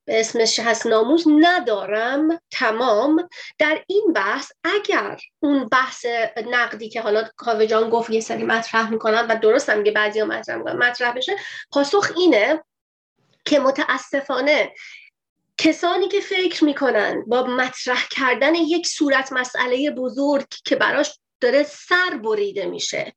اسمش هست ناموس ندارم تمام. در این بحث اگر اون بحث نقدی که حالا کاوه جان گفت یه سری مطرح می‌کنن و درست هم که بعضی مطرح می‌کنن مطرح بشه پاسخ اینه که متاسفانه کسانی که فکر می‌کنن با مطرح کردن یک صورت مسئله بزرگ که براش داره سر بریده میشه.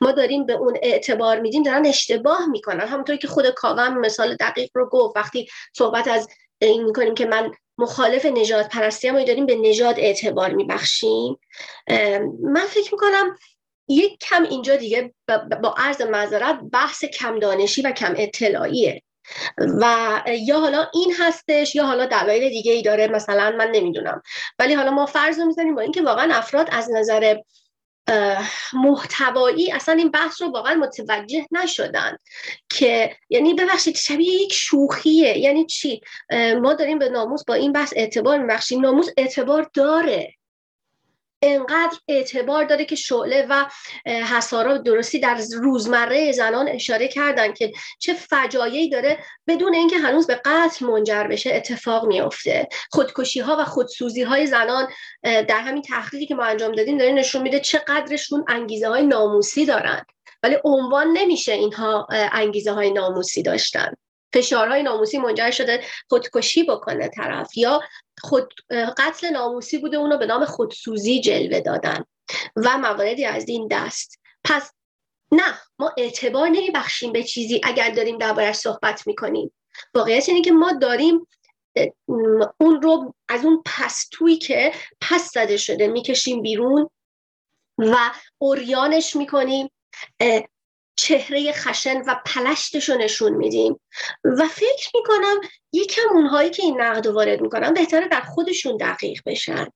ما داریم به اون اعتبار میدیم دارن اشتباه می‌کنن. همونطوری که خود کاوم مثال دقیق رو گفت وقتی صحبت از این می‌کنیم که من مخالف نجات پرستی ما داریم به نجات اعتبار میبخشیم من فکر می‌کنم یک کم اینجا دیگه با عرض معذرت بحث کم دانشی و کم اطلاعیه. و یا حالا این هستش یا حالا دلایل دیگه ای داره مثلا من نمی‌دونم. ولی حالا ما فرض رو می‌زنیم با اینکه واقعا افراد از نظر محتوایی اصلا این بحث رو واقعا متوجه نشدن که یعنی ببخشید شبیه یک شوخیه. یعنی چی؟ ما داریم به ناموس با این بحث اعتبار میبخشیم. ناموس اعتبار داره. انقدر اعتبار داره که شعله و حسارا درستی در روزمره زنان اشاره کردن که چه فجایعی داره بدون اینکه هنوز به قتل منجر بشه اتفاق میافته. خودکشی ها و خودسوزی های زنان در همین تحقیقی که ما انجام دادیم داره نشون میده چقدرشون انگیزه های ناموسی دارن. ولی عنوان نمیشه اینها انگیزه های ناموسی داشتن. فشارهای ناموسی منجر شده خودکشی بکنه طرف یا خود قتل ناموسی بوده اونو به نام خودسوزی جلوه دادن و مواردی از این دست. پس نه ما اعتبار نمیبخشیم به چیزی اگر داریم دربارش صحبت می‌کنیم. واقعیت اینه که ما داریم اون رو از اون پستویی که پس زده شده می‌کشیم بیرون و اوریانش می‌کنیم. چهره خشن و پلشتش رو نشون میدیم. و فکر می‌کنم یکم اونهایی که این نقد وارد می‌کنن بهتره در خودشون دقیق بشن.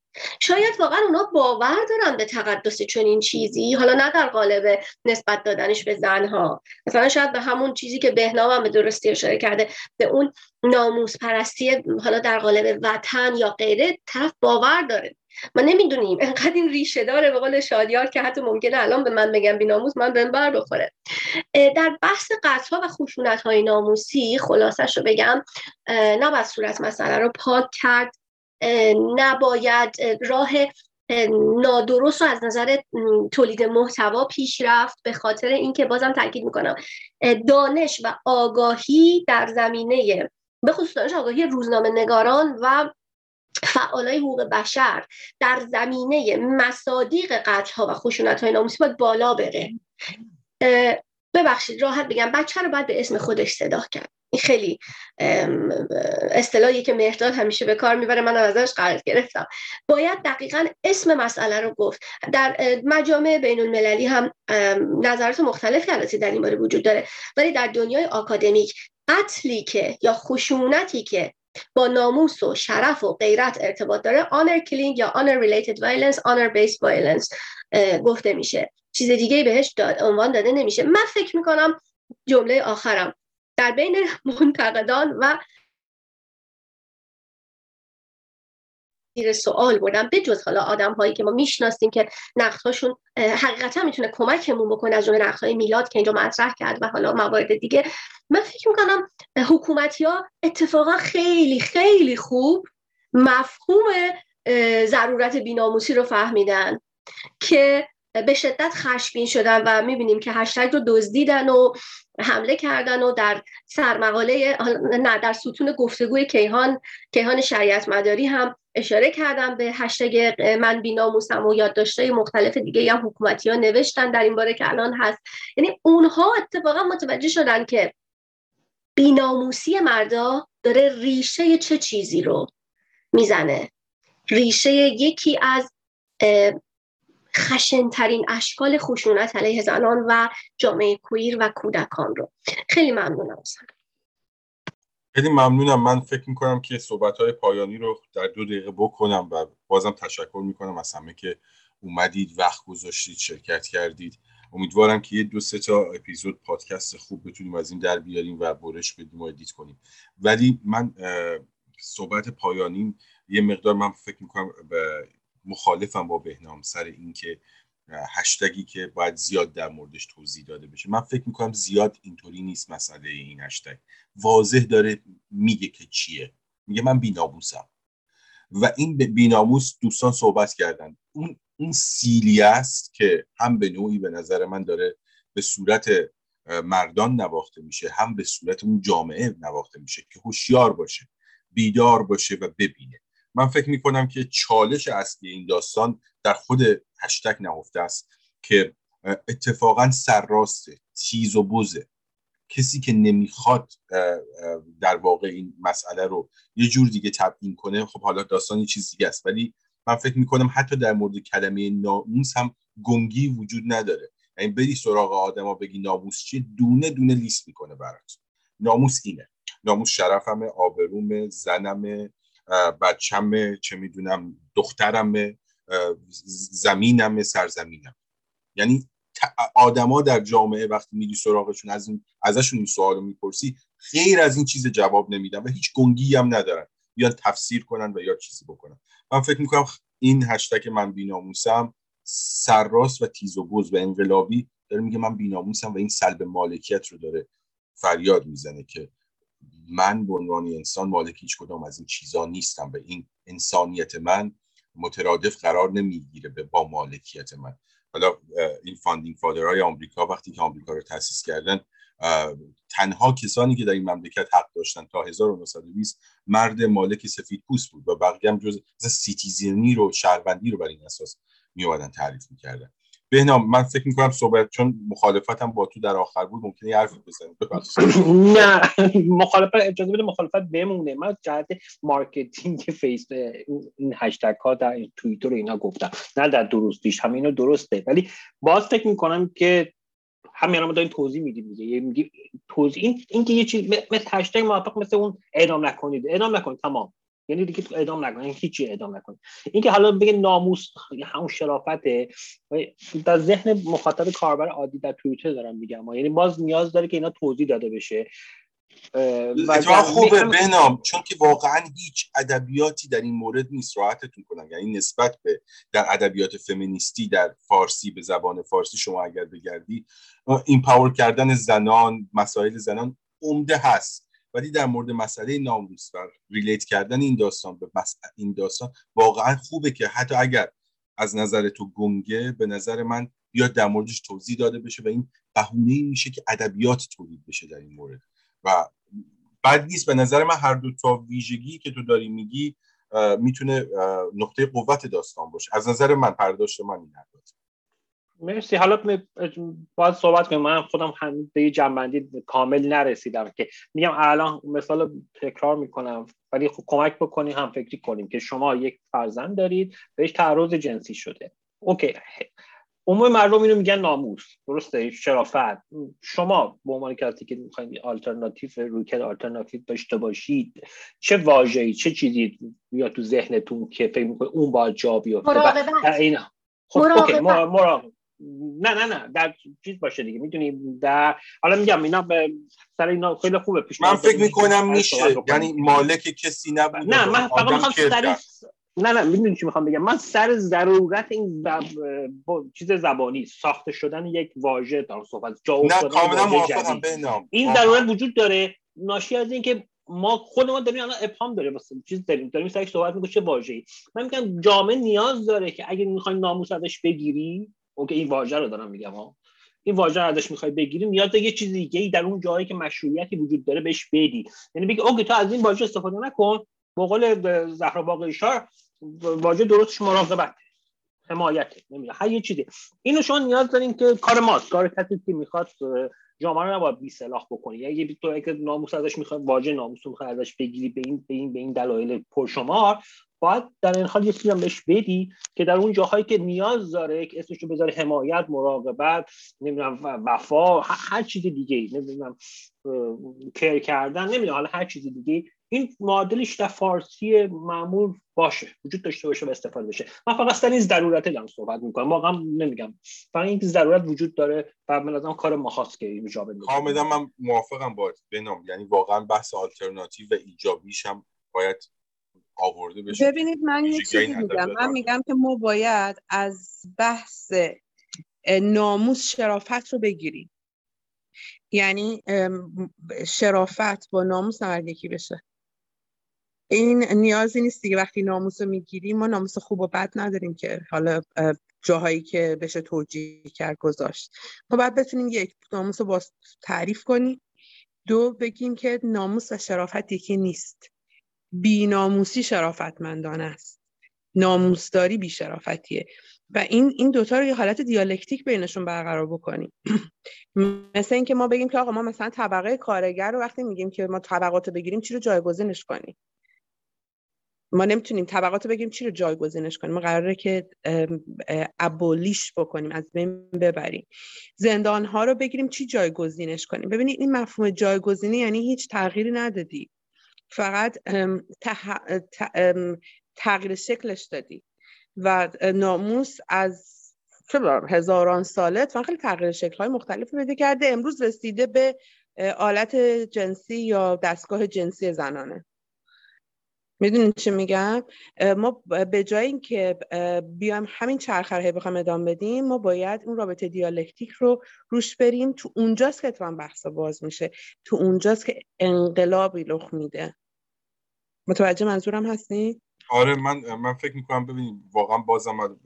شاید واقعا اونا باور دارن به تقدس چنین چیزی حالا نه در قالب نسبت دادنش به زنها. مثلا شاید به همون چیزی که بهنام هم به درستی اشاره کرده به اون ناموس پرستی حالا در قالب وطن یا غیره طرف باور داره. ما نمی‌دونیم. انقدر این ریشه داره به قول شادیار که حتی ممکنه الان به من بگم بیناموس من بهم بر بخوره. در بحث قطع و خشونت های ناموسی خلاصش رو بگم نباید صورت مسئله رو پاک کرد. نباید راه نادرست رو از نظر تولید محتوا پیش رفت به خاطر اینکه بازم تاکید می‌کنم. دانش و آگاهی در زمینه به خصوص دانش آگاهی روزنامه نگاران و فعالای حقوق بشر در زمینه مصادیق قتل ها و خشونت های ناموسی باید بالا بره. ببخشید راحت بگم بچه رو باید به اسم خودش صدا کرد. این خیلی اصطلاحی که مهرداد همیشه به کار می‌بره من ازش قرض گرفتم. باید دقیقا اسم مسئله رو گفت. در مجامع بین المللی هم نظرات مختلف البته در این باره وجود داره ولی در دنیای آکادمیک قتلی که یا خشونتی که با ناموس و شرف و غیرت ارتباط داره. Honor killing یا honor related violence honor based violence گفته میشه. چیز دیگه بهش داد عنوان داده نمیشه. من فکر می‌کنم جمله آخرم. در بین منتقدان و زیر سوال بردم به جز حالا آدم هایی که ما می‌شناسیم که هاشون حقیقتا می‌تونه کمکمون بکنه از جمله های میلاد که اینجا مطرح کرد و حالا موارد دیگه. من فکر می‌کنم حکومتی ها اتفاقا خیلی خیلی خوب مفهوم ضرورت بیناموسی رو فهمیدن که به شدت خشمگین شدن و می‌بینیم که هشتگ رو دزدیدن و حمله کردن و در سرمقاله نه در ستون گفتگوی کیهان کیهان شریعت مداری هم اشاره کردن به هشتگ من بیناموسم و یادداشت‌های مختلف دیگه هم حکومتی ها نوشتن در این باره که الان هست. یعنی اونها اتفاقا متوجه شدن که بیناموسی مردا داره ریشه چه چیزی رو می‌زنه. ریشه یکی از خشنترین اشکال خشونت علیه زنان و جامعه کویر و کودکان رو. خیلی ممنونم. خیلی ممنونم. من فکر می‌کنم که صحبت های پایانی رو در دو دقیقه بکنم و بازم تشکر می‌کنم از همه که اومدید وقت گذاشتید شرکت کردید. امیدوارم که یه دو سه تا اپیزود پادکست خوب بتونیم از این در بیاریم و برش بدیم و ادیت کنیم. ولی من صحبت پایانیم یه مقدار من فکر می‌کنم مخالفم با بهنام. سر اینکه هشتگی که باید زیاد در موردش توضیح داده بشه. من فکر می‌کنم زیاد اینطوری نیست مسئله این هشتگ. واضح داره میگه که چیه. میگه من بیناموسم و این بیناموس دوستان صحبت کردن. اون اون سیلی است که هم به نوعی به نظر من داره به صورت مردان نواخته میشه هم به صورت اون جامعه نواخته میشه که هوشیار باشه بیدار باشه و ببینه. من فکر می‌کنم که چالش اصلی این داستان در خود هشتگ نهفته است که اتفاقا سرراسته تیز و بوزه. کسی که نمی‌خواد در واقع این مسئله رو یه جور دیگه تبیین کنه خب حالا داستان یه چیز دیگه است. ولی من فکر می‌کنم حتی در مورد کلمه ناموس هم گنگی وجود نداره. یعنی بری سراغ آدما بگی ناموس چیه دونه دونه لیست می‌کنه برات. ناموس اینه. ناموس شرفمه آبرومه زنمه بچمه چه می‌دونم دخترمه. زمینمه سرزمینم. یعنی آدما در جامعه وقتی میگی سراغشون از این ازشون این سوال رو می‌پرسی خیر از این چیز جواب نمیدن و هیچ گنگی هم ندارن. یا تفسیر کنن و یا چیزی بکنن. من فکر می‌کنم این هشتگ من بیناموسم سرراست و تیز و بز و انقلابی داره میگه من بیناموسم و این سلب مالکیت رو داره فریاد می‌زنه که من به عنوان انسان مالک هیچ کدام از این چیزا نیستم و این انسانیت من مترادف قرار نمی‌گیره به با مالکیت من. حالا این founding father های آمریکا وقتی که آمریکا رو تاسیس کردن تنها کسانی که در این مملکت حق داشتن تا 1920 مرد مالک سفید پوست بود و بقیه هم جز citizen ی رو شهروندی رو بر این اساس می تعریف می‌کردن. بهنام من فکر می‌کنم صحبت چون مخالفتم با تو در آخر بود ممکنه یه حرفی بزنیم نه مخالفت اجازه بده مخالفت بمونه. من جهت marketing face این هشتگ ها در توییتر اینا گفتم. نه در درستیش هم اینو درسته. ولی باز فکر می‌کنم که همین ما داریم توضیح میدیم دیگه. میگی توضیح این اینکه یه چیز مثل هشتگ موافق مثل اون اعلام نکنید. اعلام نکنید تمام. یعنی دیگه تو اعدام نکنید یعنی هیچی اعدام نکنید اینکه حالا بگه ناموس همون شرافته در ذهن مخاطب کاربر عادی در توییتر دارم میگم. یعنی باز نیاز داره که اینا توضیح داده بشه. اتفاق خوبه بنام چون که واقعا هیچ ادبیاتی در این مورد نیست. راحتتون کنم. یعنی نسبت به در ادبیات فمینیستی در فارسی به زبان فارسی شما اگر بگردی این پاور کردن زنان مسائل زنان عمده هست. ولی در مورد مسئله ناموس و ریلیت کردن این داستان به این داستان واقعا خوبه که حتی اگر از نظر تو گنگه به نظر من بیاد در موردش توضیح داده بشه و این بهونه میشه که ادبیات تولید بشه در این مورد. و بعد نیست به نظر من هر دو تا ویژگی که تو داری میگی می‌تونه نقطه قوت داستان باشه. از نظر من پرداشت من این مرسی. حالا باید صحبت کنیم. من خودم هم به یه جنبندی کامل نرسیدم که میگم الان مثال تکرار می‌کنم ولی خب کمک بکنیم هم فکری کنیم که شما یک فرزند دارید بهش تعرض جنسی شده. okay. عموم مردم اینو میگن ناموس. درسته؟ شرافت. شما به عنوان کسی که می‌خواید آلترناتیو روکر آلترناتیو داشته باشید چه واژه‌ای چه چیزی یا تو ذهنتون که فکر می‌کنید اون باید جا بیفته؟ مراقبت. خب okay. مراقبت. نه نه نه در چیز باشه دیگه می‌دونی در حالا میگم اینا به سر اینا خیلی خوبه پیش من فکر می‌کنم میشه یعنی مالک کسی نبود نه من فقط می‌خوام سر نه نه می‌دونی چی می‌خوام بگم؟ من سر ضرورت این زب... چیز زبانی ساخته شدن یک واژه در صحبت جا نه کاملا موافقم این ضرورت وجود داره ناشی از اینکه ما خود ما داریم الان ابهام داره واسه چیز داریم داریم سرش صحبت می‌کنیم چه واژه‌ای؟ من میگم جامعه نیاز داره که اگه می‌خوایم ناموس ازش بگیری اوکی این واژه رو دارم میگم ها. این واژه رو ازش می‌خوای بگیری نیاز یه چیز دیگه ای در اون جایی که مشروعیتی وجود داره بهش بدی. یعنی بگی اوکی تو از این واژه استفاده نکن به قول زهرا باقری واژه درستش مراقبت حمایت نمی‌دونم هر یه چیزی. اینو شما نیاز دارین که کار ماست. کار کسی که می‌خواد جامعه رو نباید بی سلاح بکنی یعنی تو اگه ناموس ازش می‌خواد واژه ناموس رو ازش بگیری به این به این به این دلایل پرشمار باید در این حال یه چیزی بهش بدی که در اون جاهایی که نیاز داره که اسمش رو بذاره حمایت مراقبت نمی‌دونم وفا هر چیز دیگه نمی‌دونم کر کردن نمی‌دونم حالا هر چیز دیگه این معادلش در فارسی معمول باشه وجود داشته باشه و استفاده بشه. من فقط سر این ضرورت دارم صحبت می‌کنم. واقعا نمیگم. فقط این ضرورت وجود داره و من کار ماهاست که اینجا کاملا من موافقم با بنام. یعنی واقعا بحث آلترناتیو و ایجابیش هم باید آورده بشه. ببینید من یه چیزی میگم. من میگم که ما باید از بحث ناموس شرافت رو بگیریم. یعنی شرافت با ناموس نباید یکی بشه. این نیازی نیست دیگه. وقتی ناموس رو می‌گیریم ما ناموس خوب و بد نداریم که حالا جاهایی که بشه توجیه کرد گذاشت. ما باید بتونیم یک ناموس رو با تعریف کنیم. دو بگیم که ناموس و شرافت یکی نیست. بی ناموسی شرافتمندانه است. ناموسداری بی شرافتیه و این این دوتا رو یه حالت دیالکتیک بینشون برقرار بکنیم. مثل اینکه ما بگیم که آقا ما مثلا طبقه کارگر رو وقتی میگیم که ما طبقات بگیریم چی رو جایگزینش کنیم؟ ما نمی‌تونیم طبقات بگیم چی رو جایگزینش کنیم. ما قراره که ابولیش بکنیم از بین ببریم. زندان ها رو بگیریم چی جایگزینش کنیم؟ ببینید این مفهوم جایگزینی یعنی هیچ تغییری ندادی. فقط تغییر شکلش دادی. و ناموس از هزاران ساله تو خیلی تغییر شکل های مختلف پیدا کرده. امروز رسیده به آلت جنسی یا دستگاه جنسی زنانه. می‌دونید چه میگم؟ ما به جای اینکه بیایم همین چرخره بخوام ادامه بدیم ما باید اون رابطه دیالکتیک رو روش بریم. تو اونجاست که اتفاقا بحث باز میشه. تو اونجاست که انقلابی رخ میده. متوجه منظورم هستی آره من من فکر می‌کنم ببینید واقعا بازم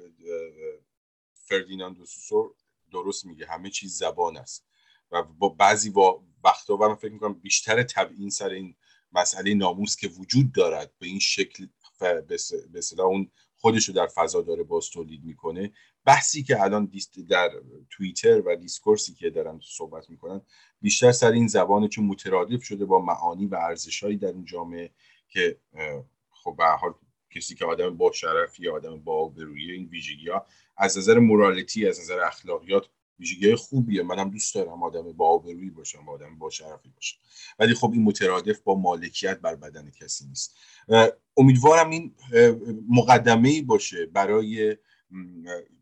فردیناند دوسوسو درست میگه. همه چیز زبان است. و با بعضی با وقتا من فکر می‌کنم بیشتر تبعین سر این مسئله ناموس که وجود دارد به این شکل به اصطلاح اون خودش رو در فضا داره باز تولید می‌کنه. بحثی که الان در توییتر و دیسکورسی که دارن صحبت می‌کنن بیشتر سر این زبانه چون مترادف شده با معانی و ارزشهایی در اون جامعه که خب به حال کسی که آدم با شرف یا آدم با آبرویی این ویژگی ها از نظر مورالیتی از نظر اخلاقیات ویژگی خوبیه. منم دوست دارم آدم با آبرویی باشم با آدم با شرفی باشم. ولی خب این مترادف با مالکیت بر بدن کسی نیست. امیدوارم این مقدمه باشه برای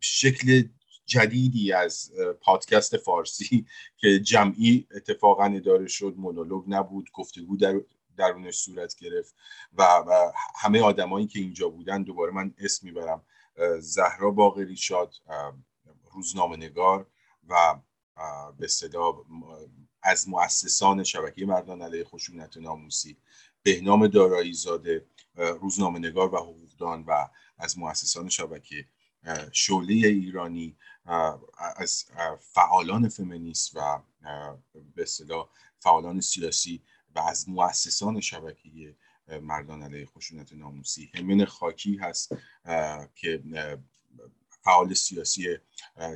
شکل جدیدی از پادکست فارسی که جمعی اتفاقا اداره شد مونولوگ نبود گفتگو در درونش صورت گرفت و, و همه آدمایی که اینجا بودن دوباره من اسم می‌برم. زهرا باقری شاد روزنامه نگار و به صدا از مؤسسان شبکه مردان علیه خشونت ناموسی بهنام دارایی زاده روزنامه نگار و حقوقدان و از مؤسسان شبکه شعله ایرانی از فعالان فمینیست و به اصطلاح فعالان سیاسی و از مؤسسان شبکه مردان علیه خشونت ناموسی. همین خاکی هست که فعال سیاسی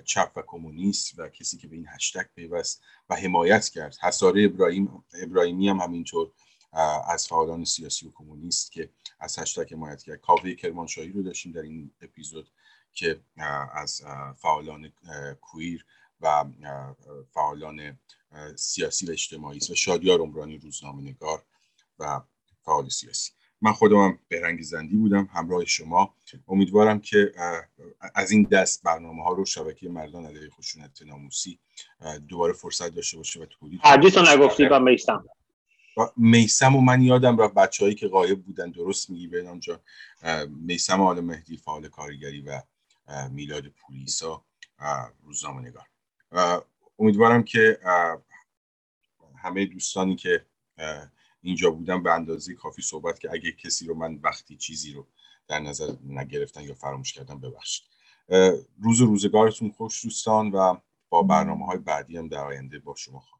چپ و کمونیست و کسی که به این هشتگ پیوست و حمایت کرد. حساره ابراهیم ابراهیمی هم همینطور از فعالان سیاسی و کمونیست که از هشتگ حمایت کرد. کاوه کرمانشاهی رو داشتیم در این اپیزود که از فعالان کویر و فعالان سیاسی و اجتماعی و شادیار عمرانی روزنامه نگار و فعال سیاسی. من خودم بهرنگ زندی بودم همراه شما. امیدوارم که از این دست برنامه ها رو شبکه مردان علیه خشونت ناموسی دوباره فرصت داشته باشه و تولید حدیث نگفتی و میسم میسم و من یادم رفت بچه هایی که غایب بودن درست میگی به آنجا میسم آل مهدی فعال کارگری و میلاد پولیسا روزنامه نگار امیدوارم که همه دوستانی که اینجا بودن به اندازه کافی صحبت که اگه کسی رو من وقتی چیزی رو در نظر نگرفتن یا فراموش کردم ببخشید. روز روزگارتون خوش دوستان و با برنامه های بعدی هم در آینده با شما خواهیم